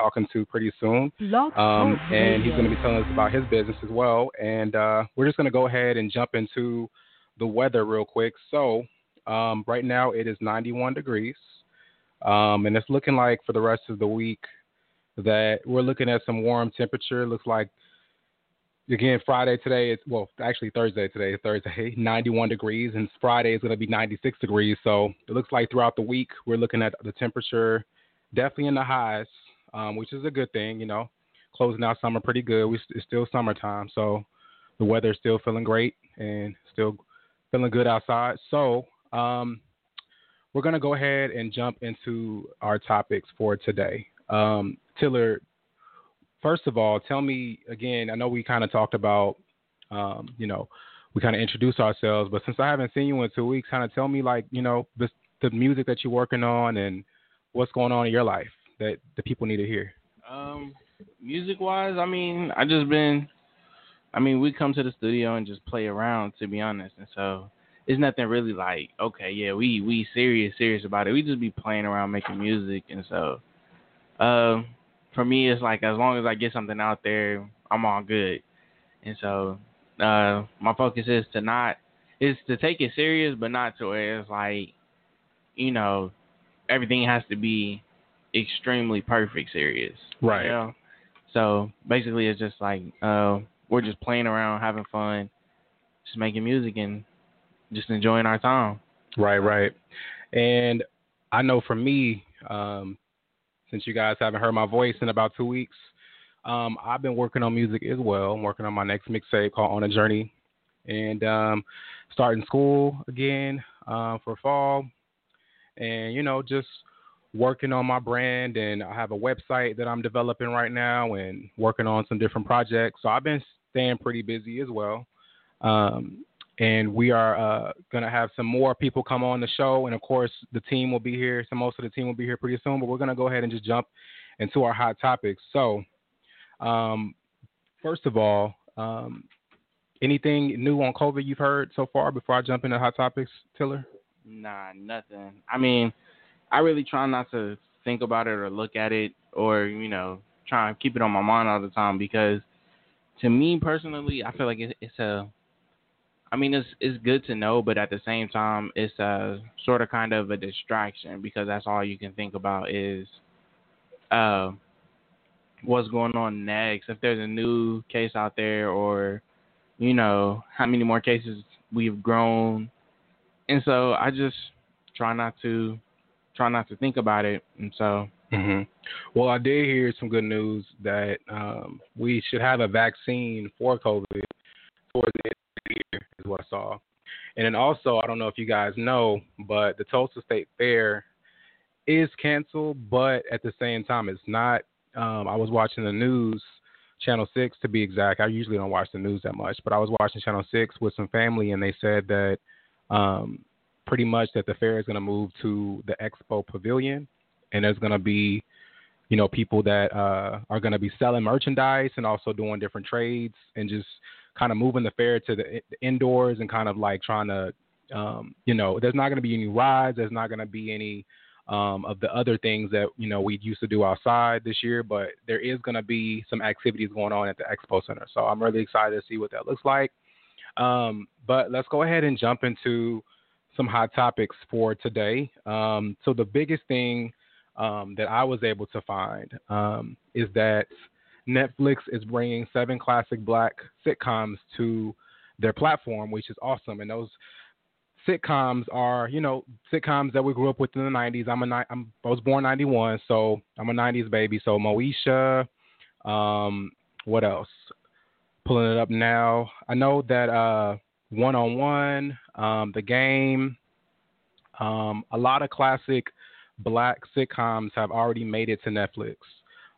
talking to pretty soon. Um, and he's going to be telling us about his business as well. And uh, we're just going to go ahead and jump into the weather real quick. So um, right now it is 91 degrees. Um, and it's looking like for the rest of the week that we're looking at some warm temperature. It looks like again Friday today it's well actually Thursday today Thursday 91 degrees and Friday is going to be 96 degrees. So it looks like throughout the week we're looking at the temperature definitely in the highs, um, which is a good thing. You know, closing out summer pretty good. We, it's still summertime, so the weather is still feeling great and still feeling good outside. So um, we're going to go ahead and jump into our topics for today. Um, Tiller, first of all, tell me again. I know we kind of talked about, um, you know, we kind of introduced ourselves, but since I haven't seen you in two weeks, kind of tell me like, you know, the music that you're working on and what's going on in your life that the people need to hear. Um, music wise, I mean, I just been, I mean, we come to the studio and just play around, to be honest, and so it's nothing really like, okay, yeah, we we serious serious about it. We just be playing around making music, and so, um for me, it's like as long as I get something out there, I'm all good. And so, uh, my focus is to not is to take it serious, but not to where it's like, you know, everything has to be extremely perfect serious. Right. You know? So basically, it's just like uh, we're just playing around, having fun, just making music and just enjoying our time. Right, right. And I know for me, um, since you guys haven't heard my voice in about two weeks. Um, I've been working on music as well. I'm working on my next mixtape called On a Journey, and um, starting school again uh, for fall, and you know just working on my brand. And I have a website that I'm developing right now, and working on some different projects. So I've been staying pretty busy as well. Um, and we are uh, going to have some more people come on the show. And of course, the team will be here. So most of the team will be here pretty soon. But we're going to go ahead and just jump into our hot topics. So, um, first of all, um, anything new on COVID you've heard so far before I jump into hot topics, Tiller? Nah, nothing. I mean, I really try not to think about it or look at it or you know try and keep it on my mind all the time because to me personally, I feel like it's a I mean, it's it's good to know, but at the same time, it's a sort of kind of a distraction because that's all you can think about is uh, what's going on next. If there's a new case out there, or you know, how many more cases we've grown, and so I just try not to try not to think about it, and so. Mm-hmm. Well, I did hear some good news that um, we should have a vaccine for COVID towards the end of the year is what I saw. And then also, I don't know if you guys know, but the Tulsa State Fair is canceled, but at the same time, it's not. Um, I was watching the news, Channel 6 to be exact. I usually don't watch the news that much, but I was watching Channel 6 with some family, and they said that um, pretty much that the fair is going to move to the Expo Pavilion, and there's going to be you know people that uh, are going to be selling merchandise and also doing different trades and just kind of moving the fair to the, the indoors and kind of like trying to, um, you know, there's not going to be any rides. There's not going to be any um, of the other things that you know we used to do outside this year, but there is going to be some activities going on at the expo center. So I'm really excited to see what that looks like. Um, but let's go ahead and jump into some hot topics for today. Um, so the biggest thing um, that I was able to find um, is that Netflix is bringing seven classic black sitcoms to their platform, which is awesome. And those sitcoms are, you know, sitcoms that we grew up with in the '90s. I'm a I'm I was born '91, so I'm a '90s baby. So Moesha, um, what else? Pulling it up now. I know that uh, One on One, um, The Game, um, a lot of classic black sitcoms have already made it to Netflix.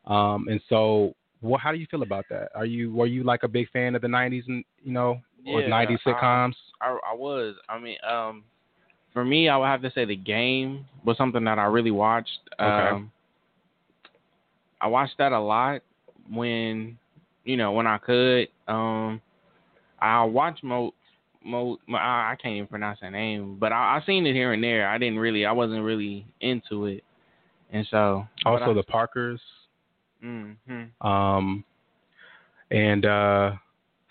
Um, and so well, how do you feel about that? Are you were you like a big fan of the '90s and you know or yeah, '90s sitcoms? I, I was. I mean, um, for me, I would have to say the game was something that I really watched. Okay. Um, I watched that a lot when you know when I could. Um, I watched Mo. Mo, I can't even pronounce that name, but I, I seen it here and there. I didn't really, I wasn't really into it, and so also I, the Parkers. Mm-hmm. Um, and uh,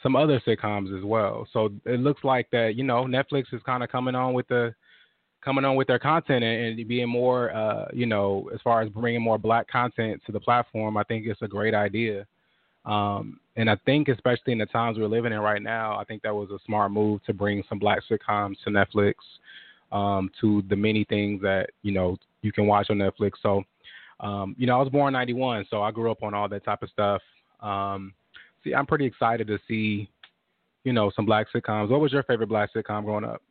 some other sitcoms as well. So it looks like that you know Netflix is kind of coming on with the coming on with their content and, and being more uh, you know as far as bringing more black content to the platform. I think it's a great idea. Um, and I think especially in the times we're living in right now, I think that was a smart move to bring some black sitcoms to Netflix. Um, to the many things that you know you can watch on Netflix. So, um, you know, I was born in '91, so I grew up on all that type of stuff. Um, see, I'm pretty excited to see, you know, some black sitcoms. What was your favorite black sitcom growing up?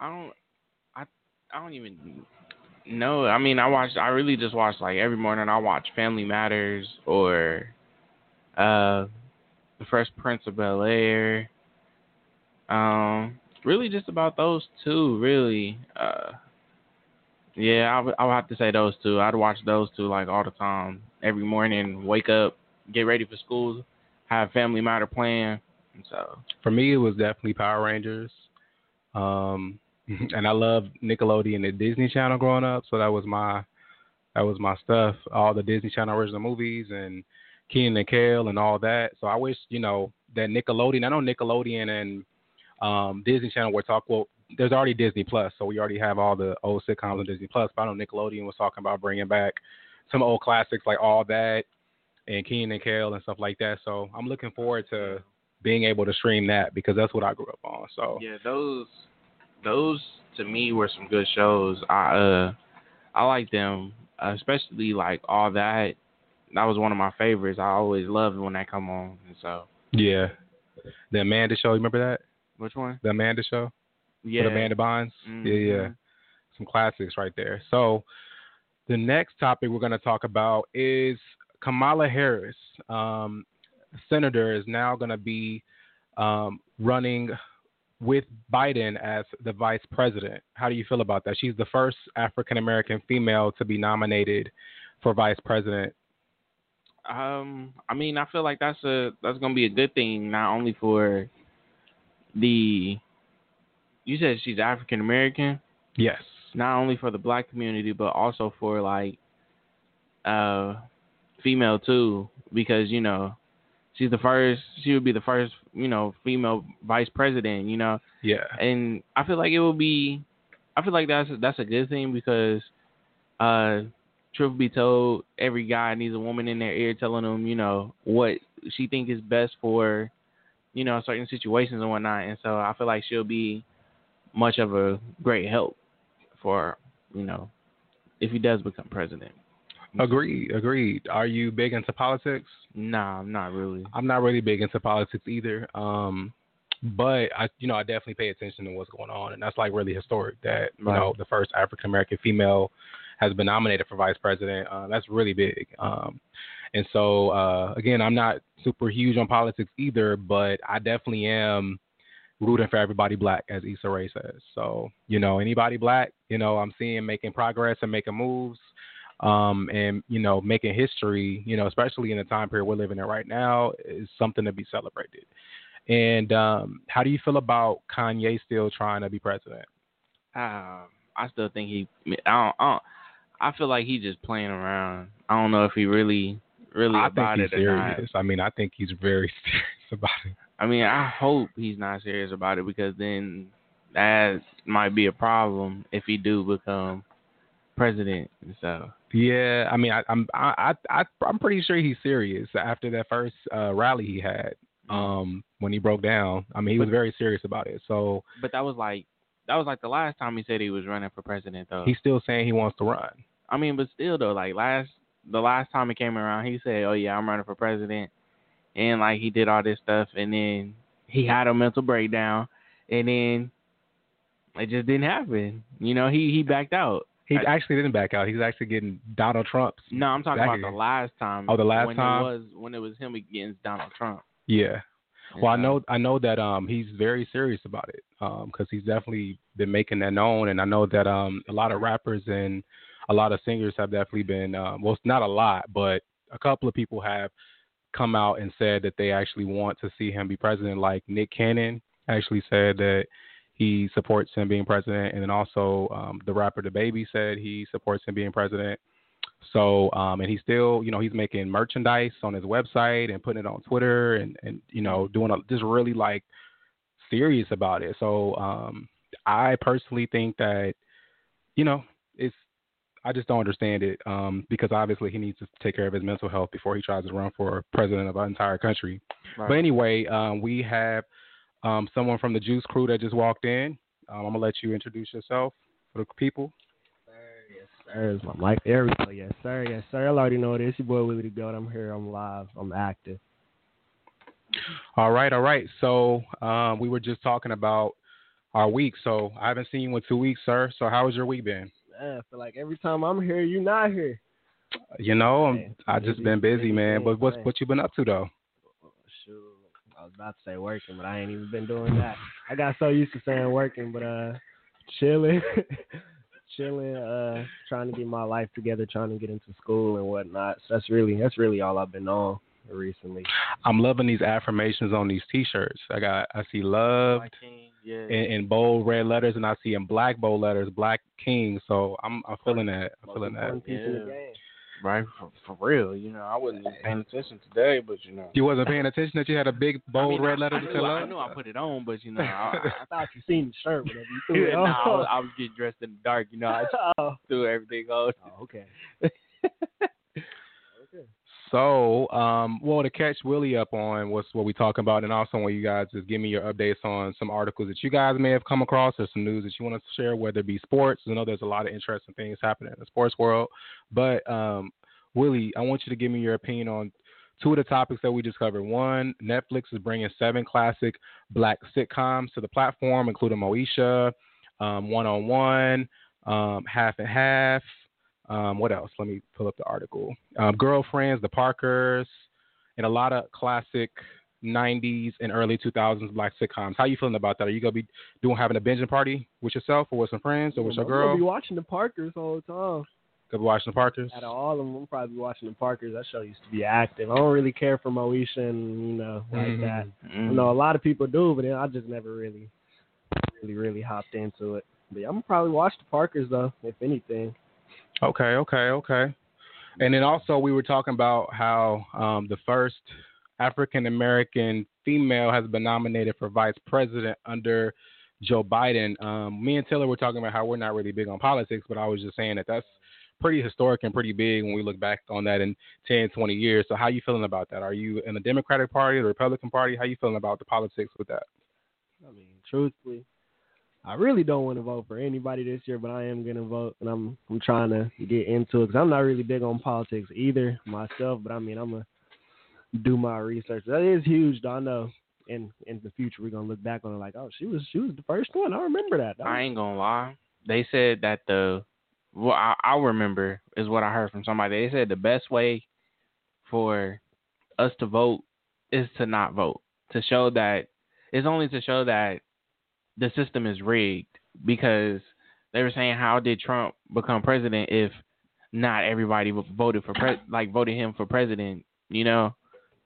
I don't. I I don't even know. I mean, I watched. I really just watched like every morning. I watch Family Matters or uh, The Fresh Prince of Bel Air. Um, really just about those two. Really. Uh, yeah, I would, I would have to say those two. I'd watch those two like all the time, every morning. Wake up, get ready for school, have Family Matter playing. And so for me, it was definitely Power Rangers. Um, and I loved Nickelodeon and Disney Channel growing up, so that was my that was my stuff. All the Disney Channel original movies and Kenan and Kel and all that. So I wish you know that Nickelodeon. I know Nickelodeon and um, Disney Channel were talk well. There's already Disney Plus, so we already have all the old sitcoms on Disney Plus. But I know Nickelodeon was talking about bringing back some old classics like All That and Kenan and Kel and stuff like that. So I'm looking forward to being able to stream that because that's what I grew up on. So yeah, those those to me were some good shows. I uh I like them, especially like all that. That was one of my favorites. I always loved when that come on. And so yeah, the Amanda Show. You remember that? Which one? The Amanda Show. Yeah. With Amanda Bynes. Mm-hmm. Yeah, yeah. Some classics right there. So the next topic we're going to talk about is Kamala Harris. Um, senator is now going to be um, running with Biden as the vice president. How do you feel about that? She's the first African American female to be nominated for vice president. Um, I mean, I feel like that's a that's gonna be a good thing, not only for the. You said she's African American. Yes. Not only for the black community, but also for like, uh, female too, because you know she's the first she would be the first you know female vice president you know? Yeah. And i feel like it would be i feel like that's that's a good thing because uh truth be told every guy needs a woman in their ear telling them you know what she think is best for you know certain situations and whatnot. And so i feel like she'll be much of a great help for you know if he does become president Agreed, agreed. Are you big into politics? Nah, I'm not really. I'm not really big into politics either. Um, but I, you know, I definitely pay attention to what's going on, and that's like really historic that you Right. know the first African American female has been nominated for vice president. Uh, that's really big. Um, and so uh, again, I'm not super huge on politics either, but I definitely am rooting for everybody black, as Issa Rae says. So you know, anybody black, you know, I'm seeing making progress and making moves um, and you know making history, you know, especially in the time period we're living in right now, is something to be celebrated. And um, how do you feel about Kanye still trying to be president? Uh, I still think he. I don't, I don't. I feel like he's just playing around. I don't know if he really, really I think he's it serious. I mean, I think he's very serious about it. I mean, I hope he's not serious about it because then that might be a problem if he do become president. So Yeah, I mean, I, I'm I, I I I'm pretty sure he's serious after that first uh, rally he had um, when he broke down. I mean, he was very serious about it. So but that was like that was like the last time he said he was running for president though. he's still saying he wants to run. I mean, but still though, like last the last time it came around, he said, "Oh yeah, I'm running for president," and like he did all this stuff, and then he had a mental breakdown, and then it just didn't happen. You know, he he backed out. He I- actually didn't back out. He's actually getting Donald Trump's. No, I'm talking about the last time. Oh, the last when time? it was when it was him against Donald Trump. Yeah. Well, I know I know that um he's very serious about it um because he's definitely been making that known, and I know that um a lot of rappers and a lot of singers have definitely been um, well, not a lot, but a couple of people have come out and said that they actually want to see him be president. Like Nick Cannon actually said that he supports him being president, and then also um, the rapper DaBaby said he supports him being president. So, um, and he's still, you know, he's making merchandise on his website and putting it on Twitter and, and you know, doing a, just really like serious about it. So, um, I personally think that, you know, it's, I just don't understand it um, because obviously he needs to take care of his mental health before he tries to run for president of our entire country. Right. But anyway, um, we have um, someone from the Juice Crew that just walked in. Um, I'm gonna let you introduce yourself for the people. Yes, sir. Is my mic there? Yes, sir. Yes, sir. I already know this. Your boy Willie the Goat. I'm here. I'm live. I'm active. All right, all right. So um, we were just talking about our week. So I haven't seen you in two weeks, sir. So how has your week been? Man, I feel like every time I'm here, you're not here. You know, I'm, I just been busy, man. But what's what you been up to though? Shoot, I was about to say working, but I ain't even been doing that. I got so used to saying working, but uh, chilling, chilling, uh, trying to get my life together, trying to get into school and whatnot. So that's really that's really all I've been on recently. I'm loving these affirmations on these T-shirts. I got I see love yeah. in, in, bold red letters, and I see in black bold letters Black King. So I'm I'm feeling that. I'm feeling that. Yeah. Right, for, for real. You know, I wasn't paying attention today, but you know, you wasn't paying attention that you had a big bold I mean, red letter to tell us. I knew I put it on, but you know, I, I thought you seen the shirt whenever you threw it on. no, I was, I was getting dressed in the dark. You know, I oh. threw everything on. Oh, okay. So, um, well, to catch Willie up on what's what we talking about, and also want you guys just give me your updates on some articles that you guys may have come across, or some news that you want to share, whether it be sports. I know there's a lot of interesting things happening in the sports world, but um, Willie, I want you to give me your opinion on two of the topics that we just covered. One, Netflix is bringing seven classic black sitcoms to the platform, including Moesha, One on One, Half and Half. Um, what else? Let me pull up the article. Um, Girlfriends, The Parkers, and a lot of classic 90s and early 2000s black sitcoms. How you feeling about that? Are you gonna be doing having a binging party with yourself or with some friends or with your girl? I'm gonna be watching The Parkers all the time. Gonna be watching The Parkers. Out of all of them, I'm probably watching The Parkers. That show used to be active. I don't really care for Moesha and you know like mm-hmm. that. Mm-hmm. I know a lot of people do, but I just never really, really, really hopped into it. But yeah, I'm gonna probably watch The Parkers though, if anything. Okay, okay, okay. And then also we were talking about how um, the first African American female has been nominated for vice president under Joe Biden. Um, me and Taylor were talking about how we're not really big on politics, but I was just saying that that's pretty historic and pretty big when we look back on that in 10, 20 years. So how you feeling about that? Are you in the Democratic Party, the Republican Party? How you feeling about the politics with that? I mean, truthfully, I really don't want to vote for anybody this year, but I am gonna vote, and I'm I'm trying to get into it because I'm not really big on politics either myself. But I mean, I'm gonna do my research. That is huge, though. I know. In in the future, we're gonna look back on it like, oh, she was she was the first one. I remember that. I ain't gonna lie. They said that the well, I, I remember is what I heard from somebody. They said the best way for us to vote is to not vote. To show that it's only to show that the system is rigged because they were saying how did Trump become president if not everybody voted for pre- like voted him for president, you know,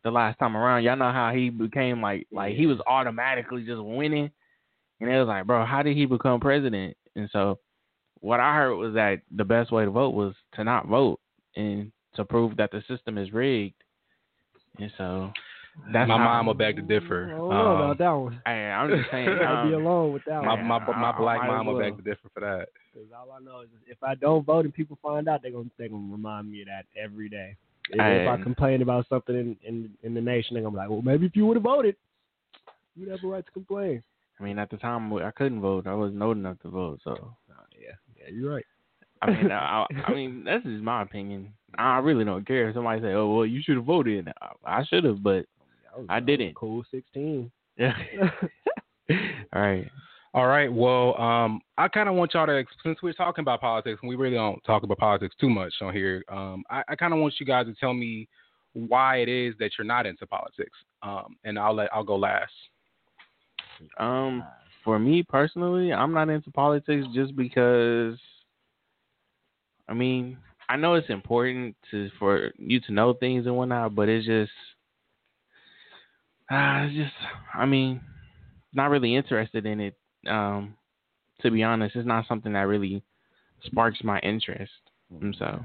the last time around. Y'all know how he became like like he was automatically just winning. And it was like, bro, how did he become president? And so what I heard was that the best way to vote was to not vote and to prove that the system is rigged. And so that's my mom will beg to differ. I don't know um, about that one. I, I'm just saying. I'd be um, alone with that my, one. My my, my black mom will beg to differ for that. Because all I know is if I don't vote and people find out, they're gonna they're gonna remind me of that every day. If, I, if I complain about something in, in in the nation, they're gonna be like, well, maybe if you would have voted, you'd have a right to complain. I mean, at the time I couldn't vote. I wasn't old enough to vote. So. Uh, yeah, yeah, you're right. I mean, I, I mean, that's just my opinion. I really don't care if somebody say, "Oh, well, you should have voted." I should have, but I didn't. Cool sixteen. Yeah. All right. All right. Well, um, I kind of want y'all to, since we're talking about politics, and we really don't talk about politics too much on here, um, I, I kind of want you guys to tell me why it is that you're not into politics. Um, and I'll let I'll go last. Um, for me personally, I'm not into politics just because. I mean, I know it's important to for you to know things and whatnot, but it's just uh, just, I mean, not really interested in it. Um, to be honest, it's not something that really sparks my interest. And so,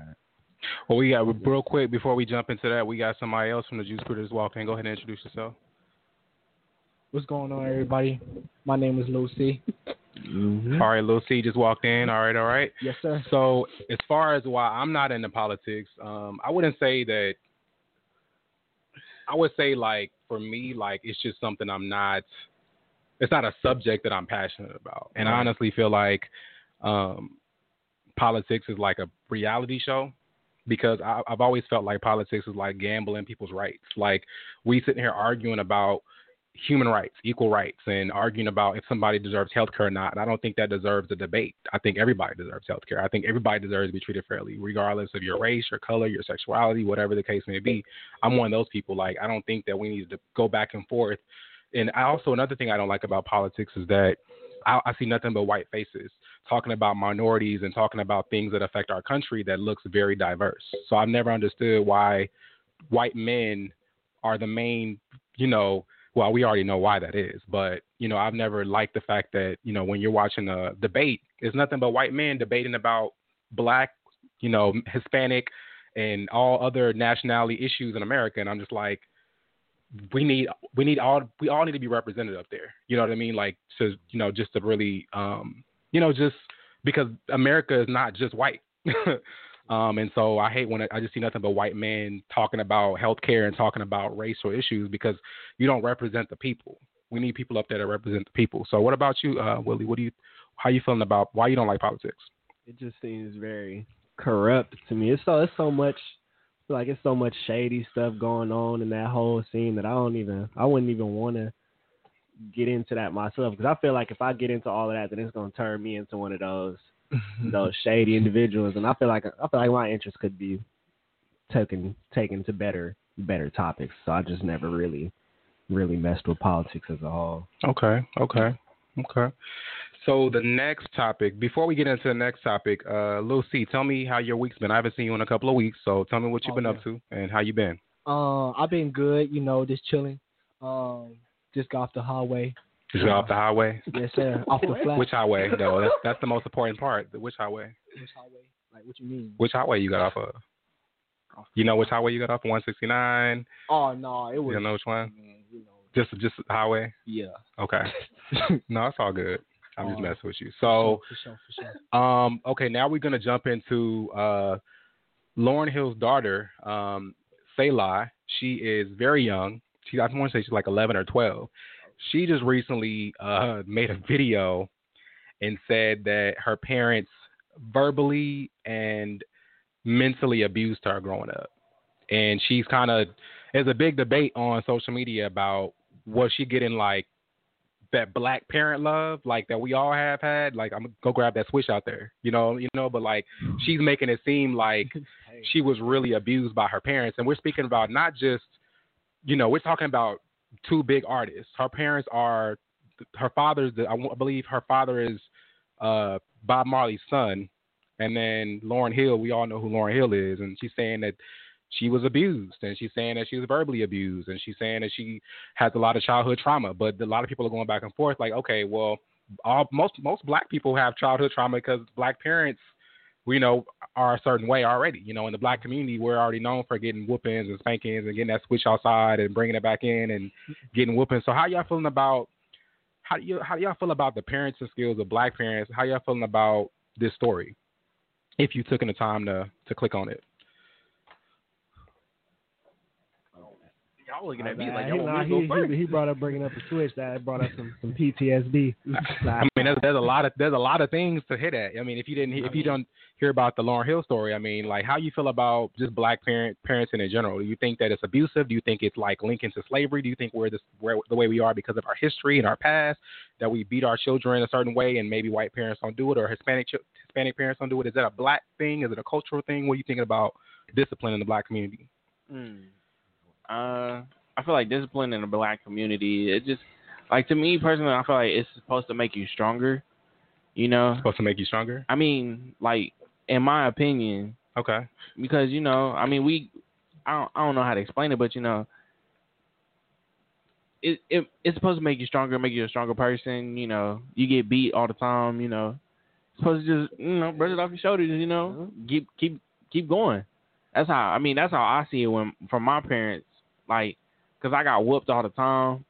Well, we got real quick before we jump into that, we got somebody else from the Juice Crew that's walking. Go ahead and introduce yourself. What's going on, everybody? My name is Lil C. Mm-hmm. All right, Lil C just walked in. All right, all right. Yes, sir. So as far as why I'm not into politics, um, I wouldn't say that. I would say like for me, like it's just something I'm not. It's not a subject that I'm passionate about, and I honestly feel like um, politics is like a reality show because I, I've always felt like politics is like gambling people's rights. Like we sitting here arguing about human rights, equal rights, and arguing about if somebody deserves health care or not. And I don't think that deserves a debate. I think everybody deserves health care. I think everybody deserves to be treated fairly, regardless of your race, your color, your sexuality, whatever the case may be. I'm one of those people. Like I don't think that we need to go back and forth. And I also another thing I don't like about politics is that I, I see nothing but white faces talking about minorities and talking about things that affect our country that looks very diverse. So I've never understood why white men are the main, you know, well, we already know why that is, but you know, I've never liked the fact that you know when you're watching a debate, it's nothing but white men debating about black, you know, Hispanic, and all other nationality issues in America, and I'm just like, we need we need all we all need to be represented up there. You know what I mean? Like to you know just to really um you know just because America is not just white. um and so I hate when I, just see nothing but white men talking about healthcare and talking about racial issues because you don't represent the people. We need people up there to represent the people. So what about you, uh, Willie? What do you how you feeling about why you don't like politics? It just seems very corrupt to me. It's so it's so much like it's so much shady stuff going on in that whole scene that I don't even I wouldn't even want to get into that myself because I feel like if I get into all of that, then it's gonna turn me into one of those those shady individuals, and I feel like I feel like my interest could be taken taken to better better topics. So I just never really really messed with politics as a whole. Okay, okay, okay. So the next topic, before we get into the next topic, uh, Lil C, tell me how your week's been. I haven't seen you in a couple of weeks, so tell me what you've Oh, been up to and how you been. Uh, I've been good, you know, just chilling. Um, just got off the highway. Just off the highway. Yes, sir. off the flat. Which highway? though? that's that's the most important part. Which highway? Which highway? Like, what you mean? Which highway you got off of? You know which highway you got off? of? One sixty nine. Oh no, it was. don't know which one? Man, you know. Just just highway. Yeah. Okay. no, it's all good. I'm just Oh. messing with you. So. for sure, for sure. Um, okay, now we're gonna jump into uh, Lauryn Hill's daughter, um, Selah. She is very young. She I want to say she's like 11 or 12. She just recently uh, made a video and said that her parents verbally and mentally abused her growing up, and she's kind of there's a big debate on social media about was she getting like that black parent love like that we all have had? Like i'm gonna go grab that switch out there you know you know but like she's making it seem like she was really abused by her parents. And we're speaking about not just you know we're talking about two big artists. Her parents are her father's the, i believe her father is uh bob marley's son. And then lauryn hill we all know who lauryn hill is. And she's saying that she was abused. And she's saying that she was verbally abused. And she's saying that she has a lot of childhood trauma. But a lot of people are going back and forth like okay well all most most black people have childhood trauma because black parents we know are a certain way already you know in the black community we're already known for getting whoopings and spankings and getting that switch outside and bringing it back in and getting whoopings. So how y'all feeling about how do you how do y'all feel about the parenting skills of black parents? How y'all feeling about this story if you took in the time to to click on it Y'all looking at me like he, y'all want me to he, go first. he, he brought up bringing up a switch that brought up some, some PTSD. I mean, there's, there's a lot of there's a lot of things to hit at. I mean, if you didn't if you don't hear about the Lauryn Hill story, I mean, like how you feel about just black parent parenting in general? Do you think that it's abusive? Do you think it's like linking to slavery? Do you think we're this we're the way we are because of our history and our past that we beat our children a certain way and maybe white parents don't do it or Hispanic Hispanic parents don't do it? Is that a black thing? Is it a cultural thing? What are you thinking about discipline in the black community? Mm. Uh, I feel like discipline in the black community. It just like to me personally, I feel like it's supposed to make you stronger. You know, it's Supposed to make you stronger? I mean, like in my opinion, Okay. because you know, I mean, we, I don't, I don't know how to explain it, but you know, it, it it's supposed to make you stronger, make you a stronger person. You know, you get beat all the time. You know, it's supposed to just you know brush it off your shoulders. You know, keep keep keep going. That's how I mean. That's how I see it when from my parents. Like, cause I got whooped all the time.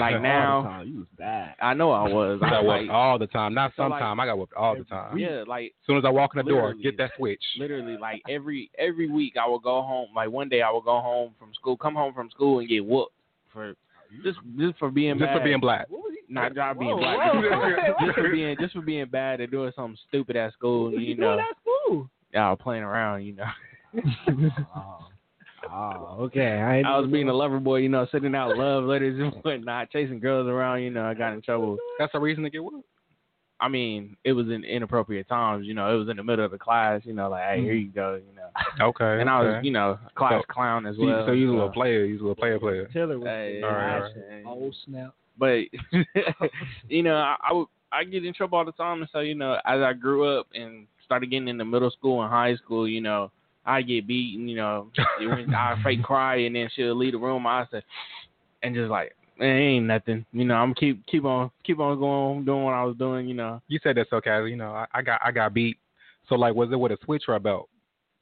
Like All the now, time, you was bad. I know I was. I I got like, whooped all the time. Not So, like, sometime. I got whooped all the time. yeah, like As soon as I walk in the door, get that switch. literally, like every every week I would go home. Like one day I would go home from school, come home from school and get whooped for just just for being Just bad. for being black. not not being Whoa, black. whoa, just, for, whoa. just for being just for being bad and doing something stupid at school. You You know know, that's cool. yeah, playing around. You know, oh. Oh, okay. I, I was being a lover boy. You know, sending out love letters and whatnot, chasing girls around. You know, I got in trouble. That's a reason to get whooped. I mean, it was in inappropriate times. You know, it was in the middle of the class. You know, like, hey, here mm-hmm. you go. You know, Okay. and I was, okay. you know, class So- clown as well. so you was a little player. You was a little player player. Taylor was Hey, All right, all Oh snap! but you know, I, I would I get in trouble all the time, and so you know, as I grew up and started getting into middle school and high school, you know, I get beaten. You know, I fake cry, and then she'll leave the room. I say, and just like. It ain't nothing, you know. I'm keep keep on keep on going doing what I was doing, you know. You said that so casual. You know, I, I got I got beat. So like, was it with a switch or a belt?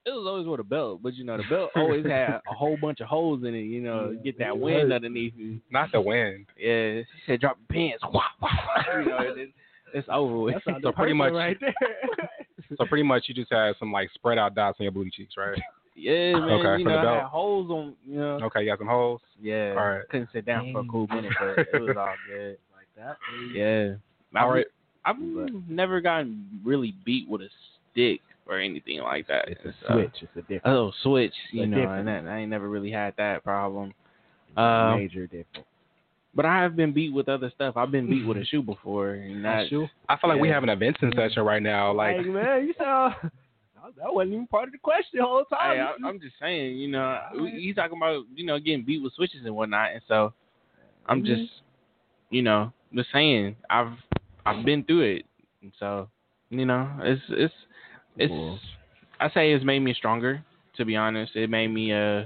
It was always with a belt, but you know the belt always had a whole bunch of holes in it. You know, Yeah, get that wind hurt. underneath you. Not the wind. Yeah, she said drop your pants. Wah, wah, wah. You know, it, it's over with. That sounded So pretty much- right there. So pretty much you just had some like spread out dots on your booty cheeks, right? Yeah, man. Okay, you know, I belt. had holes on. You know. Okay, you got some holes. Yeah. All right. Couldn't sit down for a cool minute, but it was all good. like that. Yeah. All I've, right. Never gotten really beat with a stick or anything like that. It's a So- switch. It's a different, A little switch, you know, difference. and that, I ain't never really had that problem. Um, major difference. But I have been beat with other stuff. I've been beat with a shoe before, and that Shoe? I feel like we Yeah. having a Vincent session right now. Like, Like, man, you sound. That wasn't even part of the question the whole time. Hey, I, I'm just saying, you know, he's talking about you know getting beat with switches and whatnot, and so I'm Mhm. just, you know, just saying I've I've been through it, and so you know, it's it's it's Cool. I say it's made me stronger. To be honest, it made me uh,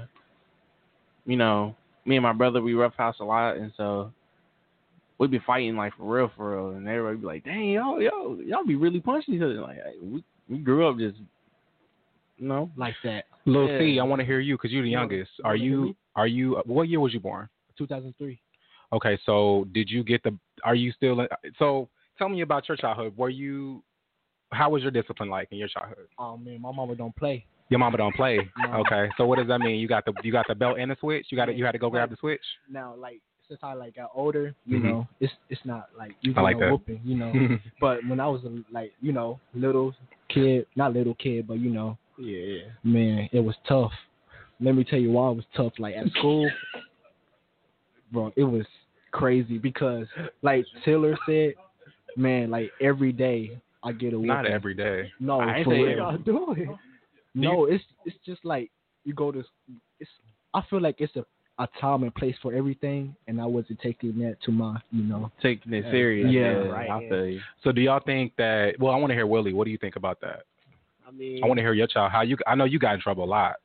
you know, me and my brother we roughhouse a lot, and so we'd be fighting like for real, for real, and everybody be like, dang, y'all, y'all, y'all be really punching each other. Like we we grew up just, you know, like that. Lil Yeah. C, I want to hear you because you're the youngest. Are you? Are you? What year was you born? 2003. Okay, so did you get the? Are you still? So tell me about your childhood. Were you? How was your discipline like in your childhood? Oh man, my mama don't play. Your mama don't play. No. Okay, so what does that mean? You got the you got the belt and the switch. You got to you had to go grab the switch. Now, like since I like got older, you Mhm. know, it's it's not like you get like no whooping, you know. but when I was a, like, you know, little kid, not little kid, but you know, yeah. man, it was tough. Let me tell you why it was tough. Like at school, bro, it was crazy because, like Taylor said, man, like every day I get a whooping. Not every day. No, I ain't for real. Y'all doing? No, it's it's just like you go to. It's I feel like it's a a time and place for everything, and I wasn't taking that to my, you know. taking it serious. yeah, Yeah, right, I feel you. So do y'all think that? Well, I want to hear Willie. What do you think about that? I mean, I want to hear your child. How you? I know you got in trouble a lot.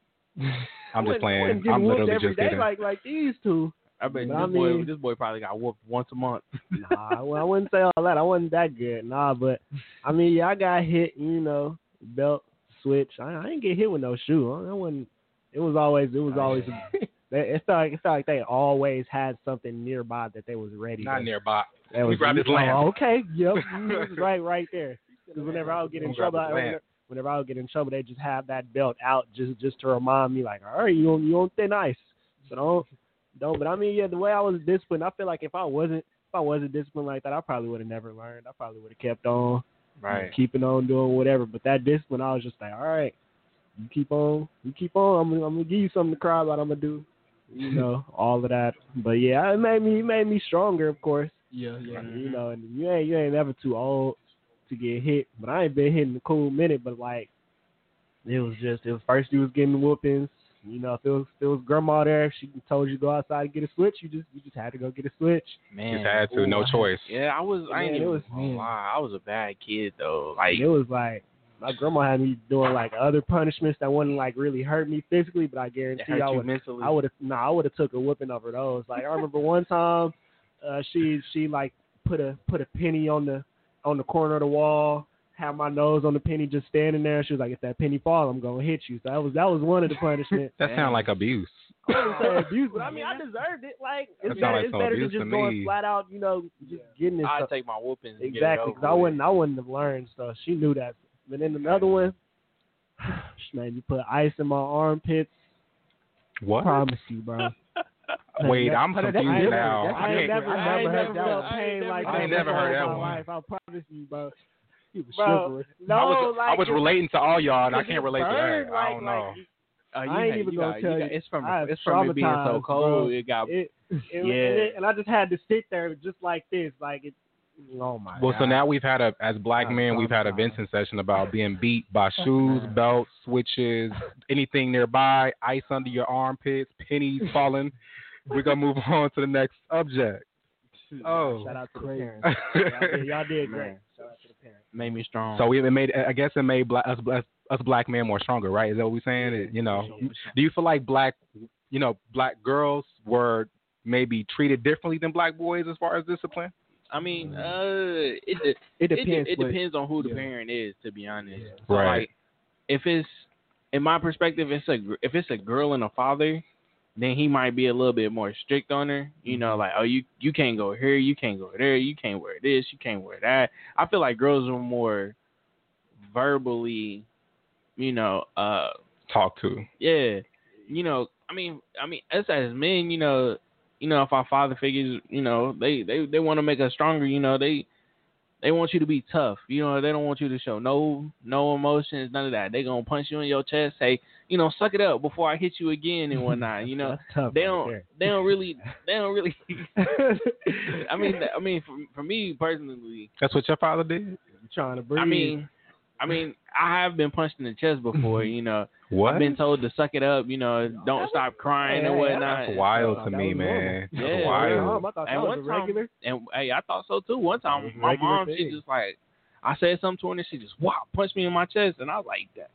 I'm just playing. I'm literally every just day kidding. like like these two. I bet this I boy, mean- this boy probably got whooped once a month. Nah, well, I wouldn't say all that. I wasn't that good. Nah, but I mean, yeah, I got hit. You know, belt switch. I, I didn't get hit with no shoe. I, I wasn't. It was always. It was always. They, it felt like it felt like they always had something nearby that they was ready. Not to, nearby. me was, grab this oh, lamp. okay. Yep. it was right, right there. Because whenever I would get in trouble, I, whenever, whenever I would get in trouble, they just have that belt out just just to remind me, like, all right, you on you on thin ice. So don't don't. But I mean, yeah, the way I was disciplined, I feel like if I wasn't if I wasn't disciplined like that, I probably would have never learned. I probably would have kept on Right. keeping on doing whatever. But that discipline, I was just like, all right, you keep on, you keep on. I'm gonna, I'm gonna give you something to cry about. I'm gonna do, you know, all of that. But yeah, it made me, it made me stronger, of course. Yeah, yeah. You know, and you ain't, you ain't never too old to get hit. But I ain't been hitting in a cool minute. But like, it was just, it was first you was getting whoopings. You know, if it was, if it was grandma there, if she told you to go outside and get a switch, you just, you just had to go get a switch. Man. Just had to. No choice. Yeah, I was. I ain't Man, it even was- gonna lie. I was a bad kid though. Like, it was like my grandma had me doing like other punishments that wouldn't like really hurt me physically, but I guarantee hurt I you would mentally. I would have no, I would have took a whipping over those. Like I remember one time, uh, she she like put a put a penny on the on the corner of the wall, had my nose on the penny just standing there. She was like, "If that penny fall, I'm gonna hit you." So that was that was one of the punishments. That sounds like abuse. I wouldn't say abuse, but I mean I deserved it. Like it's sound better, like it's better than abuse to just going me. flat out, you know, just getting it. I'd take my whoopings. and get it Exactly, because I wouldn't I wouldn't have learned stuff. She knew that. But then another one, she made me put ice in my armpits. What? Promise you, bro. Wait, I'm That's- confused I ain't now. never- I I ain't can't. never, I ain't never, never felt heard- pain I like ain't that. never heard in that my one. Life. I promise you, bro. He was Bro, shivering. no, I was, like I was relating to all y'all, and I can't relate to burned, that. like- I don't know. like, Uh, you I ain't had- even you gonna got- tell you you. got- It's from I it's from it being so cold. bro. It got it, it, Yeah. and, it, and I just had to sit there just like this, like it. Oh my Well, god. so now we've had a, as black I'm men, we've had a traumatized. Vincent session about being beat by shoes, belts, switches, anything nearby, ice under your armpits, pennies falling. We're gonna move on to the next subject. Oh, Shout out to the Crazy. parents. y'all, did, y'all did great. Man. Shout the parents. made me strong. so we it made, I guess it made black, us, us, us black men more stronger, right? Is that what we're saying? It- you know, do you feel like black, you know, black girls were maybe treated differently than black boys as far as discipline? I mean, uh, it it, It it, depends. it what- depends on who the yeah. parent is. To be honest, Yeah. So, Right. Like, if it's in my perspective, it's a gr- if it's a girl and a father, then he might be a little bit more strict on her. You Mm-hmm. know, like oh you you can't go here, you can't go there, you can't wear this, you can't wear that. I feel like girls are more verbally, you know, uh, Talk to. yeah, you know, I mean, I mean, us as men, you know, you know, if our father figures, you know, they they they want to make us stronger. You know, they they want you to be tough. You know, they don't want you to show no no emotions, none of that. They gonna punch you in your chest, say, you know, suck it up before I hit you again and whatnot. You know, That's tough. they don't there. they don't really they don't really. I mean, I mean, for for me personally, That's what your father did. trying to breathe. I mean, I mean, I have been punched in the chest before. You know. What? I've been told to suck it up, you know, don't stop crying Hey, and hey, whatnot. That's wild to That me, man. normal. That's Yeah. wild. I thought And that one time- regular. And hey, I thought so too. One time, That was a my regular mom, she just like, I said something to her, and she just wow, punched me in my chest, and I was like that.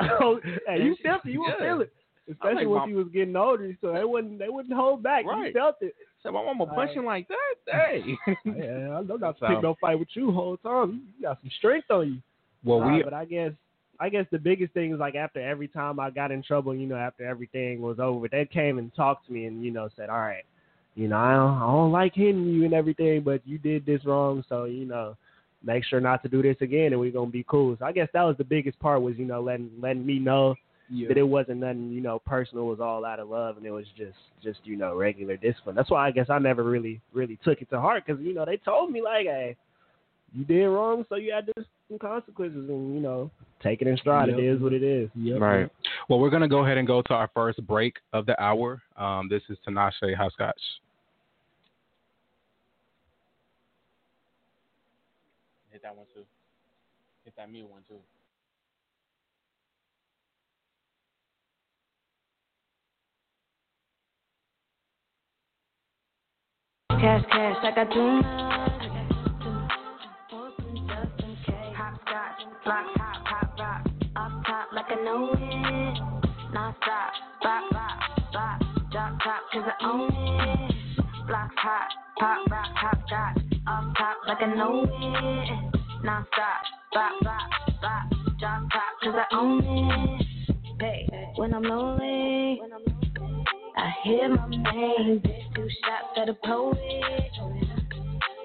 oh, hey, you felt it. You would yeah. feel it. Especially when Mom- she was getting older, so they wouldn't they wouldn't hold back. Right. You felt it. So my mama Right. punching like that. Hey, Yeah, I know not to So- pick no fight with you whole time. You got some strength on you. Well, we but I guess I guess the biggest thing is like after every time I got in trouble, you know, after everything was over, they came and talked to me and you know said, all right, you know, I don't, I don't like hitting you and everything, but you did this wrong, so you know, make sure not to do this again, and we're gonna be cool. So I guess that was the biggest part was you know letting letting me know Yeah. that it wasn't nothing you know personal, it was all out of love, and it was just just you know regular discipline. That's why I guess I never really really took it to heart because you know they told me like, hey, you did wrong, so you had to some consequences, and you know take it in stride. Yep. It is what it is. Yep. right. well, we're gonna go ahead and go to our first break of the hour. Um, this is Tinashe Hopscotch. Hit that one too. Hit that mute one too. Cash, cash, like I do. Hopscotch, block, hop, hop, rock. Up top, like I know it. Non stop, bop, bop, bop. Drop top, cause I own it. Blocks hot, pop, rock, hopscotch. Up top, like I know it. Non stop, bop, bop, bop. Drop top, cause I own it. Hey, when I'm lonely. I hear my name, two shots at a poet.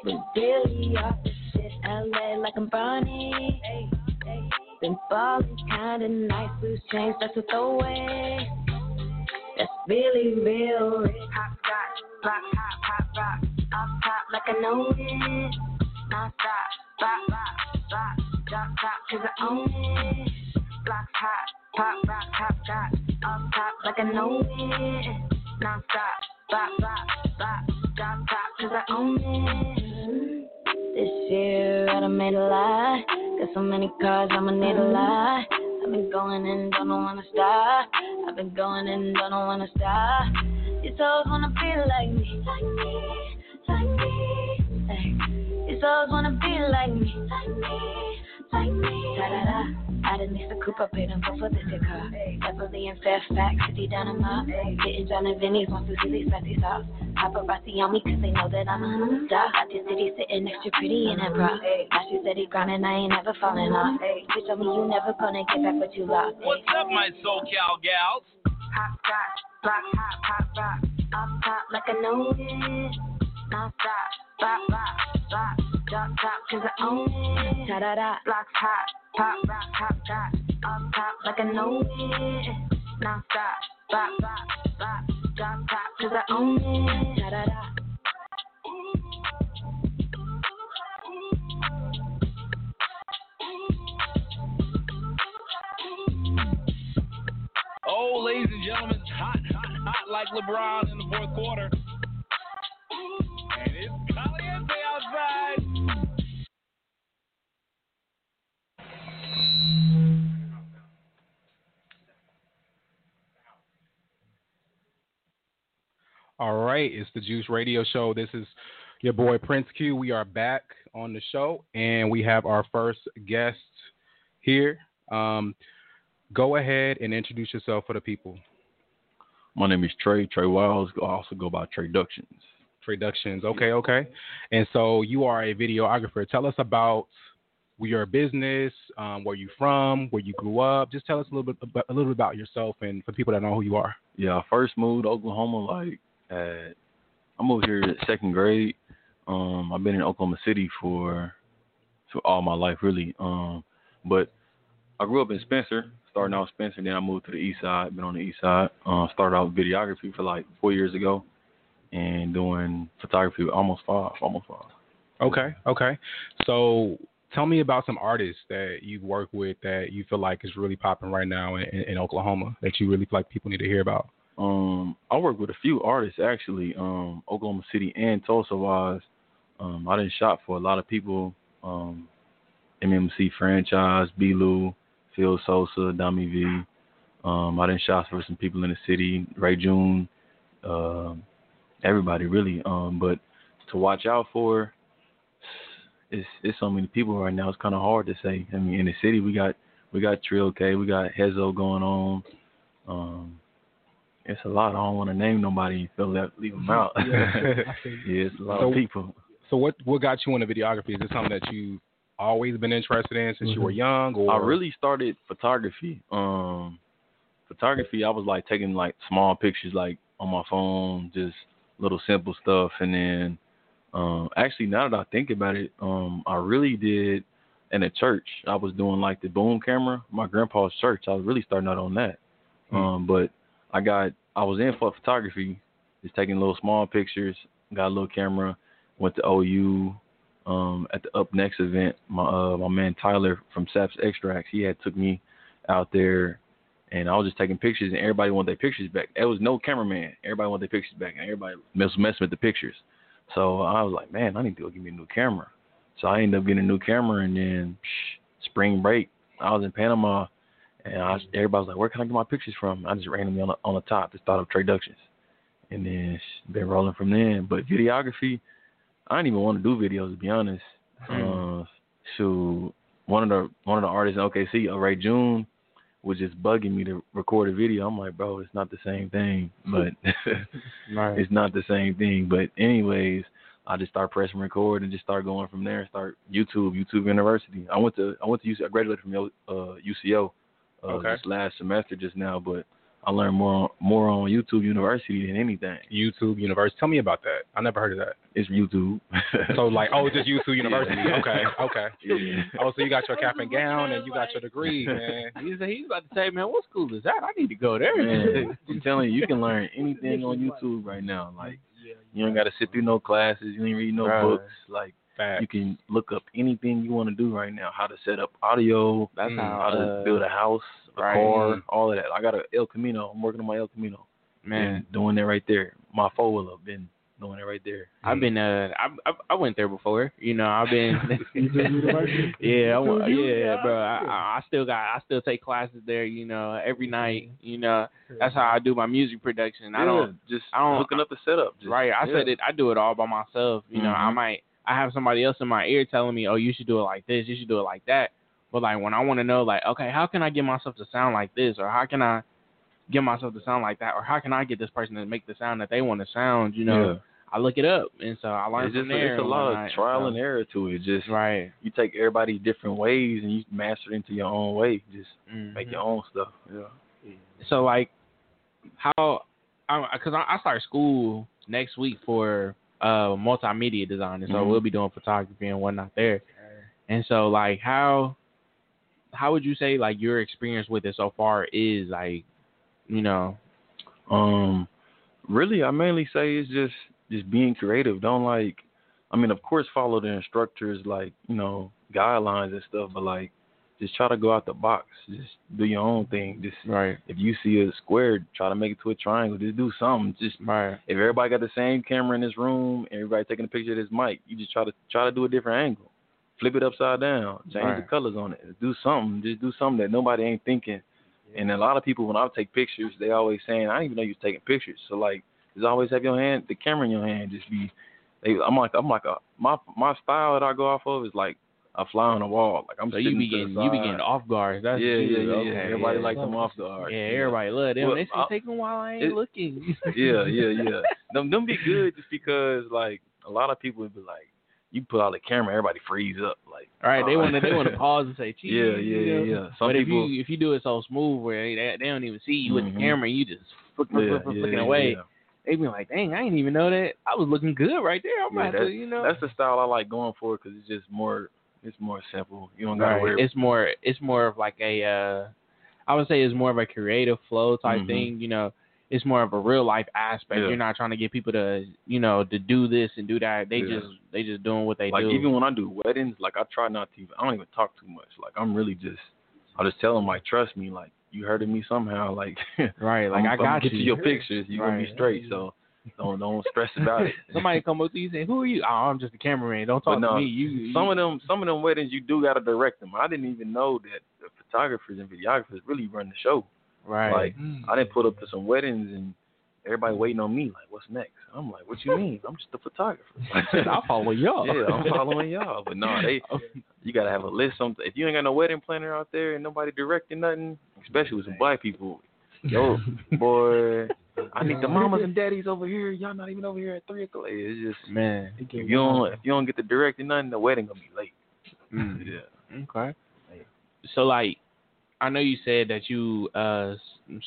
But really off the shit, LA like I'm Bonnie. Been ballin' kinda nice, loose change, that's a throwaway. That's really real. Hop scotch, rock, hop, hop, rock. Off top like I know it. Non stop, bop, bop, bop. Drop top, cause I own it. Block hot, pop, rock, hop scotch. Off top like I know it. Non stop, bop, bop, bop. Drop top, cause I own it. This year I done made a lot. Got so many cars, I'ma need a lot. I've been going and don't wanna stop. I've been going and don't wanna stop. These hoes wanna be like me, like me, like me. Hey. These hoes wanna be like me, like me, like me. Da da da. I done leased a coupe up in for this your car. Beverly and Fairfax, city down in my. Getting John and Vinny's wants to see these fancy sauce. Paparazzi on me cause they know that I'm a star. Hot this city sitting extra pretty in that bra. Now she said he grinding, I ain't never falling off. Bitch told me you never gonna get back what you lost. What's up, my SoCal gals? Hot scotch, block, hot, pop, rock. Off top like I know it. Bop, bop, bop. Drop cause I own it. Da da da, block hot, pop, rock, scotch. Off top like stop, bop, bop, bop. Drop cause I own it. Da da da. Oh, ladies and gentlemen, hot, hot, hot like LeBron in the fourth quarter. All right, it's the Juice Radio Show. This is your boy Prince Q. We are back on the show, and we have our first guest here. Um, go ahead and introduce yourself for the people. My name is Trey, Trey Wiles. I also go by TreyDuctions. TreyDuctions. Okay, okay. And so you are a videographer. Tell us about your business, um, where you from, where you grew up. Just tell us a little bit about, a little bit about yourself and for people that know who you are. Yeah, I first moved to Oklahoma like at I moved here at second grade. Um, I've been in Oklahoma City for for all my life really. Um, but I grew up in Spencer, starting out Spencer, then I moved to the east side, been on the east side. Uh, started out videography for like four years ago and doing photography almost five, almost five. Okay, okay. So tell me about some artists that you've worked with that you feel like is really popping right now in, in, in Oklahoma that you really feel like people need to hear about. Um, I work with a few artists actually, um, Oklahoma City and Tulsa wise. Um, I didn't shot for a lot of people. Um, MMC franchise, B. Lou, Phil Sosa, Dami V. Um, I didn't shot for some people in the city, Ray June, uh, everybody really. Um, but to watch out for, it's it's so many people right now. It's kind of hard to say. I mean, in the city we got we got Trill K, we got Hezo going on. Um, it's a lot. I don't want to name nobody and feel that leave them out. Yeah. yeah, it's a lot So- of people. So what what got you into videography? Is it something that you've always been interested in since you were young, or I really started photography. Um, photography, I was like taking like small pictures, like on my phone, just little simple stuff. And then, um, actually, now that I think about it, um, I really did in a church. I was doing like the boom camera, my grandpa's church. I was really starting out on that. Hmm. Um, but I got, I was in for photography, just taking little small pictures. Got a little camera. Went to OU um, at the Up Next event, my uh, my man Tyler from Saps Extracts, he had took me out there, and I was just taking pictures, and everybody wanted their pictures back. There was no cameraman. Everybody wanted their pictures back, and everybody was messing with the pictures. So I was like, man, I need to go get me a new camera. So I ended up getting a new camera, and then psh, spring break, I was in Panama, and I, everybody was like, where can I get my pictures from? I just randomly on the, on the top just thought of TreyDuctions, and then been rolling from there. But videography. I didn't even want to do videos to be honest. Uh, so one of the one of the artists in OKC, uh, Ray June, was just bugging me to record a video. I'm like, bro, it's not the same thing, but Right. it's not the same thing. But anyways, I just start pressing record and just start going from there. And start YouTube, YouTube University. I went to I went to UC, I graduated from uh, UCO uh, Okay. this last semester just now, but I learned more on, more on YouTube University than anything. YouTube University? Tell me about that. I never heard of that. It's YouTube. So like, oh, just YouTube University. Yeah. Okay, okay. Yeah. Oh, so you got your cap and gown and you got your degree, man. He's, he's about to say, man, what school is that? I need to go there. Man, I'm telling you, you can learn anything on YouTube right now. Like you don't got to sit through no classes. You ain't read no Right. books. Like Fact. you can look up anything you want to do right now. How to set up audio. That's Mm, how, How to uh, build a house, a right. car, all of that. I got a El Camino. I'm working on my El Camino. man. Been doing that right there. My four up. Been doing it right there. I've been uh I, I I went there before. You know, I've been Yeah, I went, yeah, bro. I, I I still got I still take classes there, you know, every night. You know, that's how I do my music production. I don't Yeah, just I don't- hooking up the setup. Just, right. I yeah. said it I do it all by myself. You know, I Mhm. might I have somebody else in my ear telling me, Oh, you should do it like this, you should do it like that. But like when I want to know, like, okay, how can I get myself to sound like this, or how can I get myself to sound like that, or how can I get this person to make the sound that they want to sound? You know, Yeah. I look it up, and so I learn It's from just there. it's a lot whatnot, of trial so- and error to it. Just Right. you take everybody's different ways and you master it into your own way. Just make Mhm. your own stuff. Yeah. So like, how? Because I, I start school next week for uh multimedia design, and so Mhm. we'll be doing photography and whatnot there. And so like, how how would you say like your experience with it so far is like, you know, Um, really, I mainly say it's just just being creative. Don't like, I mean, of course, follow the instructors like you know guidelines and stuff, but like, just try to go out the box. Just do your own thing. Just right, if you see a square, try to make it to a triangle. Just do something. Just right, if everybody got the same camera in this room, everybody taking a picture of this mic, you just try to try to do a different angle. Flip it upside down. Change the colors on it. Do something. Just do something that nobody ain't thinking. And a lot of people, when I take pictures, they always saying, "I didn't even know you was taking pictures." So like, just always have your hand, the camera in your hand. Just be. They, I'm like, I'm like a my my style that I go off of is like a fly on the wall. Like I'm so you be getting you be getting off guard. That's yeah, yeah, yeah, yeah. Everybody yeah. like them off guard. Yeah, everybody love them. Well, they take them while I ain't it- looking. yeah, yeah, yeah. Them them be good just because like a lot of people would be like, you put out the camera, everybody freeze up. Like, All right, they uh, want to they want to pause and say, "Cheese." Yeah, yeah, you yeah, know? yeah. Some but people, if you if you do it so smooth where they, they don't even see you with Mhm. the camera, and you just flick, flick, yeah, flick, yeah, flicking away. yeah. They be like, "Dang, I didn't even know that. I was looking good right there. I'm Yeah, about you know." That's the style I like going for because it's just more, it's more simple. You don't gotta right. worry. It's more it's more of like a uh I would say it's more of a creative flow type Mhm. thing. You know, it's more of a real life aspect. Yeah. You're not trying to get people to you know to do this and do that. They Yeah. just they just doing what they like do. even when I do weddings, like I try not to. Even, I don't even talk too much. Like I'm really just, I just tell them like, trust me. Like you heard of me somehow. Like right, like I'm, I I'm got get you. to your pictures. You are gonna be straight. So don't don't stress about it. Somebody come up to you and say, "Who are you?" Oh, I'm just a cameraman. Don't talk no, to me. You, you some of them some of them weddings you do gotta direct them. I didn't even know that the photographers and videographers really run the show. Right. Like I didn't pull up to some weddings and everybody waiting on me like, what's next? I'm like, what you mean? I'm just a photographer. I'll follow y'all. yeah, I'm following y'all. But no, they you gotta have a list. Something if you ain't got no wedding planner out there and nobody directing nothing, especially with some black people, yo, boy, I need the mamas and daddies over here. Y'all not even over here at three o'clock. It's just man. if you don't if you don't get the directing nothing, the wedding gonna be late. Mm. Yeah. Okay. So like, I know you said that you uh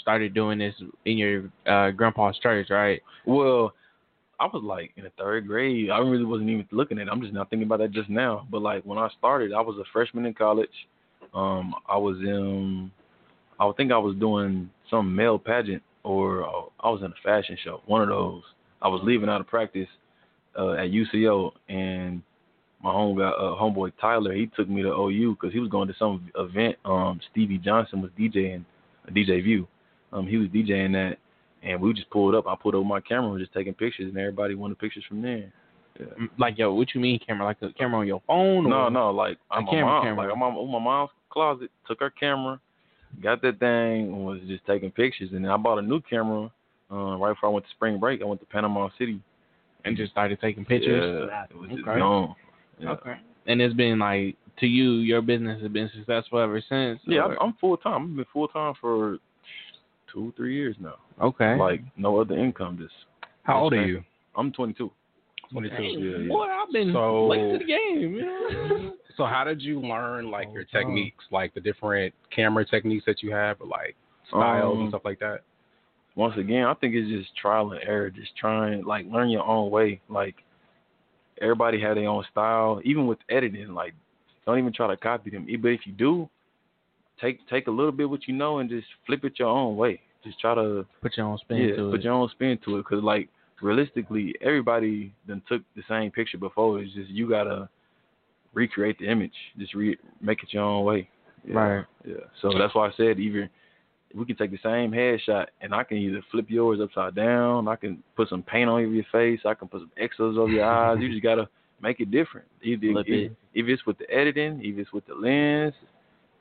started doing this in your uh grandpa's church, right? Well, I was like in the third grade. I really wasn't even looking at it. I'm just not thinking about that just now. But like when I started, I was a freshman in college. Um, I was in, I think I was doing some male pageant or uh, I was in a fashion show. One of those. I was leaving out of practice uh, at UCO, and my home guy, uh, homeboy Tyler, he took me to OU because he was going to some event. Um, Stevie Johnson was DJing, a DJ View. Um, he was DJing that, and we just pulled up. I pulled up my camera, and was just taking pictures, and everybody wanted pictures from there. Mm, Like, yo, what you mean camera? Like a camera on your phone? No, no, like I'm my camera, mom. camera. Like I'm on my mom's closet, took her camera, got that thing, and was just taking pictures. And then I bought a new camera uh, right before I went to spring break. I went to Panama City. And just started taking pictures. Yeah, it was just Okay. gone. Yeah. Okay. And it's been like to you, your business has been successful ever since. Yeah, or- I'm, I'm full time. I've been full time for two, three years now. okay. Like no other income. Just How old are you? I'm 22. 22. Dang, yeah, yeah. boy, I've been So- late to the game. You? So how did you learn like Oh, your techniques, like the different camera techniques that you have, or like styles and Um, stuff like that? once again, I think it's just trial and error. Just trying, like, learn your own way. Like, everybody had their own style. Even with editing, like, don't even try to copy them. But if you do, take take a little bit what you know and just flip it your own way. Just try to Put your own spin yeah, to put it. your own spin to it. Cause like realistically, everybody then took the same picture before. It's just you gotta recreate the image. Just re- make it your own way. Yeah. Right. Yeah. So that's why I said even we can take the same headshot and I can either flip yours upside down, I can put some paint on your face, I can put some exos over your eyes. You just gotta make it different. Either if, it. if it's with the editing, if it's with the lens,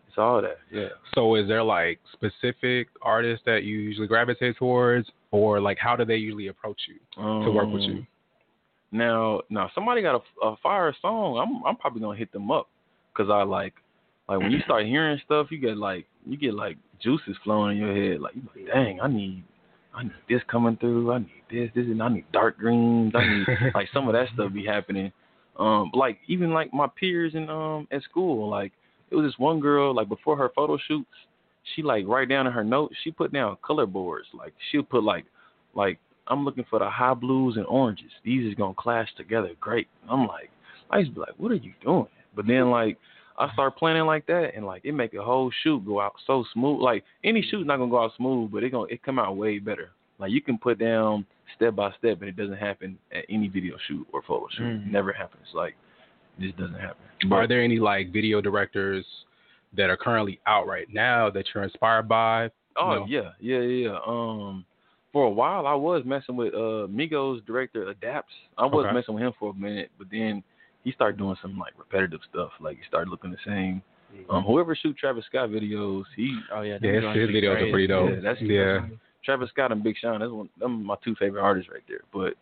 it's all that. Yeah. So is there like specific artists that you usually gravitate towards, or like how do they usually approach you to work with you? Um, Now, now somebody got a, a fire song. I'm I'm probably gonna hit them up because I like like when you start hearing stuff, you get like you get like juices flowing in your head. Like, like dang, I need I need this coming through. I need this, this, and I need dark greens. I need like some of that stuff be happening. Um, like even like my peers in um at school, like it was this one girl like before her photo shoots, she like write down in her notes, she put down color boards. Like she'll put like like I'm looking for the high blues and oranges. These is gonna clash together great. I'm like, I used to be like, what are you doing? But then like I start planning like that, and like it make a whole shoot go out so smooth. Like any shoot's not gonna go out smooth, but it gonna it come out way better. Like you can put down step by step, and it doesn't happen at any video shoot or photo shoot. Mm. It never happens. Like this doesn't happen. Are there any like video directors that are currently out right now that you're inspired by? Oh No. yeah, yeah, yeah. yeah. Um, for a while I was messing with uh Migos director Adapts. I was Okay. messing with him for a minute, but then he started doing some like repetitive stuff. Like he started looking the same. Um, whoever shoot Travis Scott videos, he Oh yeah, Yeah, his, his videos are pretty dope. Yeah, that's- yeah. Travis Scott and Big Sean. That's one. Them my two favorite artists right there. But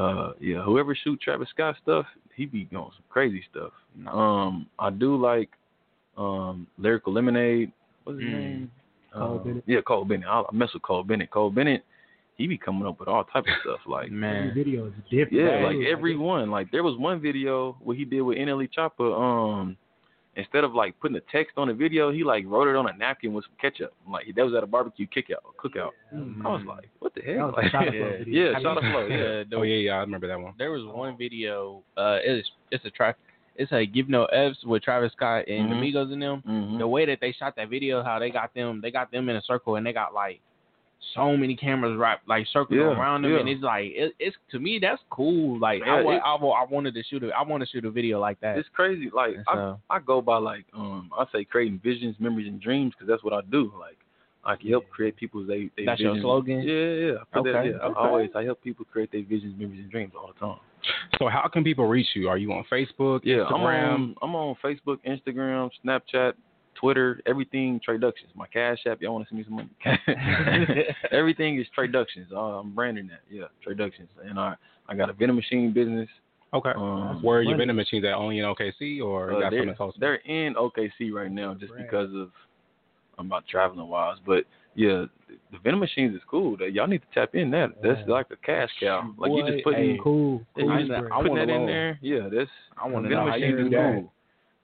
uh, yeah, whoever shoot Travis Scott stuff, he be doing some crazy stuff. Um, I do like um Lyrical Lemonade. What's his Mm. name? Cole Um, Bennett. Yeah, Cole Bennett. I, I mess with Cole Bennett. Cole Bennett, he be coming up with all type of stuff like. Every man. video is different. Yeah, man. like every one. Like there was one video what he did with NLE Choppa. Um, instead of like putting the text on the video, he like wrote it on a napkin with some ketchup. Like that was at a barbecue cookout. Cookout. Mm. I was like, what the That heck? Like, yeah, yeah, shot of flow. Yeah. Oh yeah, yeah, I remember that one. There was one video. Uh, it's it's a track. It's a Give No F's with Travis Scott and Mhm. the Migos in them. Mhm. The way that they shot that video, how they got them, they got them in a circle and they got like so many cameras wrapped like circling Yeah, around them, yeah. and it's like it, it's to me that's cool. Like I, Yeah, wa- it- I, wa- I wanted to shoot a, I want to shoot a video like that. It's crazy. Like And I, I go by like um I say creating visions, memories, and dreams because that's what I do. Like I can help create people's they, they That's your slogan? Yeah, yeah. I put that- Okay. I always I help people create their visions, memories, and dreams all the time. So how can people reach you? Are you on Facebook, Yeah, I'm Instagram? on I'm on Facebook, Instagram, Snapchat, Twitter, everything TreyDuctions. My Cash App, y'all want to send me some money? everything is TreyDuctions. Uh, I'm branding that. Yeah, TreyDuctions. And I I got a vending machine business. Okay. Um, Where are your vending machines at? Only in OKC or Uh, got they're, something they're in OKC right now just Right. because of I'm not traveling wise, but yeah, the vending machines is cool. That y'all need to tap in that. That's like a cash cow. Like you just put hey, in, cool. yeah, cool you I- just I brand. put that in there. Yeah, that's I want to know how you do that. cool.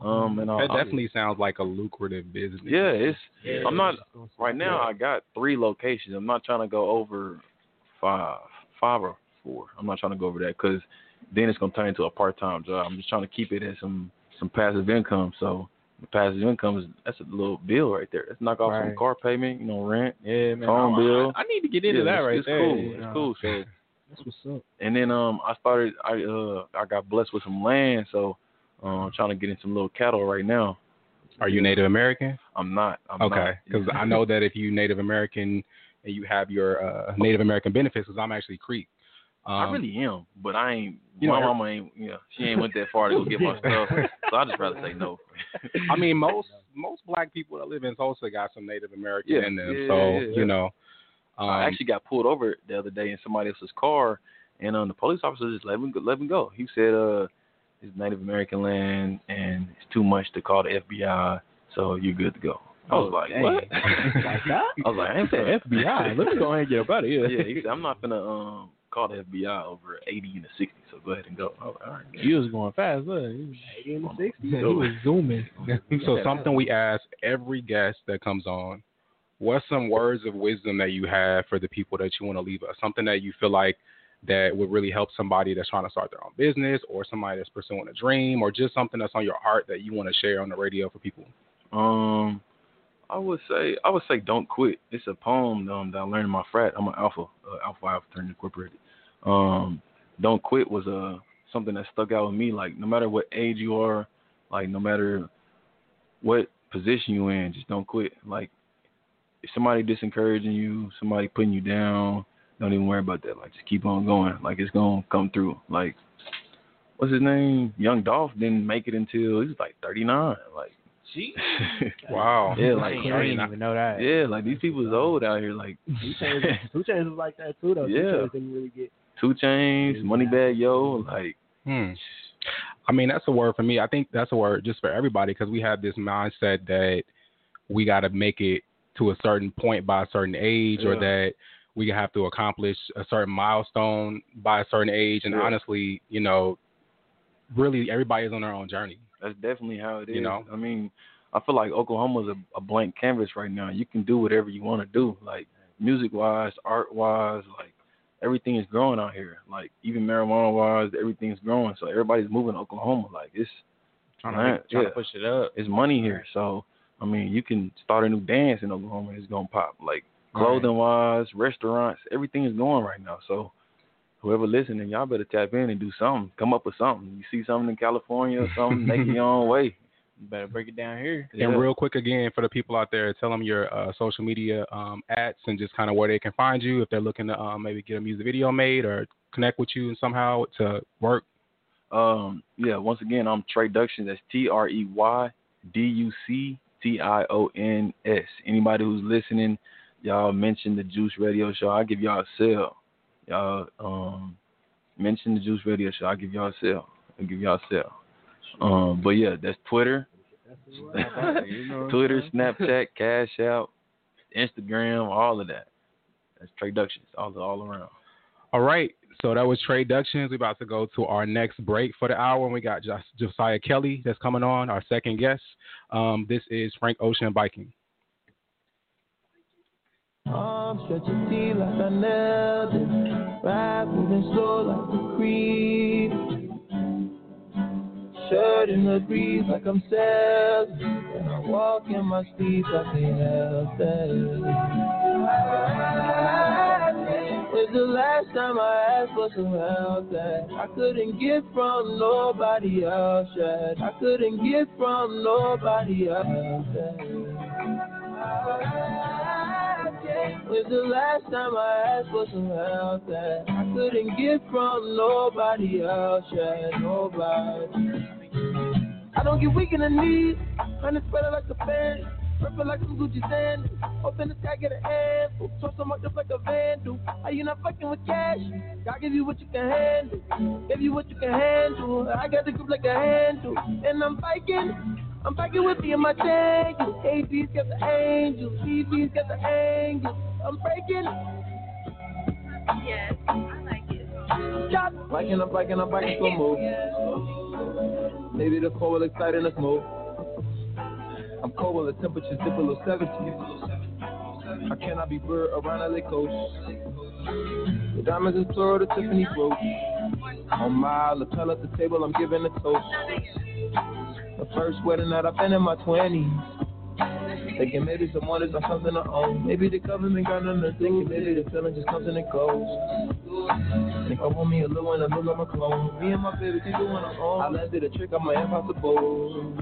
Um, and I, that I- definitely sounds like a lucrative business. yeah, it's Yeah, I'm not right now. I got three locations. I'm not trying to go over five, five or four. I'm not trying to go over that because then it's gonna turn into a part-time job. I'm just trying to keep it as some some passive income. So the passive income is that's a little bill right there. Let's knock off some car payment, you know, rent. Yeah, man. Phone I, bill. I, I need to get into Yeah, that it's, right it's there. Cool. you It's cool. So That's what's up. and then um I started I uh I got blessed with some land, so um, I'm trying to get in some little cattle right now. Are you Native American? I'm not. I'm Okay, because I know that if you Native American and you have your uh, Native American benefits, because I'm actually Creek. Um, I really am, but I ain't. you my every- mama ain't. You know, she ain't went that far to go get my stuff. So I just rather say no. I mean, most most black people that live in Tulsa got some Native American Yeah, in them. yeah, so yeah. you know, um, I actually got pulled over the other day in somebody else's car, and um, the police officer just let me go, let me go. He said, "Uh, it's Native American land, and it's too much to call the FBI, so you're good to go." I was like, dang. "What?" Like that? I was like, "I ain't Said finna- FBI. Let me go ahead and get up out of here. Yeah, he said, "I'm not gonna um call the FBI over 80 and a 60, so go ahead and go." I was like, "All right." You was going fast, look. You was- 80 and 60. He was zooming. so something we ask every guest that comes on. What's some words of wisdom that you have for the people that you want to leave us? Something that you feel like that would really help somebody that's trying to start their own business, or somebody that's pursuing a dream, or just something that's on your heart that you want to share on the radio for people. Um, I would say I would say don't quit. It's a poem um, that I learned in my frat. I'm an alpha, uh, alpha alpha incorporated. Um, don't quit was uh something that stuck out with me. Like no matter what age you are, like no matter what position you're in, just don't quit. Like if somebody disencouraging you, somebody putting you down, don't even worry about that. Like just keep on going. Like it's gonna come through. Like what's his name? Young Dolph didn't make it until he was like 39. Like Wow. Yeah, like didn't, I didn't even know that. yeah, like these people's old out here. Like 2 Chainz, 2 Chainz was like that too, though. Yeah. 2 Chainz didn't really get. 2 Chainz, Moneybagg Yo, like Hmm. I mean, that's a word for me. I think that's a word just for everybody because we have this mindset that we got to make it to a certain point by a certain age, or that we have to accomplish a certain milestone by a certain age. And Yeah. honestly, you know, really everybody is on their own journey. That's definitely how it is. You know? I mean, I feel like Oklahoma's a, a blank canvas right now. You can do whatever you want to do, like music wise, art wise, like everything is growing out here. Like even marijuana wise, everything's growing. So everybody's moving to Oklahoma. Like it's Trying to, Man, make, trying yeah. to push it up. it's money here. So I mean, you can start a new dance in Oklahoma. It's gonna pop. Like clothing wise, restaurants, everything is going right now. So whoever listening, y'all better tap in and do something. Come up with something. You see something in California or something, make it your own way. You better break it down here. Yeah. And real quick again for the people out there, tell them your uh, social media um, ads and just kind of where they can find you if they're looking to um, maybe get a music video made or connect with you and somehow to work. Um, yeah, once again, I'm Trey Duction. That's T R E Y D U C T I O N S. Anybody who's listening, y'all mention the Juice Radio Show. I'll give y'all a sale. Y'all um, mention the Juice Radio Show. I'll give y'all a sale. I'll give y'all a sale. Um, but yeah, that's Twitter, Twitter, Snapchat, Cash Out, Instagram, all of that. That's Trey Ductions, all all around. All right. So that was Trade Ductions. We're about to go to our next break for the hour. And we got Jos- Josiah Kelly that's coming on, our second guest. Um, this is Frank Ocean Biking. Arms stretching T like I nailed it. Ride moving slow like a creep. Shirt in the breeze like I'm sailing. And I walk in my sleep like they held When's the last time I asked for some help that I couldn't get from nobody else yet? I couldn't get from nobody else yet. When's the last time I asked for some help that I couldn't get from nobody else? Yeah, nobody. I don't get weak in the knees, honey spread like a fan. Purple like some Gucci sand. Open the sky, get a handful. Toss them up like a vandal. Are you not fucking with cash? God give you what you can handle. Give you what you can handle. I got the grip like a handle. And I'm biking. I'm biking with me in my tank. AD's got the angels. TV's got the angles. I'm breaking. Yes, I like it. Shot. Biking, I'm biking, I'm biking slow mo. Maybe the cold will excite in the smoke. I'm cold when the temperature's dip below 70. I cannot be blurred around LA coast. The diamonds is plural, the Tiffany brooch. On my lapel at the table, I'm giving a toast. First wedding that I've been in my 20s. Thinking maybe someone is something to own. Maybe the government got nothing to. Maybe the feeling just comes and it goes. Think I want me a little one, a little I'm a clone. Me and my baby can do on our own. I landed a trick, I'm impossible.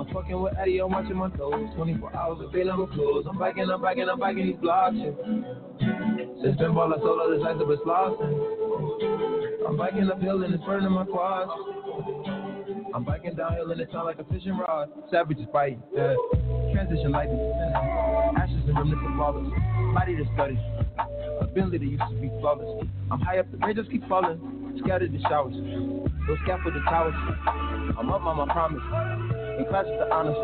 I'm fucking with Eddie, I'm watching my toes. 24 hours of feeling with clothes. I'm biking, I'm biking, I'm biking these blocks. Since been ball, I solo, this lights up is flossing. I'm biking uphill and it's burning my quads. I'm biking downhill and it sound like a fishing rod. Savage is biting, yeah. Transition lightning, ashes and remnants of flawless. Body to study, ability that used to be flawless. I'm high up, the rain just keep falling. Scattered the showers, those scaffolded towers. I'm up on my promise, in class with the honors.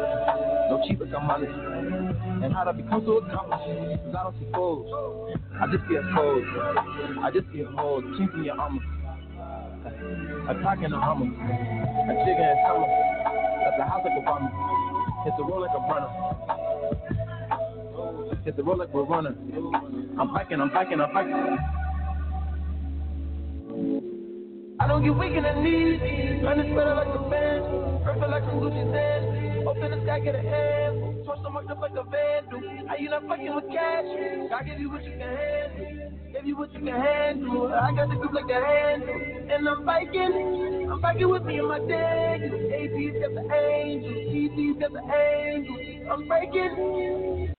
No cheap, like I'm honest. And how'd I become so accomplished? Cause I don't see foes. I just see a code. I just see a hole, chink in your armor. Attacking the Hummer. A chicken and summer. At the house like Obama. Hit the road like a runner. Hit the road like we're running. I'm biking, I'm biking, I'm biking. I don't get weak in the knees. Running spreader like a fan. Purple like some Gucci sand. Open the sky, get a handful. Torch them up like a vandal. Are you not fucking with cash? I give you what you can handle. Give you what you can handle. I got the grip like a handle. And I'm biking. I'm biking with me and my dad. AP's got the angels. TV's got the angels. I'm breaking.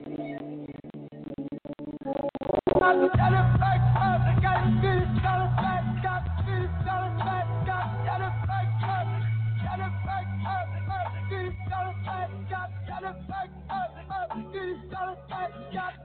I got it back up. Got it, get it, got it back up. It, got it back up. Got it back. Got it back up. up. Get it, got it up. Got it back up. it, got it back up.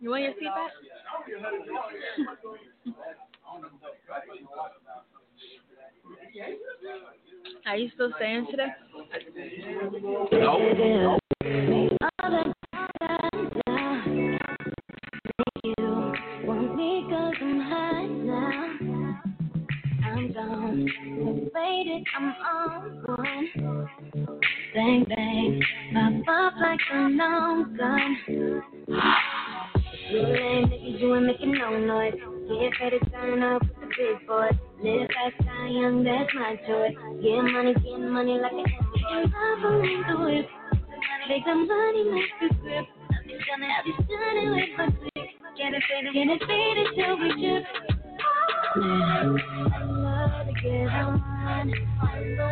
You want your seat back? Are you still staying today? Faded, I'm on one. Bang, bang. Pop up like a long gun. You ain't making no noise. Get ready to turn up with the big boys. Live fast, die young, that's my choice. Get money, get money like an empty. Love on the whip. Make the money, make the grip. I'll be stunning, I'll be stunning with my click. Get it faded, get it till we trip. I love to get on. I love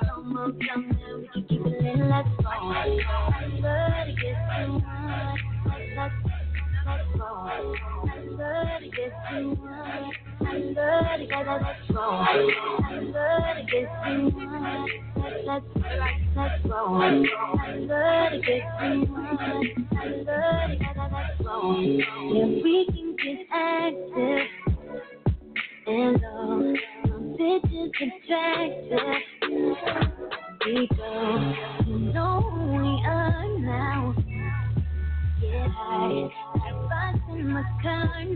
then come come down. We can keep it lit, let's go. I love to get someone. Let's Let's go. I love to get someone. I love to get let's go. I love to get someone. Let's let's go. I love to get someone. I love to get let's go. Yeah, we can get active and all some bitches attractive.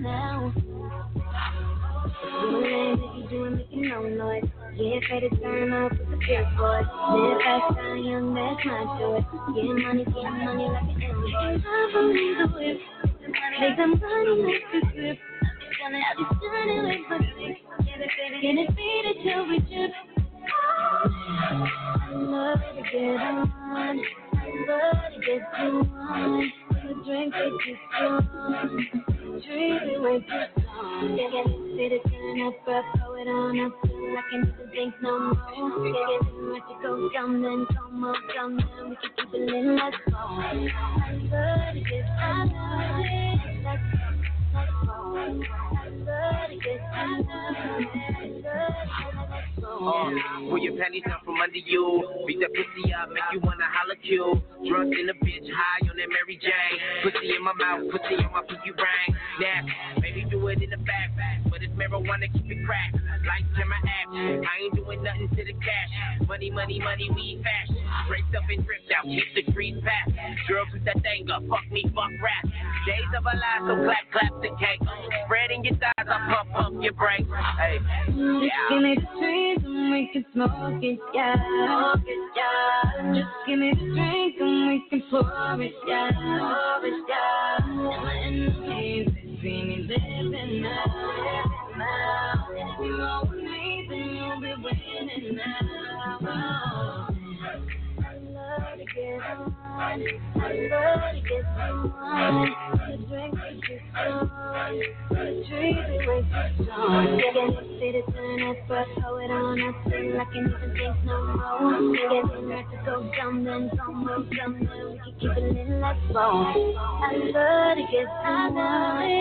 Now. Making, you ain't making no noise. To turn up with the boys. Live fast, die young, that's my choice. Money, money like an empty. I believe the whip. Make the money, make the grip. I'll be stunning, I'll be stunning with my stick. Get it get it till we trip. I love to get on. I love to get you on. The drink is too strong. Me way too strong. Get it faded, turn up, up, throw it on up. till I can't even think no more. Get it too much to go down, then come on, come down. We can keep it lit, let's go. I to get I love it. Let's go. I I. Let's go. Uh, pull your panties down from under you. Beat that pussy up, make you wanna holler Q. Drunk in the bitch, high on that Mary Jane. Pussy in my mouth, pussy on my pinky ring. Nasty, maybe do it in the back. It's marijuana, keep it cracked. Lights, camera, action. I ain't doing nothing to the cash. Money, money, money, we fashion. Straight up and dripped out, keep the grease fast. Girls with that thing up, fuck me, fuck rap. Days of a lie, so clap, clap the cake. Spreading your thighs, I pump, pump your brakes. Hey, Just give me the trees and we can smoke it, yeah. Smoke it, yeah. Just give me the drink and we can pour it, yeah. Pour it, yeah. See me living now. Now. If you with me, then you'll be winning now. I love to get on. I love to get someone. The drink is too strong. The treat is way too strong. Get it, fit it, turn up, but throw it on up till I can even think no more. Get it, ready to go down, then on, come down. We can keep it lit, let's. I love to get someone.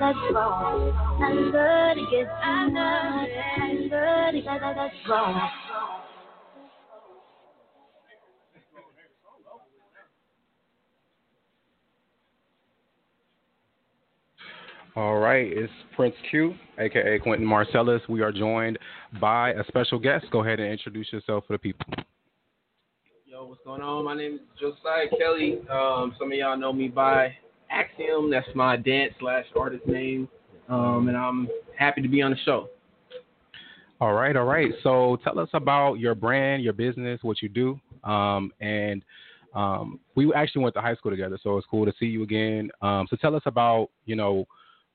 Let's go. I love to get someone. I love to get, I let's go. All right, it's Prince Q, aka Quentin Marcellus. We are joined by a special guest. Go ahead and introduce yourself for the people. Yo, what's going on? My name is Josiah Kelly. Um, some of y'all know me by Axiom. That's my dance slash artist name. um, and I'm happy to be on the show. All right, all right. So tell us about your brand, your business, what you do, um, and um, we actually went to high school together, so it's cool to see you again. Um, so tell us about you know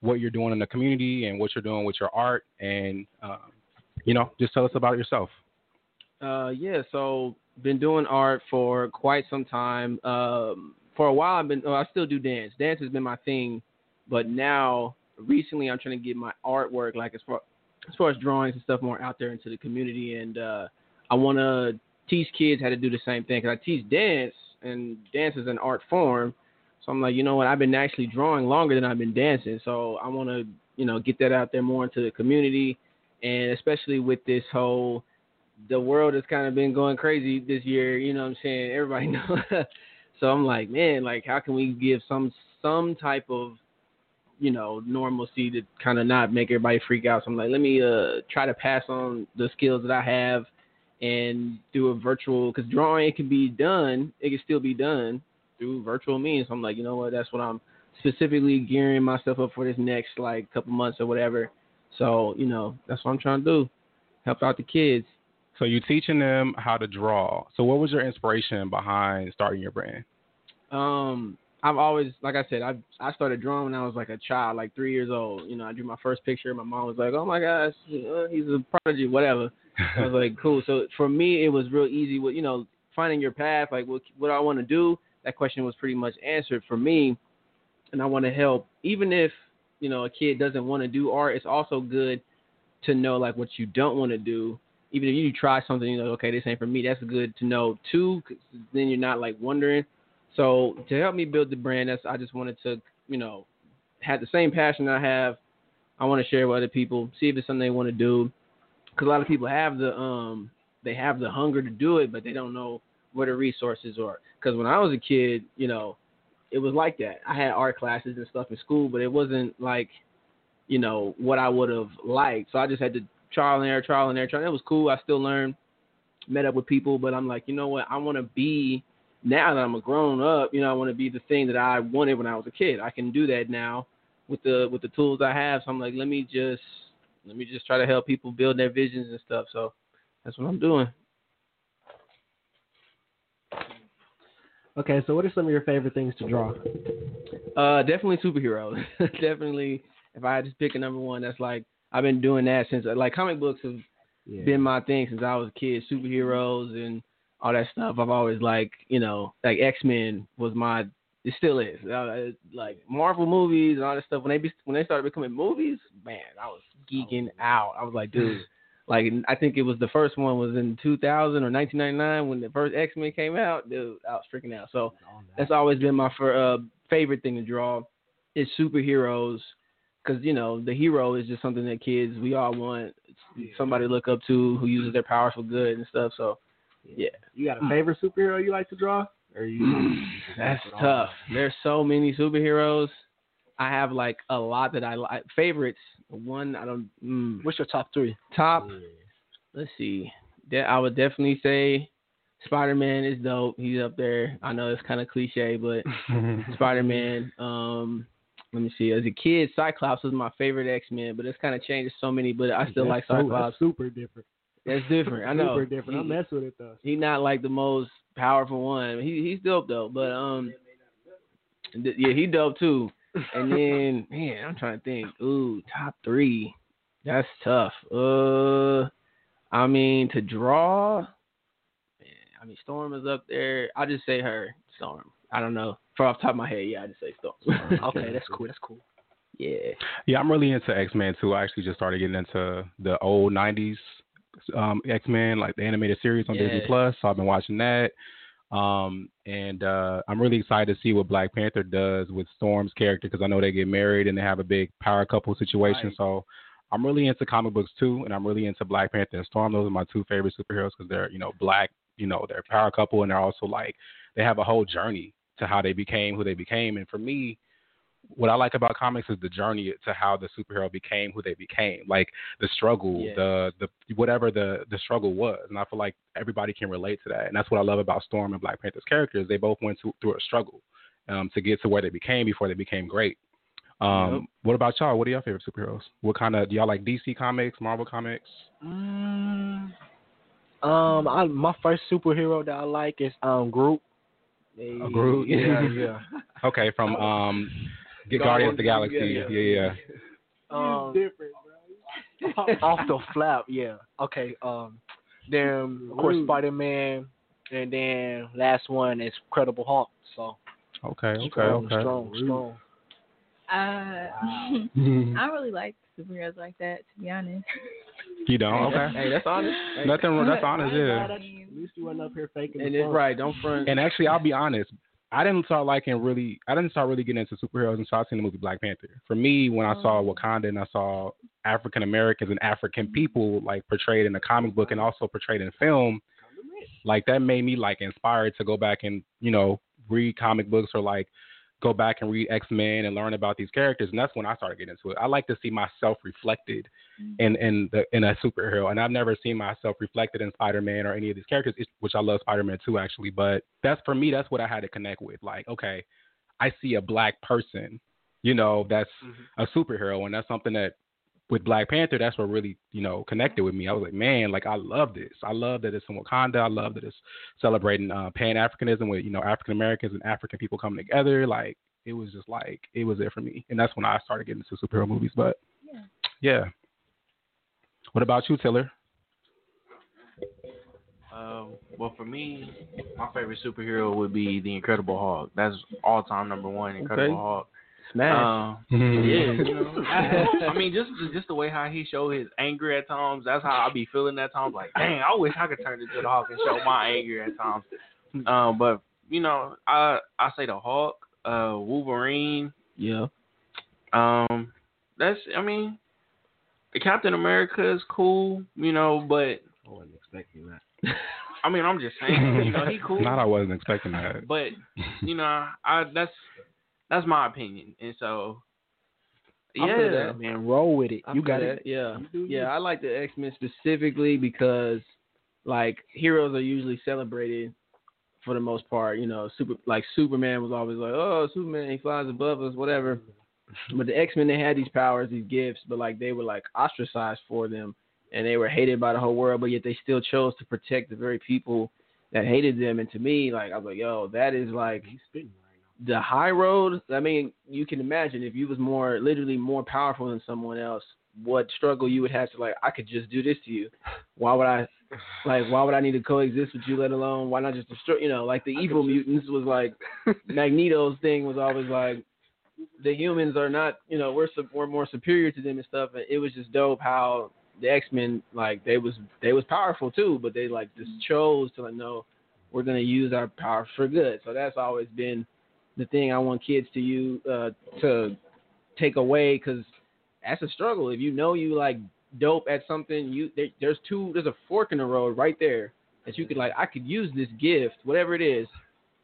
what you're doing in the community and what you're doing with your art, and um, you know just tell us about yourself. Uh, yeah, so been doing art for quite some time. Um, for a while, I've been. Oh, I still do dance. Dance has been my thing, but now recently, I'm trying to get my artwork, like as far as far as drawings and stuff, more out there into the community, and uh, I want to teach kids how to do the same thing. Cause I teach dance, and dance is an art form. So I'm like, you know what? I've been actually drawing longer than I've been dancing. So I want to, you know, get that out there more into the community, and especially with this whole, the world has kind of been going crazy this year. You know what I'm saying? Everybody knows. so I'm like, man, like how can we give some some type of you know normalcy to kind of not make everybody freak out. So I'm like, let me uh try to pass on the skills that I have and do a virtual because drawing it can be done, it can still be done through virtual means. So I'm like, you know what? That's what I'm specifically gearing myself up for this next like couple months or whatever. So you know, that's what I'm trying to do, help out the kids. So you're teaching them how to draw. So what was your inspiration behind starting your brand? Um, I've always, like I said, I I started drawing when I was like a child, like three years old. You know, I drew my first picture. My mom was like, "Oh my gosh, he's a prodigy, whatever." I was like, "Cool." So for me, it was real easy with you know finding your path, like what what I want to do. That question was pretty much answered for me, and I want to help. Even if you know a kid doesn't want to do art, it's also good to know like what you don't want to do. Even if you try something, you know, okay, this ain't for me. That's good to know too, then you're not like wondering so to help me build the brand, that's I just wanted to, you know, have the same passion I have. I want to share with other people, see if it's something they want to do. Because a lot of people have the um they have the hunger to do it, but they don't know where the resources are. Because when I was a kid, you know, it was like that. I had art classes and stuff in school, but it wasn't like, you know, what I would have liked. So I just had to trial and error, trial and error. Trial. It was cool. I still learned, met up with people, but I'm like, you know what? I want to be now that I'm a grown up, you know, I want to be the thing that I wanted when I was a kid. I can do that now with the with the tools I have. So I'm like, let me just let me just try to help people build their visions and stuff. So that's what I'm doing. Okay, so what are some of your favorite things to draw? Uh, definitely superheroes. definitely, if I had to pick a number one, that's like I've been doing that since like comic books have Yeah. been my thing since I was a kid. Superheroes and all that stuff. I've always like, you know, like X Men was my. It still is. Uh, like Marvel movies and all that stuff. When they be, when they started becoming movies, man, I was geeking out. I was like, dude. Like I think it was the first one was in 2000 or 1999 when the first X Men came out. Dude, I was freaking out. So that's always been my fir- uh, favorite thing to draw is superheroes because you know the hero is just something that kids we all want somebody to look up to who uses their powers for good and stuff. So yeah, You got a favorite superhero you like to draw? Or you that's tough. There's so many superheroes. I have like a lot that I like. Favorites. One I don't. Mm, What's your top three? top. Let's see. De- I would definitely say Spider Man is dope. He's up there. I know it's kind of cliche, but Spider Man. Um, let me see. As a kid, Cyclops was my favorite X Men, but it's kind of changed so many. But I still like That's so- Cyclops. that's super different. That's different. I know. Super different. I He- mess with it though. He's not like the most powerful one. He he's dope though. But um, th- yeah, he dope too. And then man, I'm trying to think. Ooh, top three. That's tough. Uh, I mean to draw. Man, I mean Storm is up there. I'll just say her. Storm. I don't know. For off the top of my head, yeah, I just say Storm. Okay, that's cool. That's cool. Yeah. Yeah, I'm really into X Men too. I actually just started getting into the old '90s um, X Men, like the animated series on Disney Plus. So I've been watching that, um, and uh, I'm really excited to see what Black Panther does with Storm's character because I know they get married and they have a big power couple situation. Right. So I'm really into comic books too, and I'm really into Black Panther and Storm. Those are my two favorite superheroes because they're you know black, you know they're a power couple, and they're also like they have a whole journey to how they became who they became. And for me, what I like about comics is the journey to how the superhero became who they became, like the struggle, Yes. the the whatever the the struggle was, and I feel like everybody can relate to that, and that's what I love about Storm and Black Panther's characters. They both went to, through a struggle um, to get to where they became before they became great. Um, Yep. what about y'all? What are your favorite superheroes? What kind of do y'all like DC comics, Marvel comics? Mm, um, I, my first superhero that I like is um Groot. Hey, Groot? Yeah, yeah. Okay, from um, Get Guardians of the Galaxy. Yeah, yeah. Um, off the flap, yeah. Okay. Um, then of course Spider Man, and then last one is Incredible Hulk. So Okay, okay, strong, okay. strong, strong. Uh, I really like superheroes like that, to be honest. You don't? Okay. Hey, that's honest. Hey. Nothing. wrong- That's honest. Yeah. At least you went up here faking And it's right. Don't front. And actually, I'll be honest. I didn't start liking really. I didn't start really getting into superheroes until I seen the movie Black Panther. For me, when I saw mm. Wakanda and I saw African Americans and African people like portrayed in the comic book and also portrayed in film, like that made me like inspired to go back and you know read comic books or like go back and read X Men and learn about these characters. And that's when I started getting into it. I like to see myself reflected mm-hmm. in in the in a superhero, and I've never seen myself reflected in Spider Man or any of these characters, which I love Spider Man too actually. But that's for me, that's what I had to connect with. Like, okay, I see a black person, you know, that's mm-hmm. a superhero, and that's something that with Black Panther, that's what really, you know, connected with me. I was like, man, like I love this. I love that it's in Wakanda. I love that it's celebrating uh, Pan Africanism with you know African Americans and African people coming together. Like it was just like it was there for me, and that's when I started getting into superhero movies. But Yeah. yeah. What about you, Tiller? Um, well, for me, my favorite superhero would be the Incredible Hulk. That's all time number one. Incredible Okay. Hulk. Smash. Uh, yeah, you know. I mean, just just the way how he showed his anger at times. That's how I be feeling at times. Like, dang, I wish I could turn into the Hulk and show my anger at times. Um, but you know, I I say the Hulk, uh, Wolverine. yeah. Um, that's I mean, the Captain America is cool, you know, but I wasn't expecting that. I mean, I'm just saying, you know, he cool. Not I wasn't expecting that. But you know, I that's that's my opinion, and so yeah. Man, roll with it. I you got it. Yeah, yeah. I like the X Men specifically because, like, heroes are usually celebrated for the most part. You know, super like Superman was always like, oh, Superman, he flies above us, whatever. Mm-hmm. But the X Men, they had these powers, these gifts, but like they were like ostracized for them, and they were hated by the whole world. But yet they still chose to protect the very people that hated them. And to me, like I was like, yo, that is like He's spitting right the high road, I mean, you can imagine if you was more literally more powerful than someone else, what struggle you would have to like, I could just do this to you. Why would I like why would I need to coexist with you, let alone why not just destroy you know, like the evil mutants was like Magneto's thing was always like the humans are not you know, we're we're more superior to them and stuff and it was just dope how the X Men like they was they was powerful too, but they like just chose to like no, we're gonna use our power for good. So that's always been the thing I want kids to you uh, to take away because that's a struggle. If you know you like dope at something, you there, there's two there's a fork in the road right there that you could like I could use this gift, whatever it is,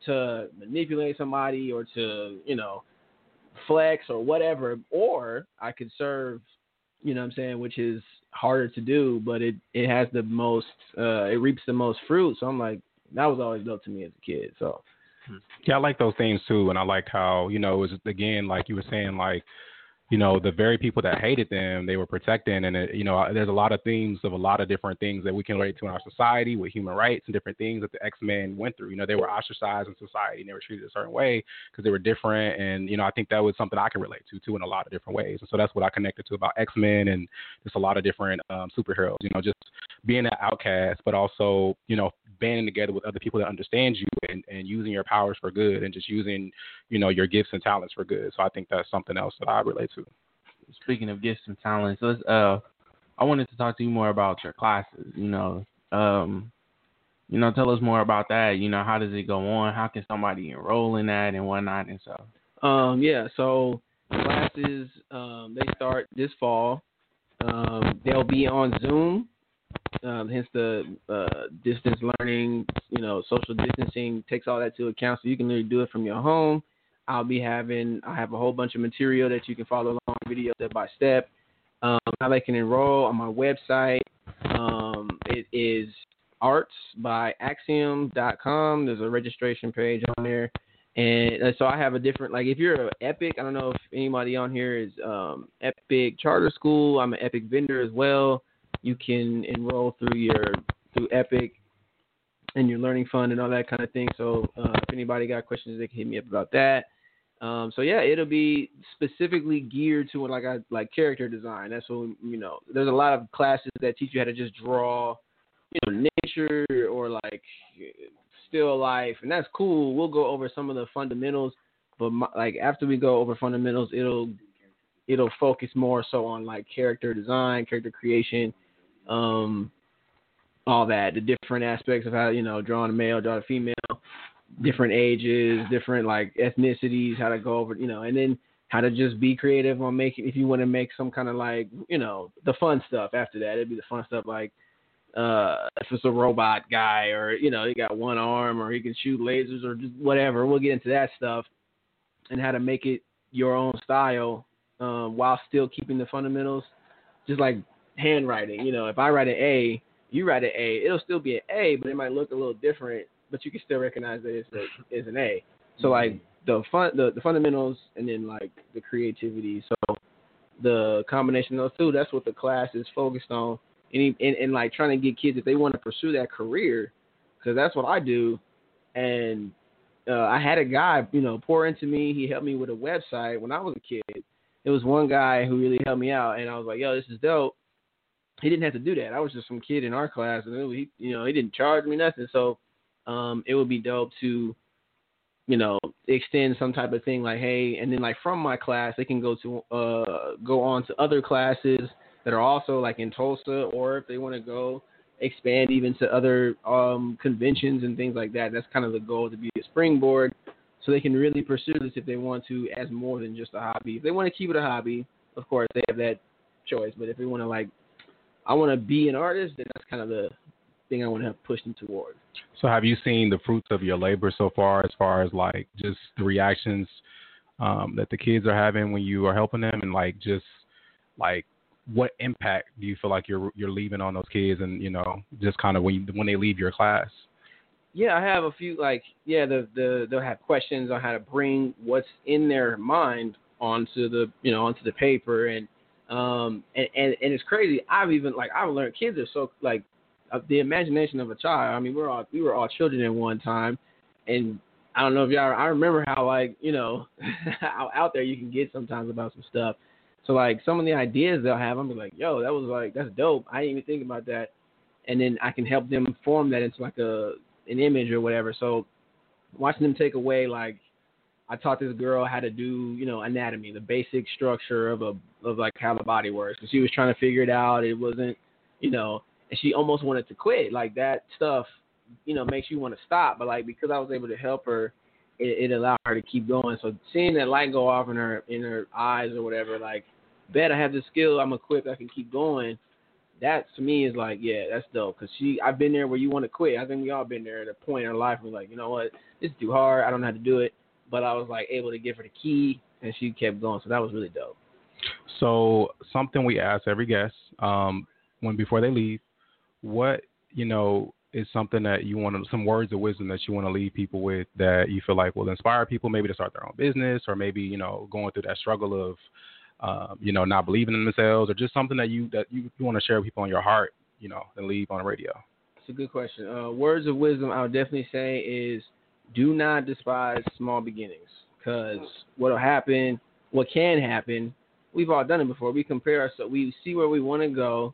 to manipulate somebody or to you know flex or whatever, or I could serve, you know what I'm saying, which is harder to do, but it it has the most uh, it reaps the most fruit. So I'm like that was always dope to me as a kid. So. Yeah, I like those things too, and I like how you know it was again like you were saying like you know the very people that hated them they were protecting, and it, you know there's a lot of themes of a lot of different things that we can relate to in our society with human rights and different things that the X Men went through. You know they were ostracized in society and they were treated a certain way because they were different, and you know I think that was something I can relate to too in a lot of different ways, and so that's what I connected to about X Men and just a lot of different um, superheroes. You know just being an outcast, but also you know banding together with other people that understand you and, and using your powers for good and just using you know your gifts and talents for good. So I think that's something else that I relate to. Speaking of gifts and talents, let's uh, I wanted to talk to you more about your classes. You know, um, you know, tell us more about that. You know, how does it go on? How can somebody enroll in that and whatnot and stuff? Um, yeah, so classes um, they start this fall. Um, they'll be on Zoom, um, hence the uh, distance learning. You know, social distancing takes all that to account, so you can do it from your home. I'll be having I have a whole bunch of material that you can follow along, video step by step. Um, how they can enroll on my website. Um, it is arts by axiom.com. There's a registration page on there And so I have a different like if you're an Epic, I don't know if anybody on here is um, Epic Charter School. I'm an Epic vendor as well. You can enroll through your through Epic and your learning fund and all that kind of thing. So uh, if anybody got questions, they can hit me up about that. Um, so yeah, it'll be specifically geared to like like character design. That's what you know. There's a lot of classes that teach you how to just draw, you know, nature or like still life, and that's cool. We'll go over some of the fundamentals, but my, like after we go over fundamentals, it'll it'll focus more so on like character design, character creation, um, all that, the different aspects of how you know drawing a male, drawing a female, different ages, different like ethnicities, how to go over, you know, and then how to just be creative on making if you want to make some kind of like you know the fun stuff after that. It'd be the fun stuff like uh if it's a robot guy or you know he got one arm or he can shoot lasers or just whatever. We'll get into that stuff and how to make it your own style um, while still keeping the fundamentals. Just like handwriting you know if i write an a you write an a it'll still be an a but it might look a little different but you can still recognize that it's, a, an A. So like the fun, the, the fundamentals, and then like the creativity. So the combination of those two, that's what the class is focused on, and, and, and like trying to get kids if they want to pursue that career, because that's what I do. And uh, I had a guy, you know, pour into me. He helped me with a website when I was a kid. It was one guy who really helped me out, and I was like, "Yo, this is dope." He didn't have to do that. I was just some kid in our class, and it, he, you know, he didn't charge me nothing. So um, it would be dope to, you know, extend some type of thing like, hey, and then like from my class, they can go to uh, go on to other classes that are also like in Tulsa, or if they want to go expand even to other um, conventions and things like that. That's kind of the goal to be a springboard, so they can really pursue this if they want to as more than just a hobby. If they want to keep it a hobby, of course they have that choice. But if they want to like, I want to be an artist, then that's kind of the thing I want to have pushed them toward. So, have you seen the fruits of your labor so far, as far as like just the reactions um, that the kids are having when you are helping them, and like just like what impact do you feel like you're you're leaving on those kids, and you know, just kind of when you, when they leave your class? Yeah, I have a few like yeah, the the they'll have questions on how to bring what's in their mind onto the you know onto the paper and um and, and and it's crazy i've even like i've learned kids are so like the imagination of a child. I mean, we're all we were all children at one time, and I don't know if y'all. I remember how like you know how out there you can get sometimes about some stuff. So like some of the ideas they'll have, I'm like, yo, that was like that's dope. I didn't even think about that, and then I can help them form that into like a an image or whatever. So watching them take away like I taught this girl how to do, you know, anatomy, the basic structure of a of like how the body works. And she was trying to figure it out. It wasn't, you know, and she almost wanted to quit. Like that stuff, you know, makes you want to stop. But like because I was able to help her, it, it allowed her to keep going. So seeing that light go off in her in her eyes or whatever, like, bet I have the skill, I'm equipped, I can keep going. That to me is like, yeah, that's dope. Cause she, I've been there where you want to quit. I think we all been there at a point in our life where like, you know what, this is too hard. I don't know how to do it. But I was like able to give her the key, and she kept going. So that was really dope. So something we ask every guest um, when before they leave, what you know is something that you want to some words of wisdom that you want to leave people with that you feel like will inspire people maybe to start their own business or maybe you know going through that struggle of um, you know not believing in themselves or just something that you that you, you want to share with people on your heart you know and leave on the radio? It's a good question. Uh, words of wisdom i would definitely say is do not despise small beginnings because what'll happen what can happen we've all done it before. We compare ourselves we see where we want to go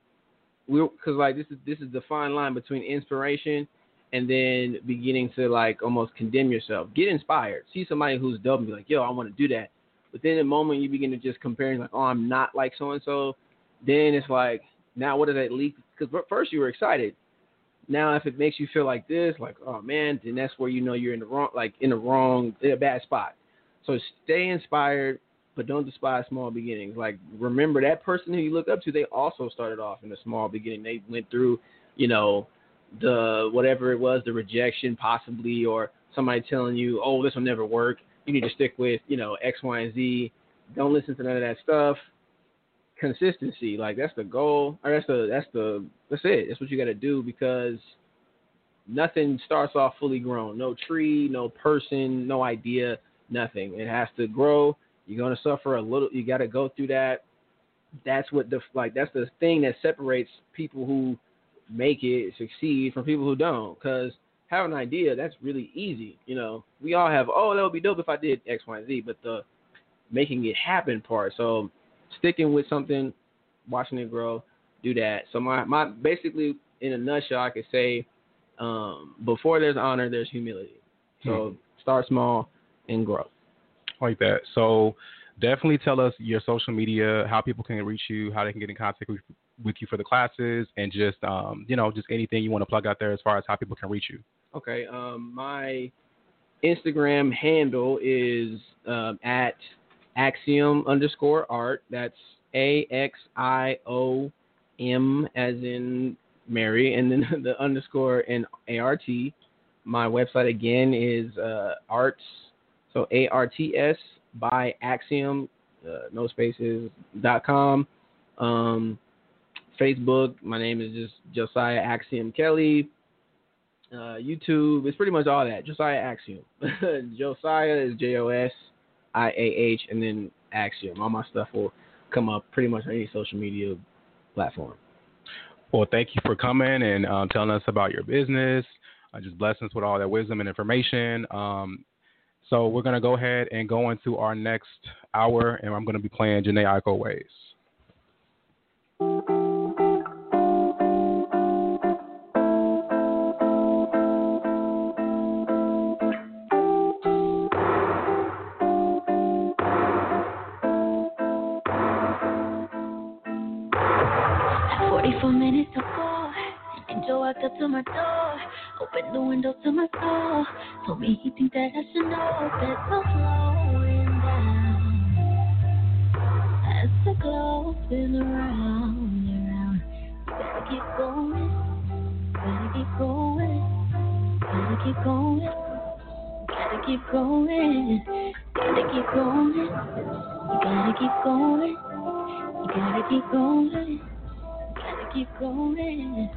we because like this is this is the fine line between inspiration and then beginning to like almost condemn yourself. Get inspired. See somebody who's dope and be like, yo, I want to do that. But then the moment you begin to just compare, like, oh, I'm not like so and so, then it's like, now what does that lead? Because first you were excited. Now if it makes you feel like this, like, oh man, then that's where you know you're in the wrong, like in the wrong, in a bad spot. So stay inspired, but don't despise small beginnings. Like remember that person who you look up to, they also started off in a small beginning. They went through, you know, the whatever it was, the rejection possibly, or somebody telling you, oh, this will never work. You need to stick with, you know, X, Y, and Z. Don't listen to none of that stuff. Consistency, like that's the goal, or that's the that's the that's it. That's what you got to do because nothing starts off fully grown. No tree, no person, no idea, nothing. It has to grow. You're gonna suffer a little. You got to go through that. That's what the like. That's the thing that separates people who make it succeed from people who don't. Because have an idea, that's really easy. You know, we all have. Oh, that would be dope if I did X, Y, and Z. But the making it happen part. So sticking with something, watching it grow, do that. So my my basically in a nutshell, I could say um, before there's honor, there's humility. So Hmm. start small and grow. Like that. So definitely tell us your social media, how people can reach you, how they can get in contact with, with you for the classes, and just um, you know just anything you want to plug out there as far as how people can reach you. Okay. Um, my Instagram handle is um, at axiom underscore art. That's A X I O M as in Mary, and then the underscore and A R T. My website again is uh, arts, so A R T S by axiom, uh, no spaces dot com. Um, Facebook, my name is just Josiah Axiom Kelly uh, YouTube. It's pretty much all that. Josiah Axiom. Josiah is J O S I A H, and then Axiom. All my stuff will come up pretty much on any social media platform. Well, thank you for coming and um, telling us about your business. Uh, just blessings with all that wisdom and information. Um, so we're gonna go ahead and go into our next hour, and I'm gonna be playing Jhené Aiko Ways. To my door, opened the window to my soul, told me he think that I should know that I'm slowing down. As the glow spins around and around, you gotta keep going, gotta keep going, gotta keep going, gotta keep going, gotta keep going, you gotta keep going, you gotta keep going. Gotta keep going. You gotta keep going.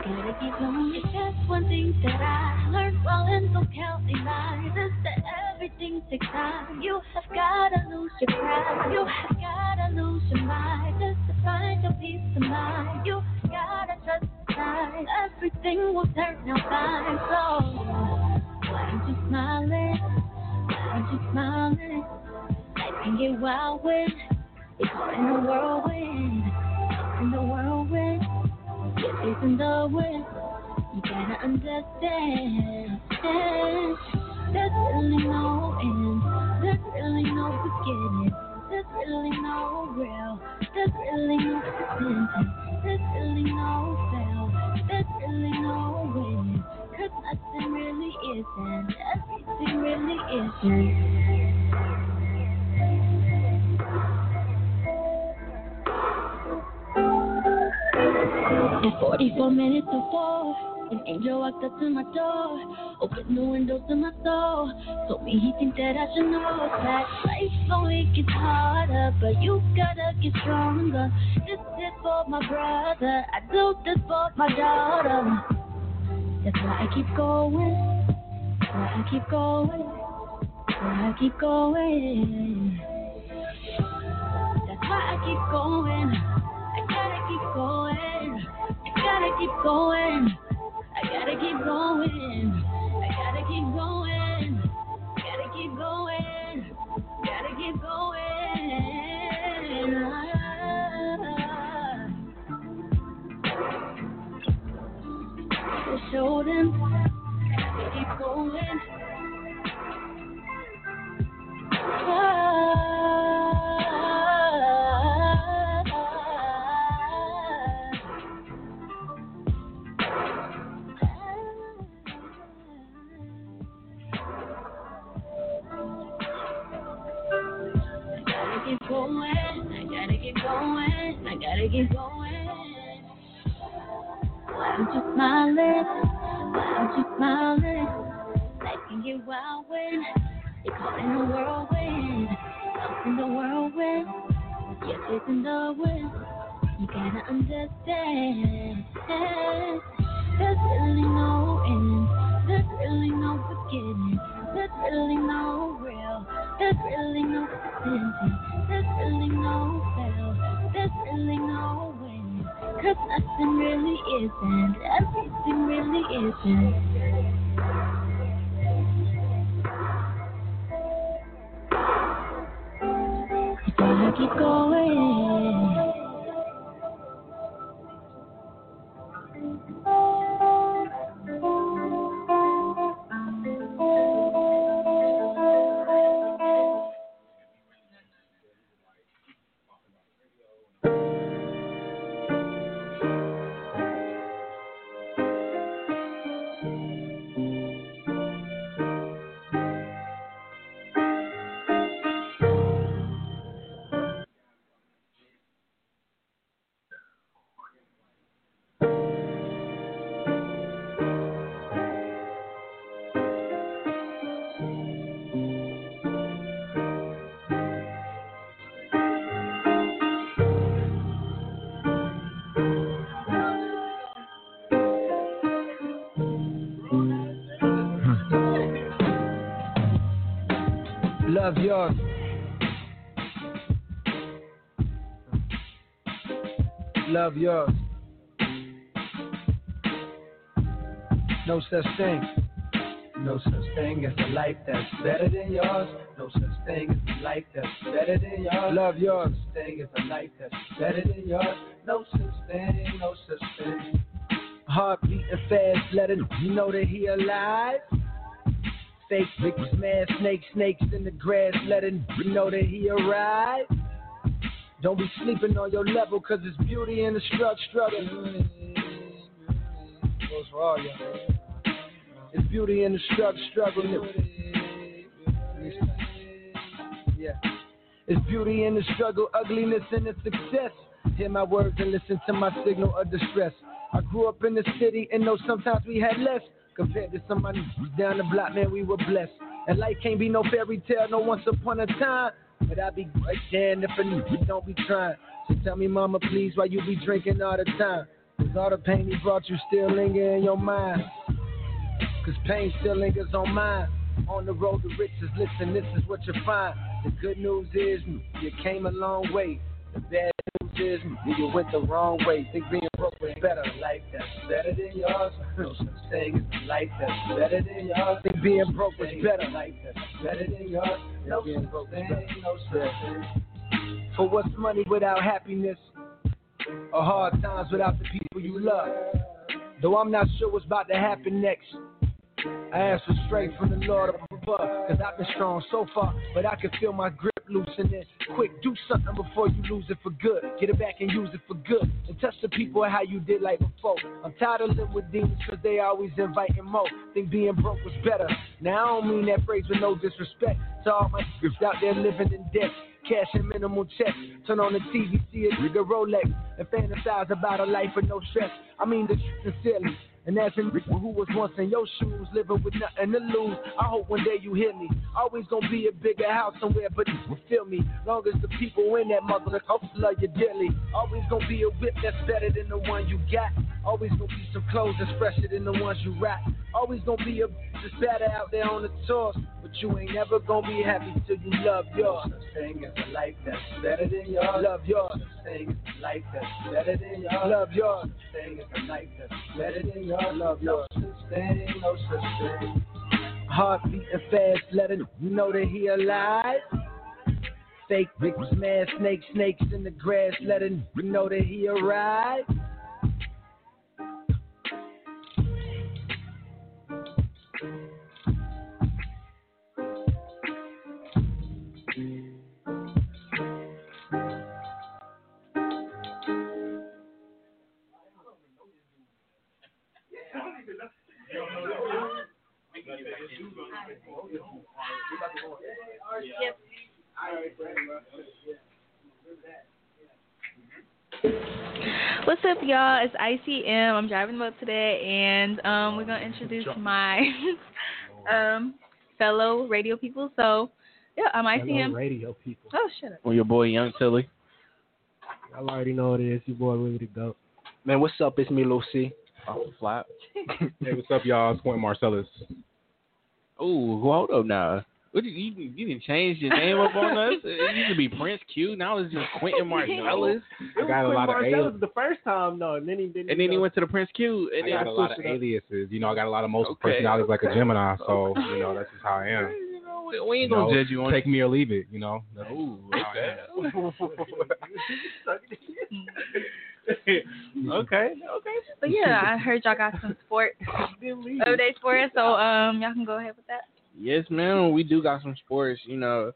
If that's one thing that I learned while in the county line is that everything takes time. You have gotta lose your pride. You have gotta lose your mind just to find your peace of mind. You gotta trust time. Everything will turn out fine. So why aren't you smiling? Why aren't you smiling? Life can get wild when it's in a whirlwind in the whirlwind. In the wind. You gotta understand. There's really no end. There's really no beginning. There's really no real. There's really no sentence. There's really no fail. There's really no win. Cause nothing really isn't. Everything really isn't. At 44 minutes to four, an angel walked up to my door, opened the window to my soul, told me he think that I should know that life only gets harder, but you gotta get stronger. This is for my brother, I do this for my daughter. That's why I keep going, why I keep going, why I keep going. That's why I keep going. Gotta keep going. I gotta keep going. I gotta keep going. Gotta keep going. Gotta keep going. I showed him. Gotta keep going. gotta gotta keep going. Why aren't you smiling? Why aren't you smiling? Life can get wild when you're caught in a whirlwind. Lost in the whirlwind. It's in the wind. You gotta understand. There's really no end. There's really no beginning. There's really no real. There's really no ending. There's really no fail. There's really no winning. Cause nothing really isn't. Everything really isn't. Love yours. No such thing. No such thing as a life that's better than yours. No such thing as a life that's better than yours. Love yours. No such thing as a life that's better than yours. No such thing. No such thing. Heart beating fast, let him know that he alive. Fake victims, mad snakes, snakes in the grass, let him know that he arrived. Don't be sleeping on your level, cause it's beauty in the struggle. struggle. It's beauty in the struggle, struggle. Yeah. It's beauty in the struggle, ugliness in the success. Hear my words and listen to my signal of distress. I grew up in the city and know sometimes we had less. Compared to somebody down the block, man, we were blessed. And life can't be no fairy tale, no once upon a time. But I'd be right damned if a nigga don't be trying. So tell me, mama, please, why you be drinking all the time? Cause all the pain he brought you still linger in your mind. Cause pain still lingers on mine. On the road to riches, listen, this is what you find. The good news is you came a long way. The bad is you went the wrong way. Think being broke was better. Life that's better than yours. No such thing as life that's better than yours. Think being broke was better. Life that's better than yours. No such thing, no such thing. For what's money without happiness? Or hard times without the people you love? Though I'm not sure what's about to happen next. I ask for strength from the Lord up above. Cause I've been strong so far, but I can feel my grip loosening. Quick, do something before you lose it for good. Get it back and use it for good. And touch the people how you did like before. I'm tired of living with demons cause they always inviting more. Think being broke was better. Now I don't mean that phrase with no disrespect to all my out there living in debt. Cash and minimal checks. Turn on the TV, see a nigga Rolex, and fantasize about a life with no stress. I mean the sincerely. And as in who was once in your shoes, living with nothing to lose. I hope one day you hear me. Always gonna be a bigger house somewhere, but you will feel me. Long as the people in that mother hope love you dearly. Always gonna be a whip that's better than the one you got. Always gonna be some clothes that's fresher than the ones you rock. Always gonna be a that's better out there on the tours. But you ain't never gonna be happy till you love yours. Saying it's a life that's better than yours. Love yours. Saying it's a life that's better than yours. Love yours. Saying it's a life that's better than yours. Love thing. Heart beating fast, let him know that he alive. Fake victims, mad snakes, snakes in the grass, let him know that he arrived. Y'all? It's ICM. I'm driving the boat today, and um, we're gonna introduce my um, fellow radio people. So, yeah, I'm ICM. radio people. Oh, shut up. Well, your boy Young Tilly. Y'all already know what it is. Your boy Willie to go. Man, what's up? It's me, Lucy. off the flap. Hey, what's up, y'all? It's Quentin Marcellus. Oh, hold up now. What did you, you didn't change your name up on us? It used to be Prince Q. Now it's just Quentin Marcellus. I got a lot of was aliases. the first time though, and then he didn't. And then he went to the Prince Q. And I then got a lot of switched it up. aliases. You know, I got a lot of multiple Okay, personalities like a. Gemini, so you know that's just how I am. You know, we- we ain't You gonna know, judge you on take me or leave it. You know. That's Ooh, okay. okay, okay. But yeah, I heard y'all got some sports, everyday sports. So um, y'all can go ahead with that. Yes, man. We do got some sports. You know,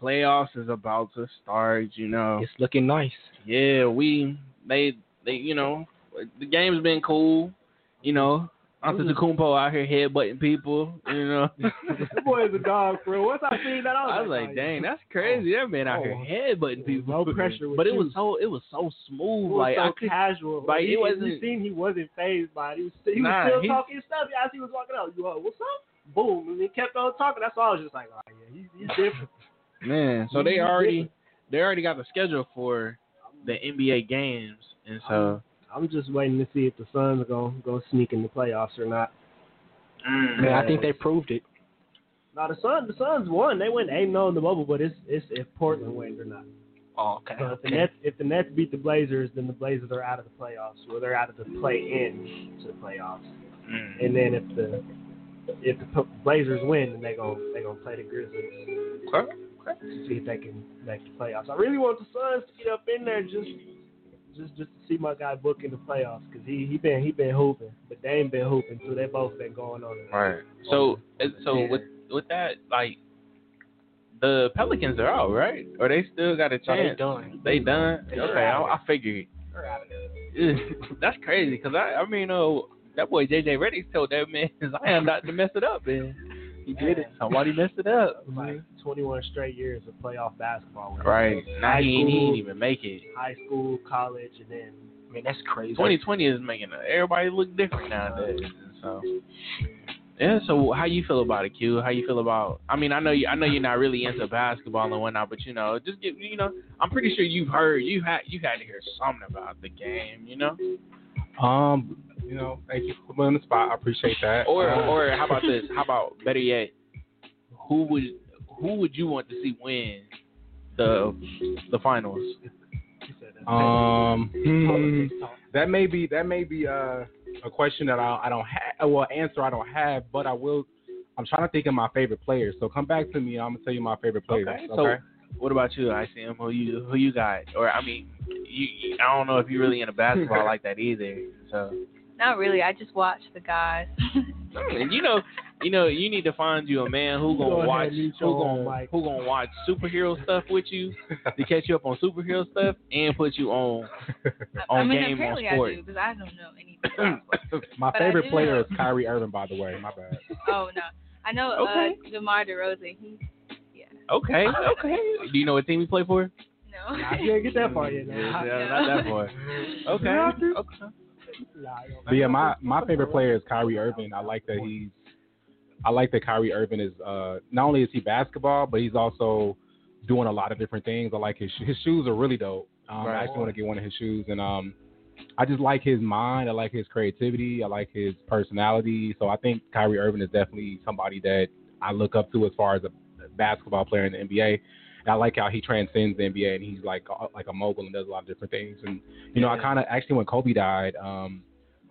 playoffs is about to start. You know, It's looking nice. yeah. We they they you know the game's been cool. You know, Antetokounmpo mm-hmm. out here headbutting people. You know, That boy is a dog, bro. Once I seen that, I was, I was like, dang, oh, that's crazy. That man out here Oh. headbutting people. no pressure but it was so it was so smooth. was like so could, casual. like, he, it wasn't- seen he wasn't phased by it. He was, he was Nah, still he- talking stuff as he was walking out. You, what's up? Boom, and he kept on talking. That's why I was just like, oh yeah, he's, he's different. Man, so they already different. they already got the schedule for the NBA games, and so I'm just waiting to see if the Suns are gonna go sneak in the playoffs or not. Man, I think they proved it. Now the Suns, the Suns won. They went eight 0 in the bubble, but it's it's if Portland wins or not. Oh, okay. So if the. Nets if the Nets beat the Blazers, then the Blazers are out of the playoffs, or they're out of the play in to the playoffs. mm. And then if the if the Blazers win, then they gonna they gonna play the Grizzlies Okay. okay. to see if they can make the playoffs. I really want the Suns to get up in there just just just to see my guy Book in the playoffs because he he been he been hooping, but they ain't been hooping, so they both been going on. it. right. So and so with with that like the Pelicans are out, right? Or they still got a So they done. They done. They Okay, I. I figured. They're out of there. That's crazy because I I mean uh that boy JJ Redick told that man I Zion not to mess it up man. he did it. Somebody messed it up. Like 21 straight years of playoff basketball. Right. Now High he ain't, he school, ain't even make it. high school, college, and then I mean, that's crazy. 2020 is making everybody look different nowadays. So yeah. So how you feel about it, Q? How you feel about? I mean, I know you. I know you're not really into basketball and whatnot, but you know, just give. You know, I'm pretty sure you've heard. You had. You had to hear something about the game. You know. Um, you know, thank you for putting on the spot. I appreciate that. Or Uh, or how about this? How about better yet? Who would who would you want to see win the the finals? Um, hmm, that may be that may be uh, a question that I, I don't have. Well, answer I don't have, but I will. I'm trying to think of my favorite players. So come back to me. I'm gonna tell you my favorite players. Okay. Okay. So what about you, ICM? Who you who you got? Or I mean, you, you I don't know if you're really into basketball like that either. So Not really. I just watch the guys. and you know, you know, you need to find you a man who gonna ahead, watch mute who gonna mic. who gonna watch superhero stuff with you to catch you up on superhero stuff and put you on I on mean, game on apparently sport. I do because I don't know anything. my But favorite player know- is Kyrie Irving, by the way. My bad. oh no, I know Okay. uh, DeMar DeRozan. He Okay, okay. Do you know what team he play for? no. Nah, you ain't get that far yet. Yeah, Nah. not that boy. Okay. Okay. But yeah, my my favorite player is Kyrie Irving. I like that he's. I like that Kyrie Irving is. Uh, not only is he basketball, but he's also doing a lot of different things. I like his his shoes are really dope. Um, I actually want to get one of his shoes, and um, I just like his mind. I like his creativity. I like his personality. So I think Kyrie Irving is definitely somebody that I look up to as far as a basketball player in the NBA. And I like how he transcends the NBA and he's like a- like a mogul and does a lot of different things. And you know, I kind of actually when Kobe died, um,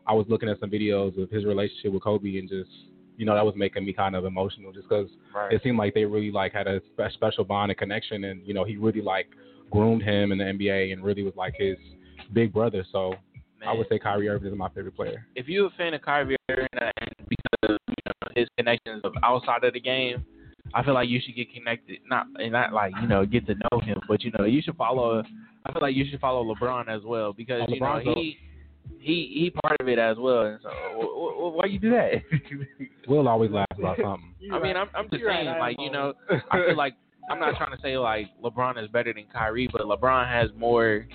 I was looking at some videos of his relationship with Kobe and just you know that was making me kind of emotional just because Right. it seemed like they really like had a spe- special bond and connection and you know he really like groomed him in the NBA and really was like his big brother. So I would say Kyrie Irving is my favorite player. if you're a fan of Kyrie Irving and because you know his connections of outside of the game, I feel like you should get connected. Not and not like you know get to know him, but you know you should follow. I feel like you should follow LeBron as well because Oh, you know he he he part of it as well. And so wh- wh- why you do that? We'll always laugh about something. I mean, I'm I'm just You're saying I like you know I feel like I'm not trying to say like LeBron is better than Kyrie, but LeBron has more.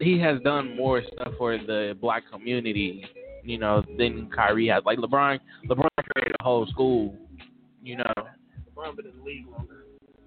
He has done more stuff for the black community, you know, than Kyrie has. Like LeBron, LeBron created a whole school, you know. LeBron been in the league longer.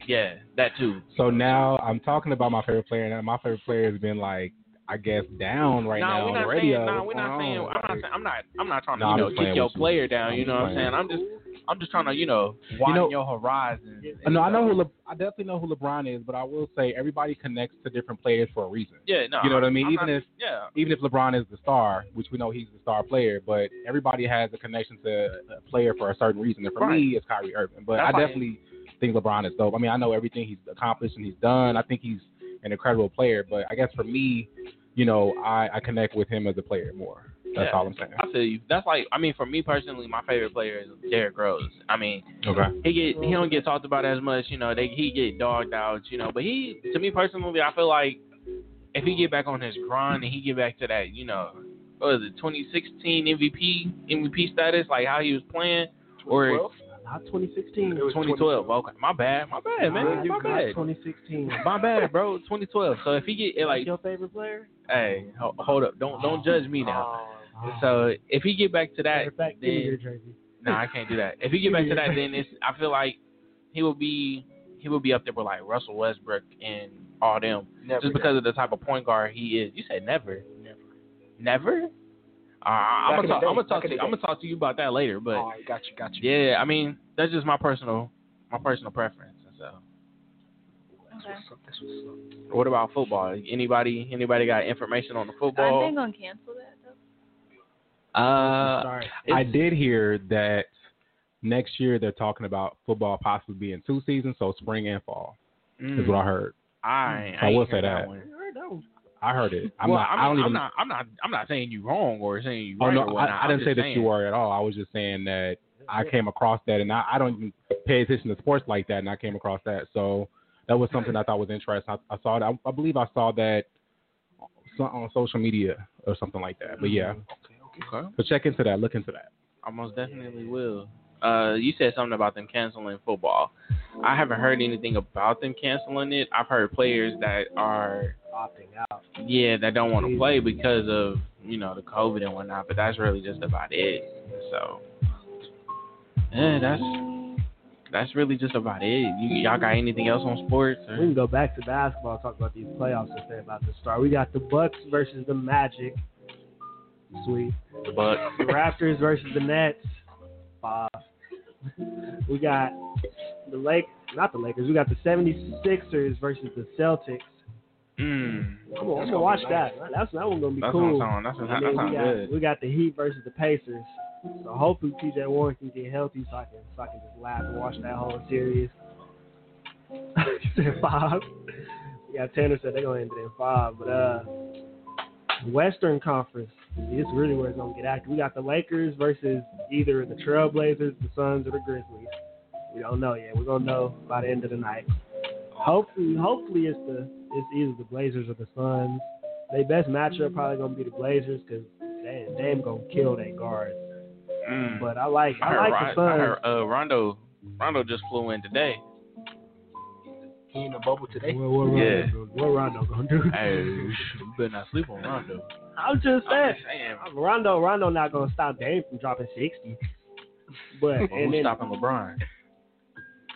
Yeah, that too. So now I'm talking about my favorite player, and my favorite player has been like I guess, down right no, now we're on not the radio. saying. No, we're not saying. I'm not. Saying, I'm not. I'm not trying to No, you I'm know kick your with you. player down. I'm You know what I'm saying? I'm just. I'm just trying to you know widen know- your horizons. Uh, No, I know who Le- I definitely know who LeBron is, but I will say everybody connects to different players for a reason. Yeah, no. you know what I mean? I'm even not- if yeah. even if LeBron is the star, which we know he's the star player, but everybody has a connection to a player for a certain reason. And for Right. me, it's Kyrie Irving. But That's I like- definitely think LeBron is dope. I mean, I know everything he's accomplished and he's done. I think he's an incredible player. But I guess for me, you know, I, I connect with him as a player more. That's Yeah. all I'm saying. I feel you. That's like I mean, for me personally, my favorite player is Derrick Rose. I mean, Okay. he get he don't get talked about as much. You know, they he get dogged out. You know, but he to me personally, I feel like if he get back on his grind and he get back to that, you know, what was it 2016 MVP MVP status, like how he was playing, or Not 2016. 2012. Okay, my bad, my bad, man, my bad. 2016. My bad, bro. 2012. So if he get like, your favorite player? hey, hold up, don't don't judge me now. Oh. So oh. if he get back to that, Matter of fact, give me your then jersey. no, I can't do that. If he get back to that, then it's I feel like he will be he will be up there with like Russell Westbrook and all them, Never just because of the type of point guard he is. You said never, Never. never. Uh, I'm gonna talk. I'm gonna talk to you. I'm gonna talk to you about that later. But All right, got you, got you. yeah, I mean that's just my personal my personal preference. and So, Okay. That's what's up. what about football? Anybody anybody got information on the Are football? they gonna cancel that though? Uh, Sorry. I did hear that next year they're talking about football possibly being two seasons, so spring and fall mm, is what I heard. I, I ain't will hear say that. one. I heard it. I'm well, not. I, mean, I don't I'm even. not. I'm not. I'm not saying you wrong or saying you oh right no, or. I, I didn't say just that you were at all. I was just saying that I came across that, and I, I don't even pay attention to sports like that, and I came across that. So that was something I thought was interesting. I, I saw it. I, I believe I saw that on social media or something like that. But yeah, Okay. Okay. so check into that. Look into that. I most definitely will. Uh, you said something about them canceling football. I haven't heard anything about them canceling it. I've heard players that are, Opting out. yeah, that don't want to play because of you know the COVID and whatnot. But that's really just about it. So, yeah, that's that's really just about it. You y'all got anything else on sports? We can go back to basketball. Talk about these playoffs since they're about to start. We got the Bucks versus the Magic. Sweet. The Bucks. The Raptors versus the Nets. Five. We got the Lake, not the Lakers. We got the 76ers versus the Celtics. Mm. Come on, I'm gonna watch that. That's that one gonna be That's cool. what I'm saying. That's what, And that then sounds we got good. we got the Heat versus the Pacers. So hopefully TJ Warren can get healthy so I can so I can just laugh and watch that whole series. Five. Yeah, Tanner said they're gonna end it in five, but uh, Western Conference. This is really where it's gonna get active. We got the Lakers versus either the Trailblazers, the Suns, or the Grizzlies. We don't know yet. We're gonna know by the end of the night. Hopefully, hopefully it's the it's either the Blazers or the Suns. Their best matchup probably gonna be the Blazers because they they ain't gonna kill their guards. Mm. But I like I I, like Ron- the I Suns. heard uh, Rondo. Rondo just flew in today. He in the bubble today. What, what, Yeah. Rondo, what Rondo gonna do? Hey, you better not sleep on Rondo. I'm just saying, I'm saying. just saying. Rondo, Rondo not gonna stop Dame from dropping sixty. But Well, and who's then stopping LeBron?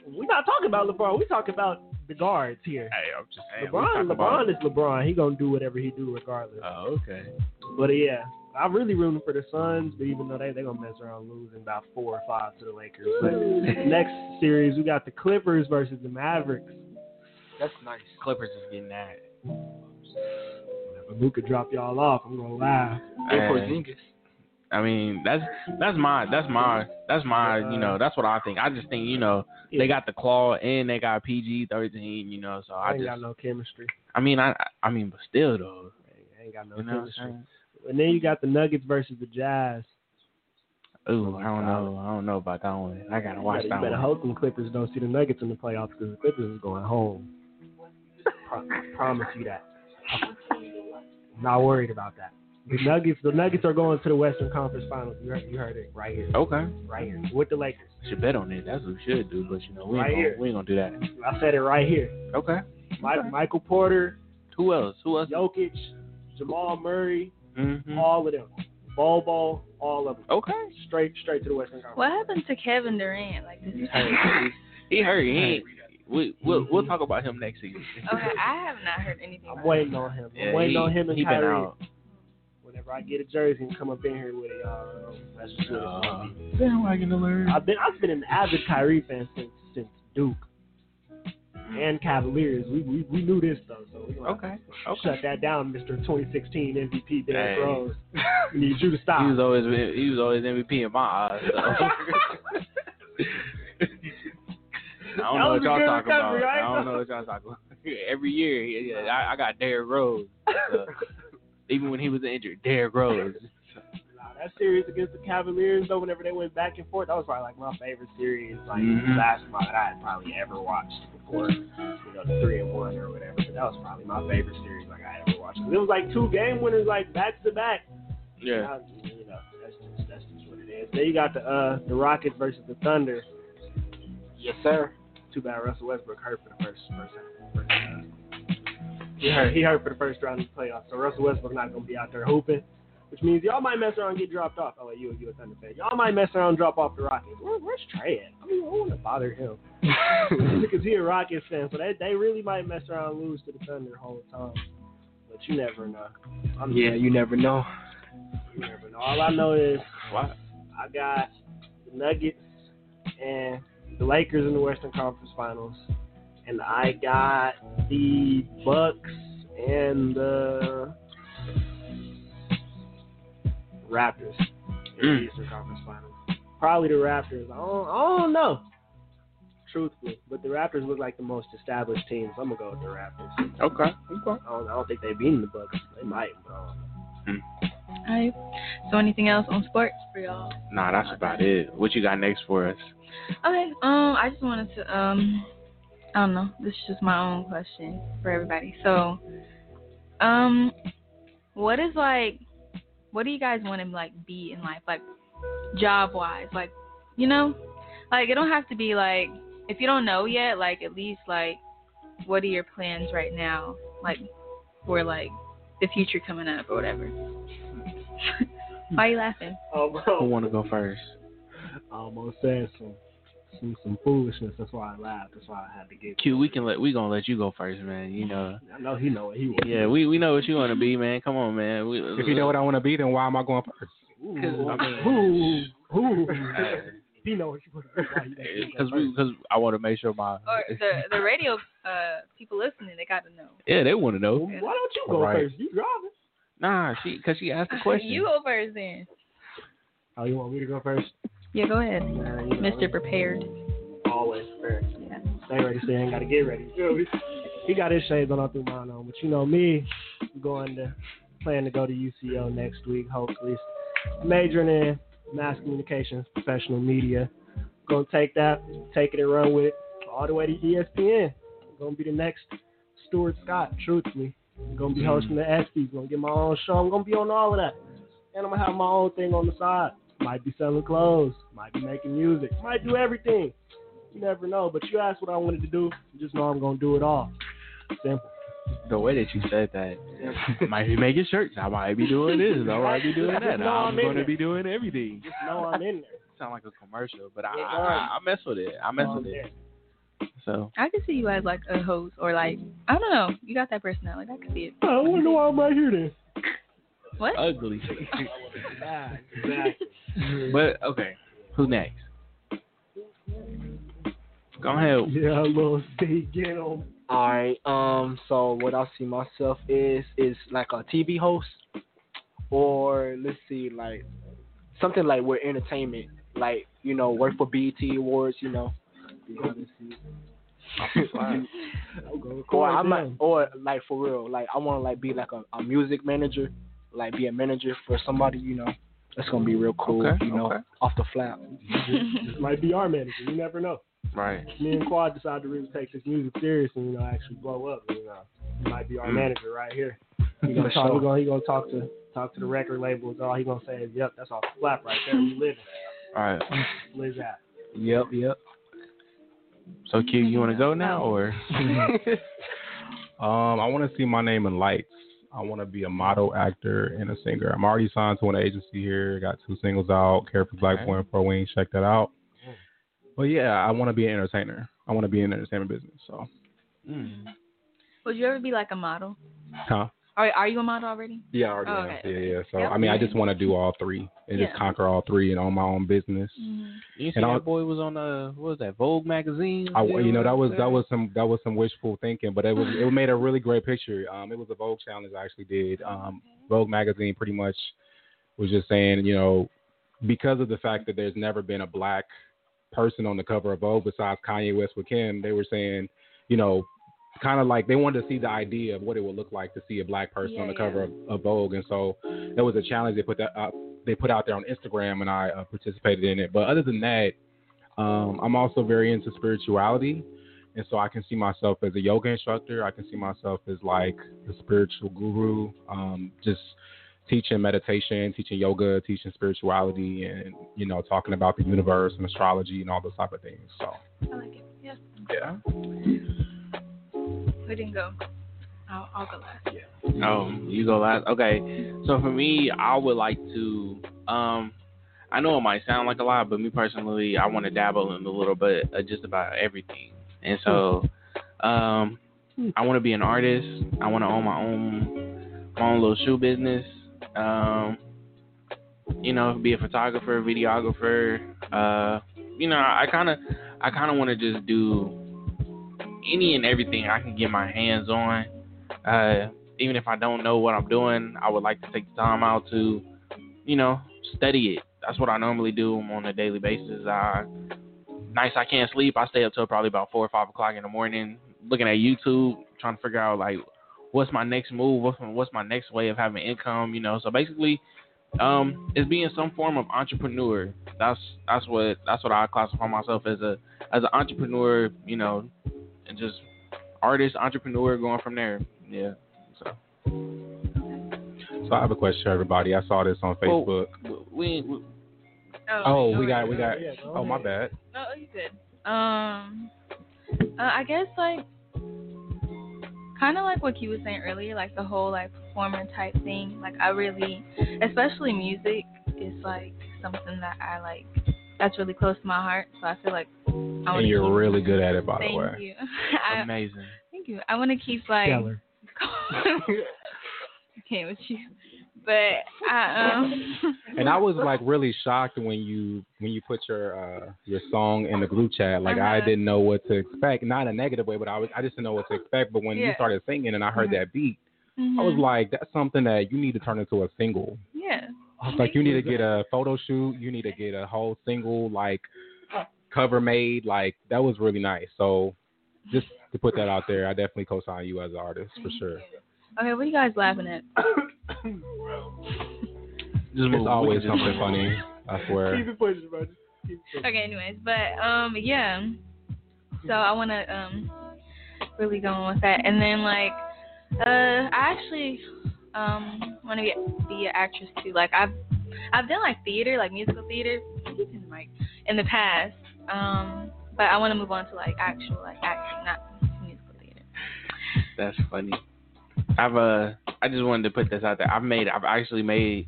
we're not talking about LeBron. We talking about the guards here. Hey, I'm just saying. LeBron, LeBron about- is LeBron. He gonna do whatever he do regardless. Oh, okay. But yeah, I'm really rooting for the Suns. But even though they they gonna mess around losing about four or five to the Lakers. But next series we got the Clippers versus the Mavericks. That's nice. Clippers is getting that. If Luka drop y'all off, I'm gonna laugh. And Hey. Porzingis. I mean, that's that's my that's my that's my you know that's what I think. I just think you know they got the claw and they got PG thirteen. You know, so I I ain't just got no chemistry. I mean I I mean but still though. I ain't got no You know chemistry. And then you got the Nuggets versus the Jazz. Ooh, I don't know. I don't know about that one. I gotta watch you that better one. hope them Clippers don't see the Nuggets in the playoffs because the Clippers is going home. Pro- promise you that. I'm not worried about that. The Nuggets, the Nuggets are going to the Western Conference Finals. You heard, you heard it right here, Okay. right here with the Lakers. Should bet on it. That's what we should do, but you know we ain't, Right gonna, we ain't gonna do that. I said it right here. Okay. Mi- Michael Porter, Who else? Who else? Jokic, Jamal Murray, Mm-hmm. all of them. Bol Bol, all of them. Okay. Straight, straight to the Western Conference. What happened to Kevin Durant? Like this is He hurt. He hurt. He ain't, We we'll we'll talk about him next season. Okay, I have not heard anything. I'm about waiting on him. I'm Yeah, waiting he- on him and he been out. Whenever I get a jersey and come up in here with it, y'all. That's just what it's gonna be. Uh, bandwagon alert. I've been I've been an avid Kyrie fan since since Duke and Cavaliers. We we, we knew this though, so we gonna Okay. shut that down, Mr. 2016 MVP Derrick Hey. Rose. We need you to stop. He was always he was always MVP in my eyes. So. I don't know was what y'all good talking about. recovery, I I don't know what y'all talking about. Every year, yeah, yeah, I, I got Derrick Rose. So, even when he was injured, Derrick Rose. Nah, that series against the Cavaliers, though, whenever they went back and forth, that was probably like my favorite series, like Mhm. basketball that I had probably ever watched before, you know, the three and one or whatever. But that was probably my favorite series like I ever watched. 'Cause It was like two game winners, like back to back. Yeah. Uh, You know, that's just that's just what it is. Then you got the uh the Rockets versus the Thunder. Yes, sir. Too bad Russell Westbrook hurt for the first first, first uh, he hurt he hurt for the first round of the playoffs. So Russell Westbrook not gonna be out there hooping. Which means y'all might mess around and get dropped off. Oh, wait, you you a Thunder fan. Y'all might mess around and drop off the Rockets. Where, where's Trey at? I mean, I don't want to bother him because he a Rockets fan. So they they really might mess around and lose to the Thunder the whole time. But you never know. I'm Yeah, you never know. you never know. All I know is What? I got the Nuggets and the Lakers in the Western Conference Finals, and I got the Bucks and the Raptors in Mm. the Eastern Conference Finals. Probably the Raptors. I don't, I don't know, truthfully, but the Raptors look like the most established team, so I'm gonna go with the Raptors. Okay. Okay. I don't, I don't think they've beaten the Bucks. They might, but I don't know. Alright. So anything else on sports for y'all? Nah, that's about it. What you got next for us? Okay. Um, I just wanted to um, I don't know. This is just my own question for everybody. So, um, what is like, what do you guys want to like be in life, like job wise, like, you know, like it don't have to be like if you don't know yet, like at least like, what are your plans right now, like for like the future coming up or whatever. Why are you laughing? Oh, Who want to go first? I almost said some some some foolishness. That's why I laughed. That's why I had to get. Q, we can let we gonna let you go first, man. You know. I know he know what he wants. Yeah, we we know what you want to be, man. Come on, man. We, If you know what I want to be, then why am I going first? Ooh, ooh. he know what you want. because we because I want to make sure my Or the the radio uh people listening, they got to know. yeah they want to know. Why don't you go Right. first? You driving? Nah, she because she asked the question. You go first then. Oh, you want me to go first? Yeah, go ahead, Man, you know, Mr. Prepared. Always prepared. Yeah. Stay ready, so you ain't got to get ready. You feel me? He got his shades on, I threw mine on. But you know me, going to plan to go to UCO next week, hopefully. Majoring in mass communications, professional media. Gonna take that, take it and run with it all the way to ESPN. gonna be the next Stuart Scott, truthfully. I'm gonna be mm-hmm. hosting the ESPYs, gonna get my own show. I'm gonna be on all of that. And I'm gonna have my own thing on the side. Might be selling clothes, might be making music, might do everything. You never know. But you asked what I wanted to do, just know I'm gonna do it all. Simple. the way that you said that, I might be making shirts. I might be doing this. I might be doing that. know I'm I'm going to there. be doing everything. Just know I'm in there. Sound like a commercial, but I Yeah, I, I, I mess with it. I mess Know with it. So I could see you as like a host or like I don't know. You got that personality. I could see it. I wonder why I'm right here then. What? ugly. Yeah, exactly. but okay, who next? Go ahead. Yeah, little Steve, get him. All right. Um. So what I see myself is is like a TV host, or let's see, like something like with entertainment, like you know, work for BET Awards, you know. or I might, or like for real, like I want to like be like a, a music manager, like be a manager for somebody, you know. That's gonna be real cool, Okay, you know, okay. off the flap. This might be our manager. You never know. Right. Me and Quad decided to really take this music serious and you know actually blow up. You know, he might be our Mm. manager right here. He gonna talk. sure. He gonna he gonna talk to talk to the record labels. All he gonna say is, "Yep, that's off the flap right there. We living. All right. Liz at." Yep, yep. So Q, you want to go now or? Um, I want to see my name in lights. I want to be a model, actor, and a singer. I'm already signed to an agency here. Got two singles out. Care for Black Okay. Boy and Pro Wings. Check that out. Mm. But yeah, I want to be an entertainer. I want to be in the entertainment business. So, mm. Would you ever be like a model? huh? Are Are you a model already? Yeah, I already Oh, am. okay, yeah, yeah. So Yep. I mean, I just want to do all three and Yeah. just conquer all three and own my own business. You see And I'll- that boy was on uh what was that Vogue magazine? I, you know, that was that was some that was some wishful thinking, but it was it made a really great picture. Um, it was a Vogue challenge I actually did. Um, Vogue magazine pretty much was just saying, you know, because of the fact that there's never been a black person on the cover of Vogue besides Kanye West with Kim, they were saying, you know, kind of like they wanted to see the idea of what it would look like to see a black person on the Yeah, cover of, of Vogue, and so that was a challenge they put that up, they put out there on Instagram, and I uh, participated in it. But other than that, um, I'm also very into spirituality, and so I can see myself as a yoga instructor. I can see myself as like the spiritual guru, um, just teaching meditation, teaching yoga, teaching spirituality, and you know, talking about the universe and astrology and all those type of things. So I like it. Yeah. yeah. We didn't go. I'll, I'll go last. Yeah. Oh, you go last. Okay. So for me, I would like to. Um, I know it might sound like a lot, but me personally, I want to dabble in a little bit of just about everything. And so, um, I want to be an artist. I want to own my own my own little shoe business. Um, you know, be a photographer, videographer. Uh, you know, I kind of I kind of want to just do any and everything I can get my hands on. Uh, even if I don't know what I'm doing, I would like to take the time out to, you know, study it. That's what I normally do on a daily basis. I nights I can't sleep, I stay up till probably about four or five o'clock in the morning, looking at YouTube, trying to figure out like what's my next move, what's my, what's my next way of having income, you know. So basically, um, it's being some form of entrepreneur. That's that's what that's what I classify myself as a as an entrepreneur, you know, and just artist, entrepreneur, going from there. Yeah. So So I have a question for everybody. I saw this on Well, Facebook. we, we Oh, we got we got. Yeah, go Oh, my bad. No, you good. Um, uh, I guess like kind of like what you were saying earlier, like the whole like performer type thing. Like I really, especially music, is like something that I like. That's really close to my heart. So I feel like I want And you're really good at it, by the way. Thank way. you. I, amazing. Thank you. I want to keep like. Stellar. Can't with you, but I um. And I was like really shocked when you when you put your uh your song in the group chat. Like I Uh-huh. didn't know what to expect. Not in a negative way, but I was I just didn't know what to expect. But when you started singing and I heard Mhm. that beat, I was Mhm. like, that's something that you need to turn into a single. Yeah. I was like, you need to get a photo shoot. You need to get a whole single like cover made. Like that was really nice. So just to put that out there, I definitely co-sign you as an artist for sure. Okay, what are you guys laughing at? Just It's always something funny. I swear. Keep it pushing, bro. Keep it pushing. Okay, anyways, but um, yeah. So I want to um really go on with that, and then like uh, I actually um want to be be an actress too. Like I've I've done like theater, like musical theater, like in the past. Um, but I want to move on to like actual like acting, not musical theater. That's funny. I've uh I just wanted to put this out there. I've made I've actually made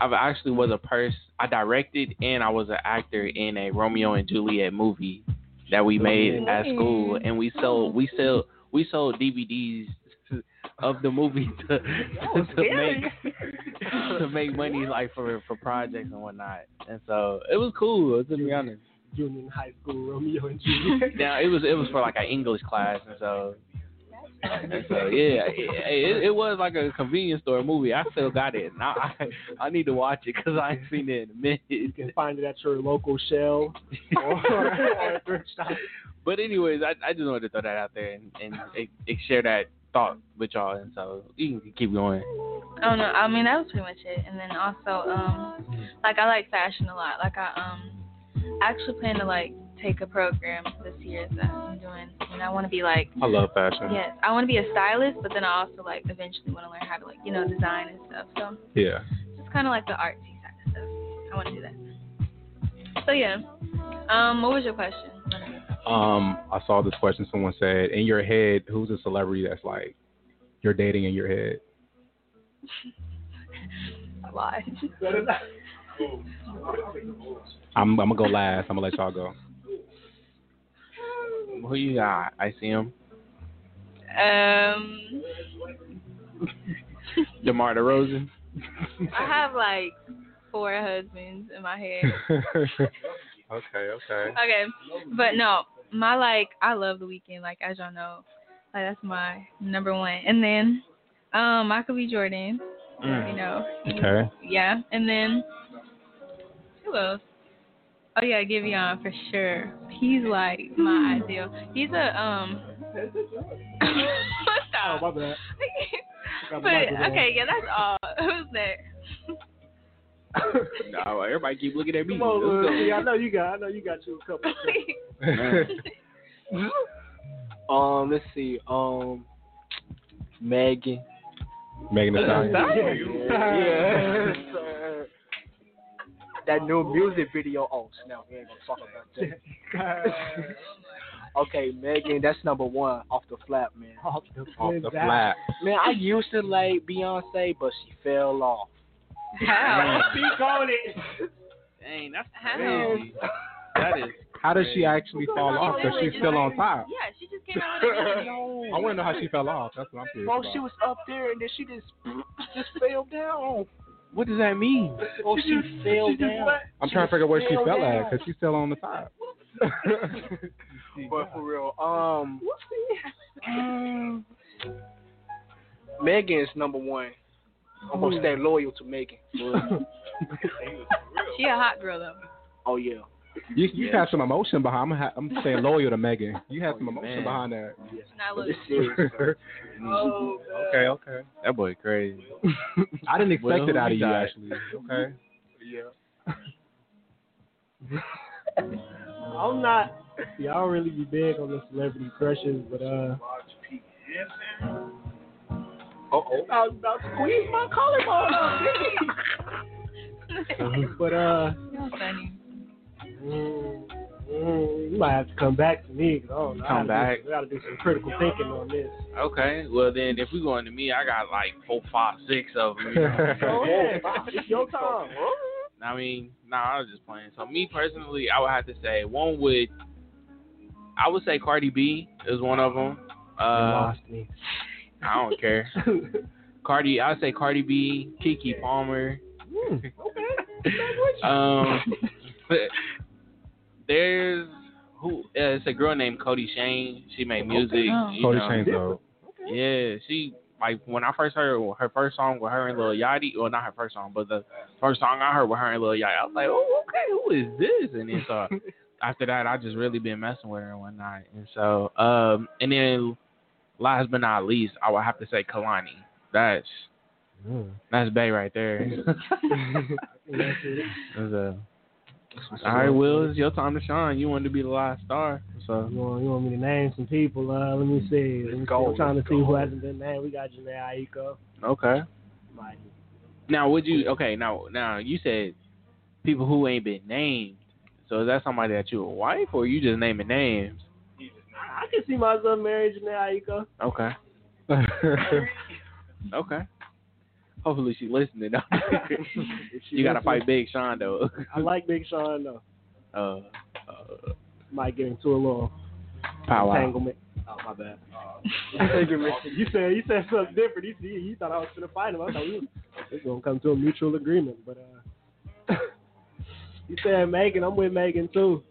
I've actually was a person I directed and I was an actor in a Romeo and Juliet movie that we made at school and we sold we sold we sold DVDs of the movie to to, to make to make money like for for projects and whatnot. And so it was cool to be honest. Union High School, Romeo and Juliet. Now it was it was for like an English class, and so and so yeah, it, it, it was like a convenience store movie. I still got it. Now I I need to watch it because I ain't seen it in a minute. You can find it at your local Shell or, or thrift shop. But anyways, I I just wanted to throw that out there and and, and share that thought with y'all, and so you can keep going. Oh no, I mean that was pretty much it. And then also, um, like I like fashion a lot. Like I um actually plan to like take a program this year that I'm doing, and I want to be like I love fashion. yes, I want to be a stylist, but then I also like eventually want to learn how to like you know design and stuff. So Yeah. just kind of like the artsy side of stuff. I want to do that. So yeah, um, what was your question? Um, I saw this question. Someone said, "In your head, who's a celebrity that's like you're dating in your head?" A lot. I'm I'm gonna go last. I'm gonna let y'all go. Who you got? I see him. Um, DeMar DeRozan. I have like four husbands in my head. okay, okay. Okay, but no, my like I love the Weeknd. Like as y'all know, like that's my number one. And then, um, Michael B. Jordan. Mm. You know. Okay. Yeah, and then who else? Oh yeah, Giveon for sure. He's like my ideal. He's a um. Stop. Oh, my bad. but okay, yeah, that's all. Who's that? no, everybody keep looking at me. Come on, Let's go. Lil C, I know you got. I know you got you a couple. Um, let's see. Um, Megan. Megan Thee Stallion. Yes, sir. That new music video. Oh snap! We ain't gonna talk about that. okay, Megan. That's number one off the flap, man. Off the, Off the flat. Man, I used to like Beyonce, but she fell off. How? Speak on it. Dang, that's How? That is. How does she actually fall off? Because she's still on top. Yeah, she just came out with a video. I want to know how she fell off. That's what I'm curious Bro, about. she was up there and then she just just fell down. What does that mean? Oh, she fell down. I'm trying to figure out where she fell fell down. at because she's still on the top. But for real, um, um, Megan is number one. I'm gonna stay loyal to Megan. She a hot girl though. oh yeah. You you have some emotion behind. I'm, ha- I'm saying loyal to Megan. You have some emotion man. behind that. Not But look. it's serious. Oh, okay, okay. That boy crazy. I didn't expect Well, it out of who you died? actually. Okay. Yeah. I'm not. See, I don't really be big on the celebrity crushes, but uh. Uh oh. I was about to squeeze my collarbone out. but uh, You're funny. mm, mm, you might have to come back to me. 'cause I don't know. I Come gotta back. Do, we got to do some critical thinking on this. Okay, well then, if we going to me, I got like four, five, six of them. You know? Go ahead. It's your time. I mean, nah, I was just playing. So me personally, I would have to say one would, I would say Cardi B is one of them. Uh, You Uh, lost me. I don't care. Cardi, I'd say Cardi B, Keke Palmer. Hmm, okay. Um, there's who? Uh, it's a girl named Kodie Shane. She made music. You Kodie know. Shane's dope. Yeah, she like when I first heard her first song with her and Lil Yachty, or not her first song, but the first song I heard with her and Lil Yachty, I was like, oh, okay, who is this? And then so after that, I just really been messing with her and whatnot. And so, um, and then last but not least, I would have to say Kehlani. That's Mm. that's Bay right there. That's it. That's a, all right, Will, it's your time to shine. You wanted to be the last star, so You want, you want me to name some people? Uh, let me see. Let me see. I'm trying to let's see go. who hasn't been named. We got Jhené Aiko. okay. Like, Now, would you? Okay, now, now you said people who ain't been named. So is that somebody that you a wife, or you just naming names? I, I can see myself marrying Jhené Aiko. Okay, okay. Hopefully she listening. She you gotta fight Big Sean though. I like Big Sean though. Uh, uh, Might get into a little pow wow. entanglement. Oh my bad. entanglement. You said you said something different. You see, you thought I was gonna fight him. I thought we was, we gonna come to a mutual agreement. But uh, you said Megan. I'm with Megan too.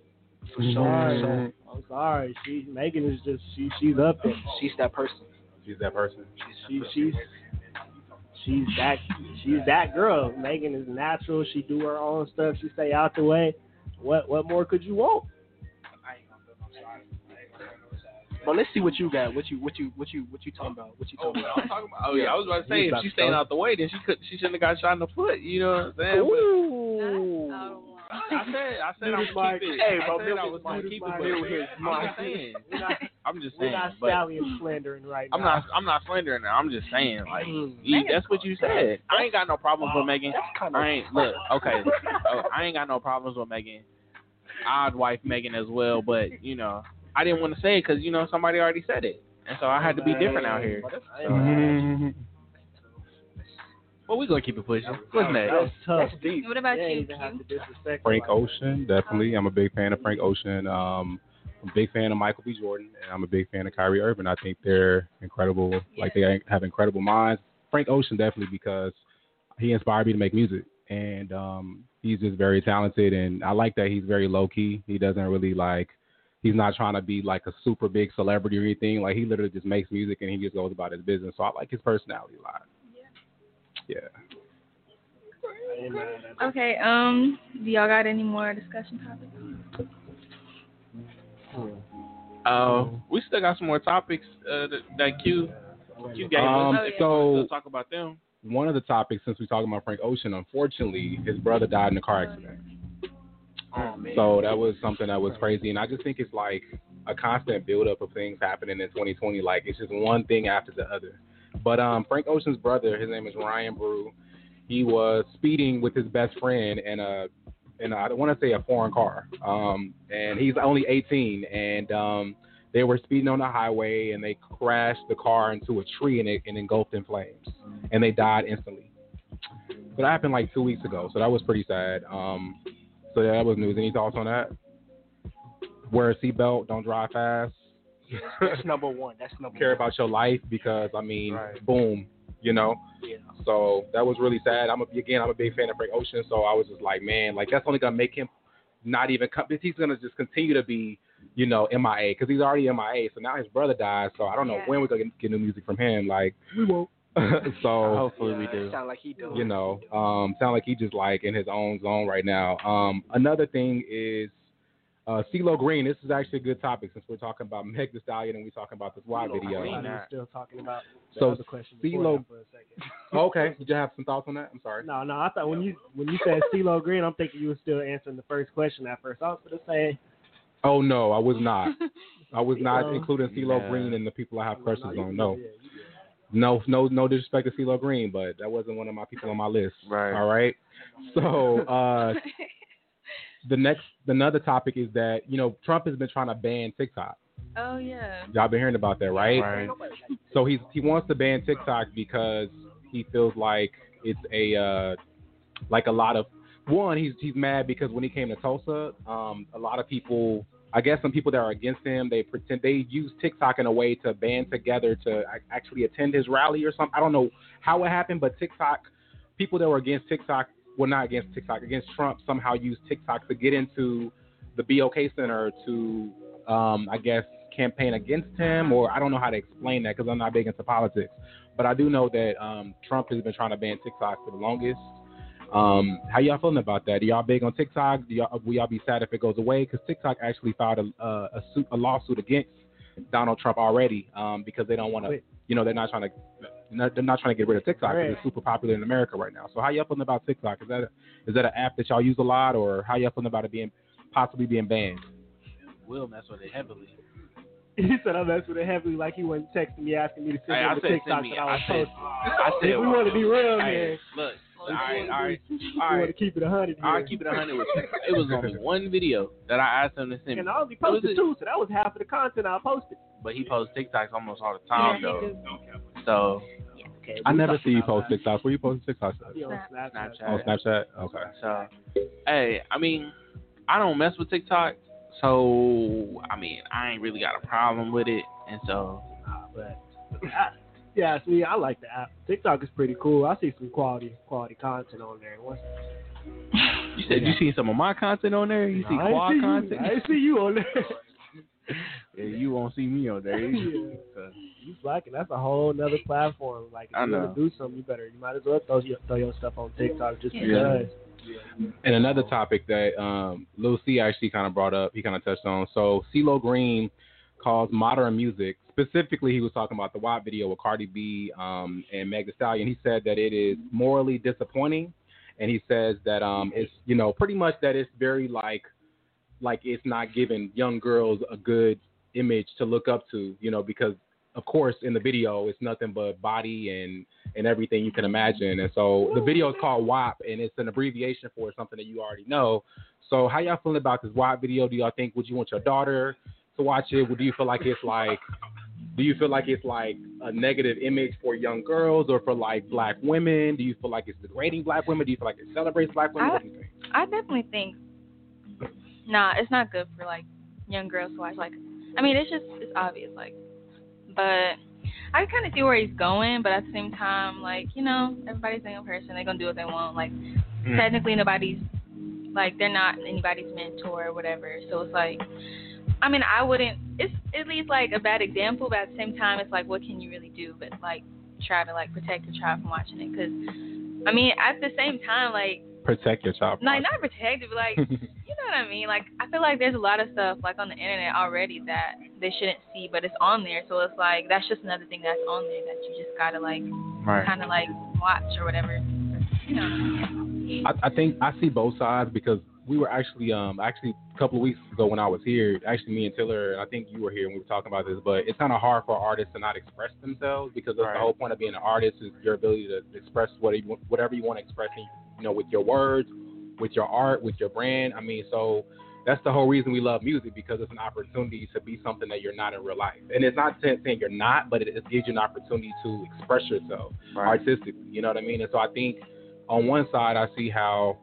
For I'm sure. Sorry. for. I'm sorry. She Megan is just she she's up there. She's that person. She's that person. She she's she's that she's that girl. Megan is natural. She do her own stuff. She stay out the way. What what more could you want? But let's see what you got. What you what you what you what you talking about? What you Oh, talking what about? I'm talking about. Oh yeah, I was about to say You if about she staying out the way, then she could she shouldn't have got shot in the foot. You know what I'm saying? But Ooh. I said I said I Dude, was Mike. keep it. Hey, I bro, said I was gonna keep it. But I'm just saying. We're not, I'm just we're saying. not But slandering right now. I'm now. not. I'm not slandering her. I'm just saying. Like Mm. you, that's what you said. I ain't got no problems with Megan. Kind of I ain't look. Okay. Oh, I ain't got no problems with Megan. I'd wife Megan as well, but you know I didn't want to say it because you know somebody already said it, and so I had to be different out here. Mhm. Well, we're gonna keep it pushing. What's next? That's tough. That's deep. What about You you? ain't even have to Q? disrespect Frank Ocean, definitely. I'm a big fan of Frank Ocean. Um, I'm a big fan of Michael B. Jordan, and I'm a big fan of Kyrie Irving. I think they're incredible. Like they have incredible minds. Frank Ocean definitely because he inspired me to make music, and um, he's just very talented. And I like that he's very low key. He doesn't really like. He's not trying to be like a super big celebrity or anything. Like he literally just makes music and he just goes about his business. So I like his personality a lot. Yeah. Okay. Um. Do y'all got any more discussion topics? Uh, we still got some more topics uh, that, that Q Q gave Um, us. So- wanna talk about them. One of the topics, since we're talking about Frank Ocean, unfortunately, his brother died in a car accident. Oh man. So that was something that was crazy, and I just think it's like a constant buildup of things happening in 2020. Like it's just one thing after the other. But um, Frank Ocean's brother, his name is Ryan Breaux. He was speeding with his best friend in a, in a, I don't want to say a foreign car. Um, and he's only 18, and um, they were speeding on the highway, and they crashed the car into a tree, and it and engulfed in flames, and they died instantly. So that happened like two weeks ago. So that was pretty sad. Um, so yeah, that was news. Any thoughts on that? Wear a seatbelt. Don't drive fast. That's number one. That's number Care one. about your life because I mean, boom, you know. Yeah. So that was really sad. I'm a, again, I'm a big fan of Frank Ocean. So I was just like, man, like that's only gonna make him not even come. He's gonna just continue to be, you know, MIA because he's already MIA. So now his brother died. So I don't know Yeah. when we're gonna get, get new music from him. Like, We won't. so Hopefully we do. Sound like he do. you know, um, sound like he just like in his own zone right now. Um, another thing is uh, CeeLo Green. This is actually a good topic since we're talking about Meg Thee Stallion and we're talking about this Y video. I thought he still talking about the So other question before CeeLo- for a second. okay, did you have some thoughts on that? I'm sorry. No, no, I thought when you when you said CeeLo Green, I'm thinking you were still answering the first question at first. I was gonna say Oh no, I was not. I was not including CeeLo Yeah. Green and the people I have crushes on. No, no, no, no disrespect to CeeLo Green, but that wasn't one of my people on my list. Right. All right. So uh, the next, another topic is that you know Trump has been trying to ban TikTok. oh yeah. Y'all been hearing about that, right? Right. So he's he wants to ban TikTok because he feels like it's a uh, like a lot of one. He's he's mad because when he came to Tulsa, um, a lot of people, I guess some people that are against him, they pretend they use TikTok in a way to band together to actually attend his rally or something. I don't know how it happened, but TikTok people that were against TikTok, well not against TikTok, against Trump somehow used TikTok to get into the BOK Center to, um, I guess, campaign against him, or I don't know how to explain that because I'm not big into politics. But I do know that um, Trump has been trying to ban TikTok for the longest. Um, how y'all feeling about that? Are y'all big on TikTok? Do y'all, will y'all be sad if it goes away? Because TikTok actually filed a, a, a, suit, a lawsuit against Donald Trump already um, because they don't want to, you know, they're not trying to, not, they're not trying to get rid of TikTok because Right. it's super popular in America right now. So how y'all feeling about TikTok? Is that a, is that an app that y'all use a lot, or how y'all feeling about it being possibly being banned? Will mess with it heavily. he said I messed with it heavily, like he wasn't texting me asking me to send Hey, him I the TikTok that I was I said. posting. I said. If we want to be real Hey, here, Look. All right. All right. we All want to keep it a hundred. I'll here. keep it a hundred with. It was only one video that I asked him to send me. And I only What posted two, so that was half of the content I posted. But he posts TikToks almost all the time Yeah, though. So Okay, I never see you about post TikToks. Where you post TikToks? at? that. On Snap. Snapchat. Snapchat. On Snapchat. Okay. So, hey, I mean, I don't mess with TikTok, so I mean, I ain't really got a problem with it, and so Nah, but I, yeah, see. I like the app. TikTok is pretty cool. I see some quality quality content on there. Once, you said you seen some of my content on there. You see I quad see content. I see you on there. yeah, you won't see me on there. either. Yeah. So, you slacking. That's a whole nother platform. Like if I you know. want to do something, you better. You might as well throw your, throw your stuff on TikTok just Yeah. because. And another topic that um, Lil C actually kind of brought up, he kind of touched on. So CeeLo Green calls modern music, specifically, he was talking about the WAP video with Cardi B um, and Meg Thee Stallion. He said that it is morally disappointing, and he says that um, it's you know pretty much that it's very like like it's not giving young girls a good image to look up to, you know, because of course in the video it's nothing but body and and everything you can imagine. And so the video is called WAP and it's an abbreviation for something that you already know. So how y'all feeling about this WAP video? Do y'all think would you want your daughter to watch it? Would you feel like it's like do you feel like it's like a negative image for young girls or for like black women? Do you feel like it's degrading black women? Do you feel like it celebrates black women? I- what do you think? I definitely think, nah, it's not good for like young girls to watch. Like, I mean, it's just it's obvious. Like, but I kind of see where he's going, but at the same time, like you know, everybody's a single person. They're gonna do what they want. Like, Mm. technically, nobody's like they're not anybody's mentor or whatever. So it's like, I mean, I wouldn't. It's at least like a bad example, but at the same time, it's like, what can you really do? But like, try to like protect your child from watching it, because I mean, at the same time, like Protect your child. like not protected, but like you know what I mean. Like I feel like there's a lot of stuff like on the internet already that they shouldn't see, but it's on there. So it's like that's just another thing that's on there that you just gotta like Right. kind of like watch or whatever. You know. I, I think I see both sides because we were actually um actually a couple of weeks ago when I was here, actually me and Tiller, and I think you were here and we were talking about this, but it's kind of hard for artists to not express themselves because that's the whole point of being an artist is your ability to express what you, whatever you want to express, in, you know, with your words, with your art, with your brand. I mean, so that's the whole reason we love music because it's an opportunity to be something that you're not in real life. And it's not saying saying you're not, but it, it gives you an opportunity to express yourself artistically. You know what I mean? And so I think on one side, I see how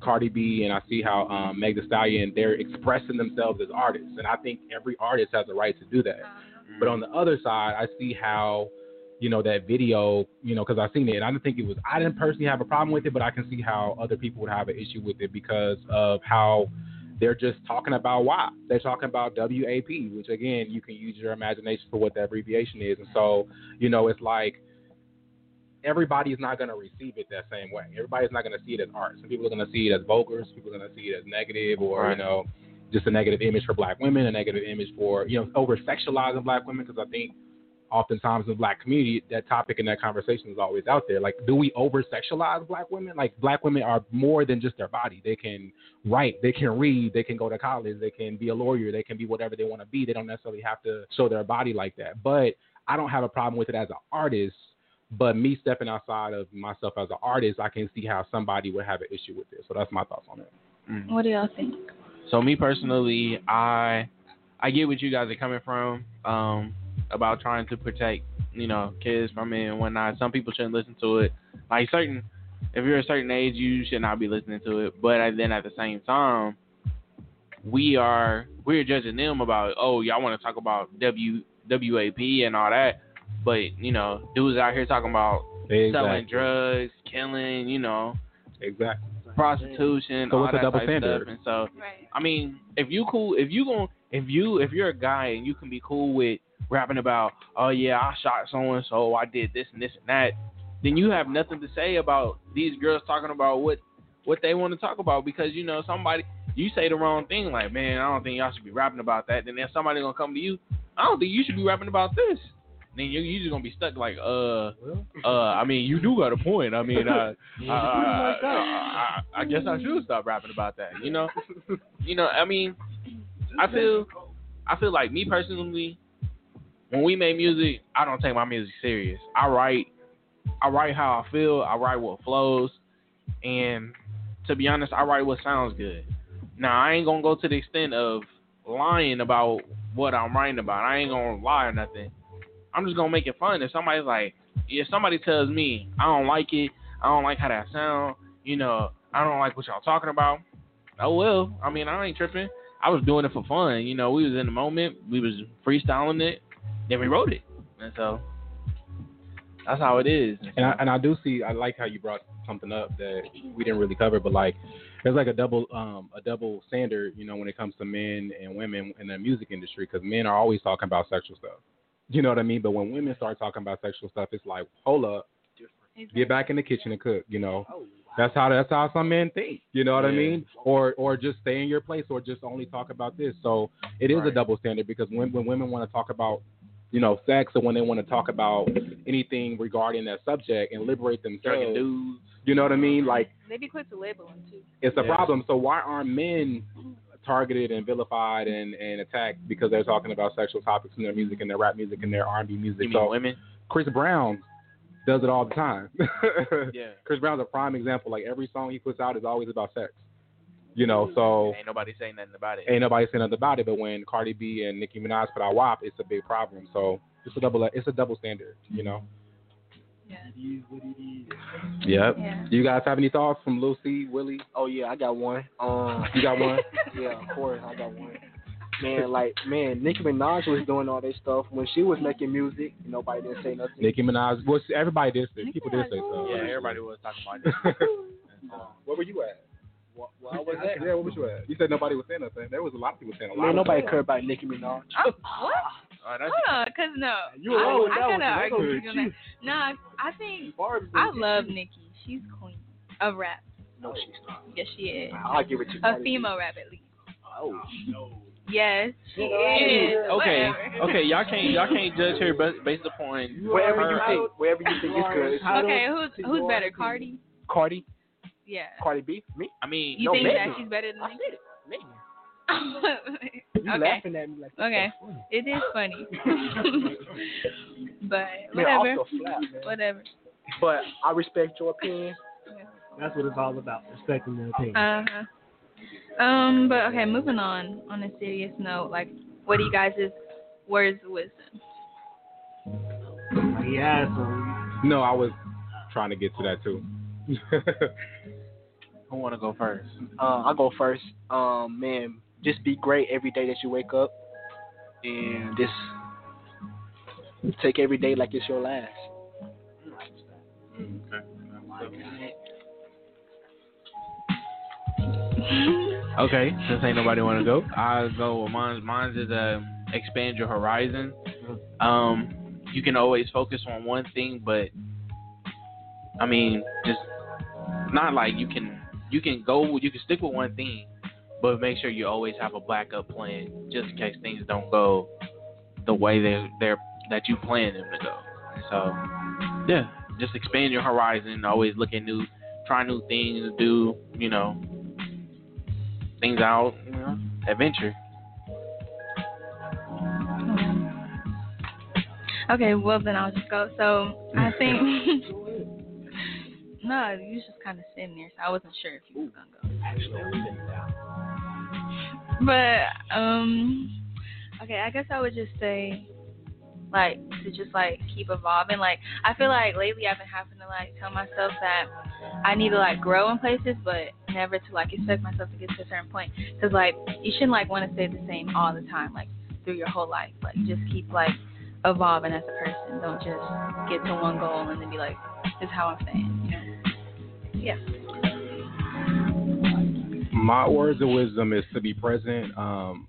Cardi B and I see how um, Meg Thee Stallion they're expressing themselves as artists, and I think every artist has a right to do that. But on the other side, I see how you know that video, you know, because I've seen it, and I didn't think it was. I didn't personally have a problem with it, but I can see how other people would have an issue with it because of how they're just talking about WAP. They're talking about WAP, which again, you can use your imagination for what the abbreviation is. And so, you know, it's like everybody's not going to receive it that same way. Everybody's not going to see it as art. Some people are going to see it as vulgar. Some people are going to see it as negative, or Right. you know, just a negative image for black women, a negative image for you know, over sexualizing black women. Because I think oftentimes in the black community, that topic and that conversation is always out there. Like, do we over sexualize black women? Like, black women are more than just their body. They can write, they can read, they can go to college, they can be a lawyer, they can be whatever they want to be. They don't necessarily have to show their body like that. But I don't have a problem with it as an artist. But me stepping outside of myself as an artist, I can see how somebody would have an issue with this. So that's my thoughts on it. What do y'all think? So me personally, I I get what you guys are coming from um, about trying to protect you know kids from it and whatnot. Some people shouldn't listen to it. Like certain, if you're a certain age, you should not be listening to it. But then at the same time, we are we're judging them about oh y'all want to talk about W WAP and all that, but you know dudes out here talking about selling drugs, killing, you know, exactly prostitution, So all it's a that double type standard. stuff. And so, I mean, if you cool, if you gon' if you if you're a guy and you can be cool with rapping about, oh yeah, I shot so and so, I did this and this and that, then you have nothing to say about these girls talking about what what they want to talk about because you know somebody you say the wrong thing like, man, I don't think y'all should be rapping about that. Then there's somebody gonna come to you, I don't think you should be rapping about this. Then you you just gonna be stuck like, uh, uh. I mean, you do got a point. I mean, uh, uh, I, I, I guess I should stop rapping about that. You know, you know. I mean, I feel, I feel like me personally, when we make music, I don't take my music serious. I write, I write how I feel. I write what flows, and to be honest, I write what sounds good. Now I ain't gonna go to the extent of lying about what I'm writing about. I ain't gonna lie or nothing. I'm just gonna make it fun. If somebody's like, if somebody tells me I don't like it, I don't like how that sound, you know, I don't like what y'all talking about. Oh well, I mean, I ain't tripping. I was doing it for fun. You know, we was in the moment, we was freestyling it, then we wrote it, and so that's how it is. And I, and I do see. I like how you brought something up that we didn't really cover, but like there's like a double um a double standard, you know, when it comes to men and women in the music industry, because men are always talking about sexual stuff. You know what I mean? But when women start talking about sexual stuff, it's like, hold up, get back in the kitchen and cook. You know, that's how that's how some men think. You know what I mean? Or or just stay in your place, or just only talk about this. So it is a double standard because when when women want to talk about you know, sex or when they want to talk about anything regarding that subject and liberate themselves. dudes. You know what I mean? Like They be quick to label them too. it's a Yeah. problem. So why aren't men targeted and vilified and, and attacked because they're talking about sexual topics in their music and their rap music and their R and B music? You mean so women? Chris Brown does it all the time. Yeah. Chris Brown's a prime example. Like every song he puts out is always about sex. You know, so Ain't nobody saying nothing about it. ain't nobody saying nothing about it. But when Cardi B and Nicki Minaj put out WAP, it's a big problem. So it's a double it's a double standard. You know. Yep. Yeah. Do you guys have any thoughts from Lucy, Willie? Oh yeah, I got one. Um, You got one? yeah, of course, I got one. man, like man, Nicki Minaj was doing all this stuff when she was making music. Nobody didn't say nothing. Nicki Minaj. Well, everybody did say. People did say so. Yeah, everybody was talking about this. Where were you at? What, what was that? Yeah, where was you at? You said nobody was saying nothing. There was a lot of people saying a lot. Man, of nobody stuff. cared about Nicki Minaj. Oh, what? Oh, that's Hold on, cause no, You were wrong with I, that I one, gotta 'cause argue with you on that. No, I, I think Barb's I love get you. Nicki. She's queen of rap. No, she's not. Yes, she is. I'll give it to you. A female rap at least. Oh. no. Yes, she Okay, is. Whatever. okay, y'all can't y'all can't judge her based upon Wherever her you think, wherever you think it's good. Okay, who's who's better, Cardi? Cardi, Yeah. Cardi B, me. I mean, You No, think Megan. that she's better than I Nicki? said it. Megan. You okay. laughing at me like that's Okay. so. It is funny. but Man, whatever. off the flap, man. Whatever. But I respect your opinion. Yeah. That's what it's all about, respecting the opinion. Uh huh. Um, but okay, moving on. On a serious note, like, what do you guys' words of wisdom? Like, he No, I was trying to get to that too. Who want to go first? Uh, I'll go first. Um, man, just be great every day that you wake up, and just take every day like it's your last. Okay, since ain't nobody want to go, I'll go. with Mine, mine is uh, expand your horizon. Um, you can always focus on one thing, but I mean, just not like you can you can go you can stick with one thing, but make sure you always have a backup plan just in case things don't go the way they they're that you plan them to go. So yeah, just expand your horizon. Always look at new, try new things, do you know things out, you know, adventure. Okay, well then I'll just go. So I think no, you was just kind of sitting there, so I wasn't sure if you were gonna go. Actually, But um, okay, I guess I would just say like to just like keep evolving. Like I feel like lately I've been having to like tell myself that I need to like grow in places, but never to like expect myself to get to a certain point. Cause like you shouldn't like want to stay the same all the time, like through your whole life. Like just keep like evolving as a person. Don't just get to one goal and then be like, "This is how I'm staying." You know? Yeah. My words of wisdom is to be present. Um,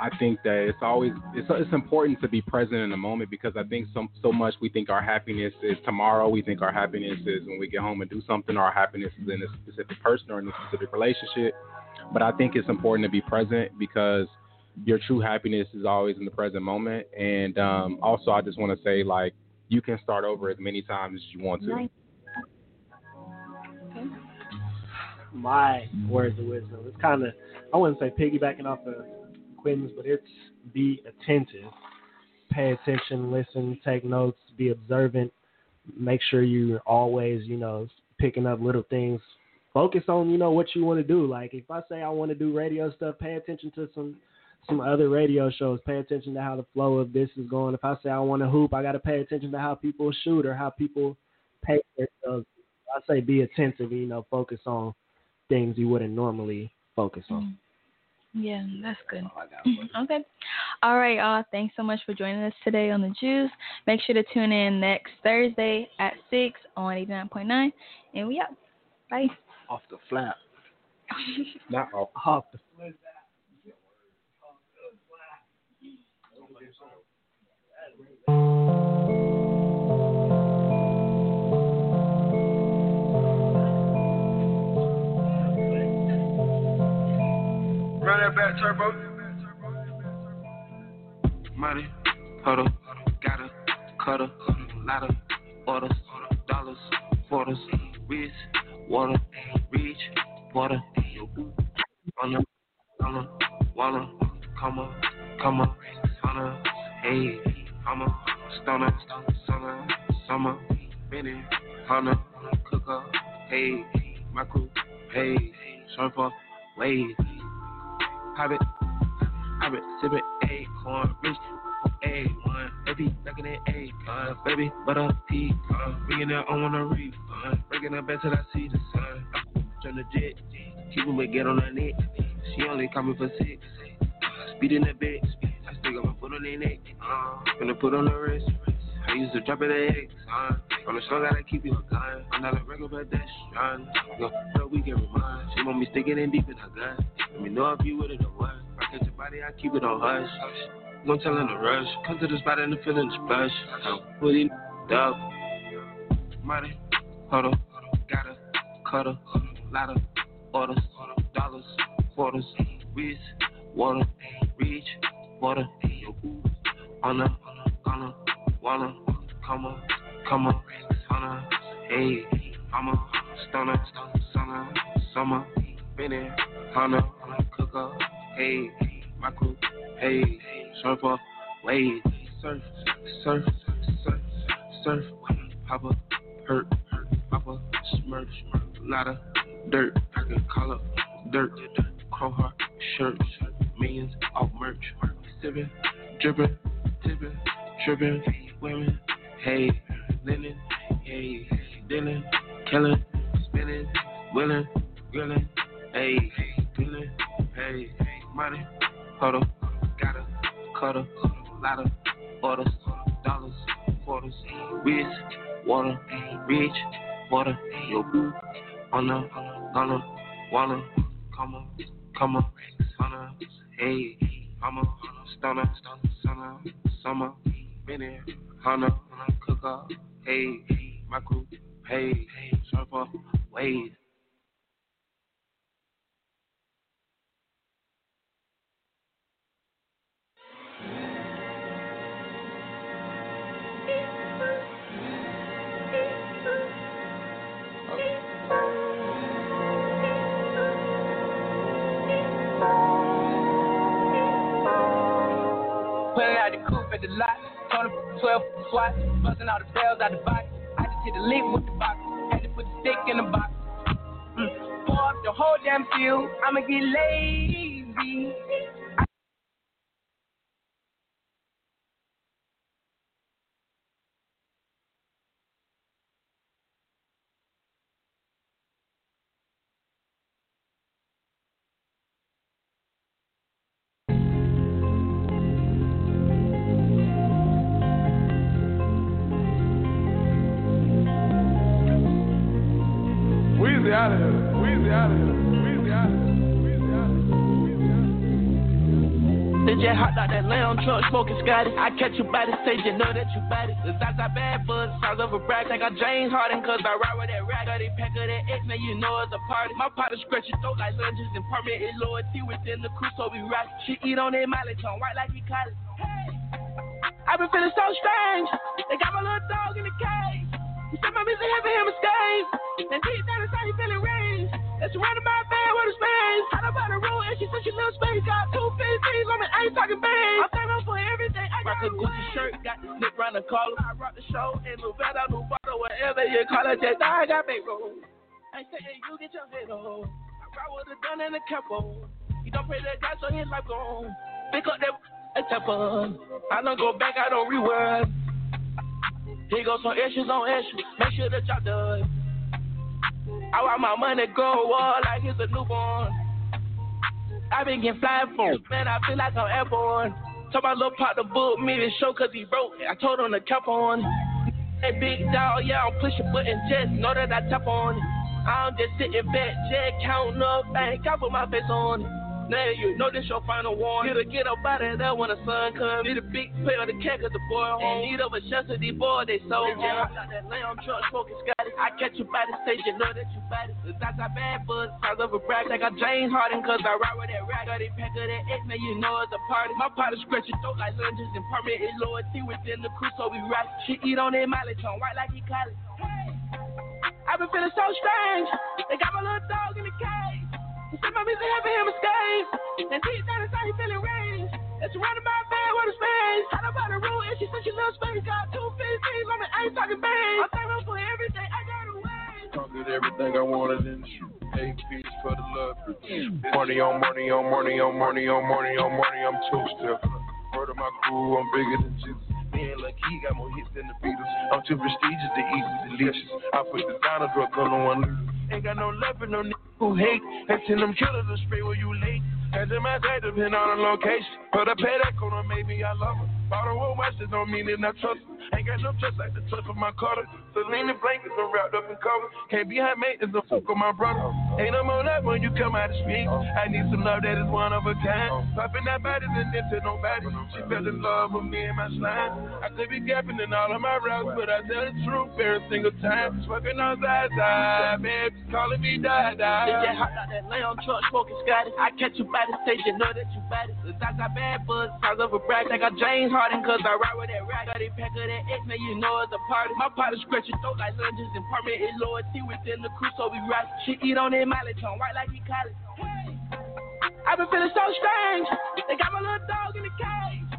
I think that it's always it's it's important to be present in the moment because I think so so much we think our happiness is tomorrow. We think our happiness is when we get home and do something. Our happiness is in a specific person or in a specific relationship. But I think it's important to be present because your true happiness is always in the present moment. And um, also, I just want to say like you can start over as many times as you want to. My words of wisdom. It's kind of, I wouldn't say piggybacking off of Quentin's, but it's be attentive, pay attention, listen, take notes, be observant, make sure you're always, you know, picking up little things. Focus on, you know, what you want to do. Like if I say I want to do radio stuff, pay attention to some some other radio shows. Pay attention to how the flow of this is going. If I say I want to hoop, I got to pay attention to how people shoot or how people pay themselves. I say be attentive. You know, focus on things you wouldn't normally focus on. Mm. Yeah, that's good. Okay. All right, y'all. Thanks so much for joining us today on the Juice. Make sure to tune in next Thursday at 6 on 89.9. And we out. Bye. Off the flap. Not off. Off the Run that back, turbo. Money, huddle, gotta, cutter, lotta, orders, dollars, quarters, wrist, water, reach, water, wanna, wanna, wanna, come on, come on, hey, hummer, stunner, summer, summer, minute, hunter, cooker, hey, my crew, hey, surfer, wave, pop it, pop it, sip it, a corn, rich, a one, baby, knocking it, a uh, baby, butter, tea, uh, bringing it on a reef, uh, breaking up bed till I see the sun, turn the jet, keep it get on her neck, she only me for six, Speeding the bitch. I still got my foot on their neck. Uh, gonna put on the wrist. I used to drop it at X. On the show, gotta keep you a gun. I'm not a regular pedestrian. No, no, we can remind. She want me sticking in deep in her gun. Let me know if you with it or what. If I catch your body, I keep it on hush. No telling the rush. Come to the spot and the feeling is blush. I'm putting up. Money, huddle, gotta, cuddle, lot orders, dollars, quarters, wrist, water, reach, water, on the, on the, wanna, come on, come on, on hey, I'm a stunner, stunner, summer, minute, hunter, cooker, hey, my crew, hey, surfer, wave, surf, surf, surf, surf, papa, hurt, hurt, papa, smurf, lot of dirt, I can call up dirt, crow heart, shirts, millions off merch, sipping, dripping, tipping, tripping, women, hey, linen, hey, dinner, killing, spinning, willing, grilling, hey, dealing, hey, money, huddle, gotta, cuddle, lot of orders, dollars, quarters, wrist, water, reach, water, your boo, on the, gonna, wanna, come on, come on, hunter, hey, I'm a stunner, stunner, summer, minute, hunter, cooker, hey, my crew, hey, surfer, wave. Pulling out the coupe at the lot, him 12 SWAT, busting all the bells out the box. I just hit the lick with the box, had to put the stick in the box. Mm. Pour up the whole damn field, I'ma get lazy. Out of here. Weezy out of here. Weezy just hopped out that lamb truck smoking Scotty. I catch you by the stage, you know that you bad it. The Zaza bad buzz, sounds of a brag. Think I'm James Harden, cause I ride with that rag. Got a pack of that X, man, you know it's a party. My partner scratch your throat like lunges and permanent loyalty within the crew, so we rock. She eat on that mileage, on white like he it. Hey, I've been feeling so strange. They got my little dog in the cage. Said my music heavy him escape. And deep down inside he feeling range. That's surrounded by a band with a space. I know about the rule and she said she loves space. Got two fifties on me, I ain't talking bang. I'm thankful for everything. I got a Gucci shirt, got the slip round the collar. I rock the show and New Vada, New Bottle, whatever you call it. Just I got big roll. I say hey, you get your head on. I ride with a gun and a capo. You don't pray that God so his life gone. Pick up that. I don't go back, I don't rewind. Here goes some issues on issues. Make sure the job done. I want my money grow up like it's a newborn. I been getting flying for man, I feel like I'm airborne. Told my little partner book me the show cause he broke. I told him to cap on. Hey big dog, yeah, I'm pushing buttons, just know that I tap on. I'm just sitting back, just counting up, bank, I put my face on. Now you know this your final warning. Get a get up out of there when the sun comes. Need a big play on the cat cause the boy home. Need of a shelter, these boys they so home. I got that lamb truck smoking Scotty. I catch you by the stage, you know that you bad it. Cause I got bad buzz, sounds of a brag. Like I James Harden cause I ride with that rag. Got a pack of that X, man, you know it's a party. My partner scratch your throat like lunges and permit his loyalty within the crew, so we rock. She eat on that mileage, on white like he college. I been feeling so strange. They got my little dog in the cage. He said my music having him escape. And deep down inside he feeling range. It's surrounded by a band with a space. I know about the rule and she said she loves space. Got two fifties on me, I ain't talking bang. I'm thankful for everything I got away. Conquered everything I wanted in the shoot. Eight piece for the love. Money on money on money on money on money on money. I'm two step. Word of my crew, I'm bigger than Jesus. And Lucky got more hits than the Beatles. I'm too prestigious to eat with delicious. I put the designer drug on one. Ain't got no love for no nigga who hate. And send them killers to spray where you late. Catching my day depend on the location. Put a pay that corner, maybe I love her. One watch, that don't mean that I trust her. Ain't got no trust like the trust of my cutter. Celine and blankets are wrapped up in covers. Can't be high maintenance, the fuck with my brother. Ain't no more love when you come out of street. I need some love that is one of a kind. Popping that body and then to nobody. She fell in love with me and my slime. I could be gapping in all of my routes, but I tell the truth every single time. Fucking on side, babe, calling me. They just hopped out that lamb truck smoking Scotty. I catch you by the stage, you know that you bad. Cause I got bad buzz, size of a brag. I got James Harden, cause I ride with that rag. Got a pack of that man, it you know it's a party. My partner scratch your throat like lunges and permanent loyalty within the crew, so we rock. She eat on it mileage on white like he college. Hey, I've been feeling so strange. They got my little dog in the cage.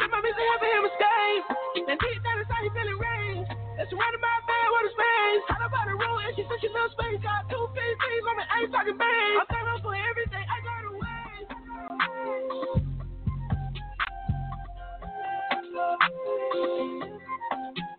I'm a busy having him a. And deep down inside, he feeling range. That's running my bed with his veins. How about the room? And she said she loves space. Got two fifties, I'm an eight talking bang. I'm thankful for everything I got away love me.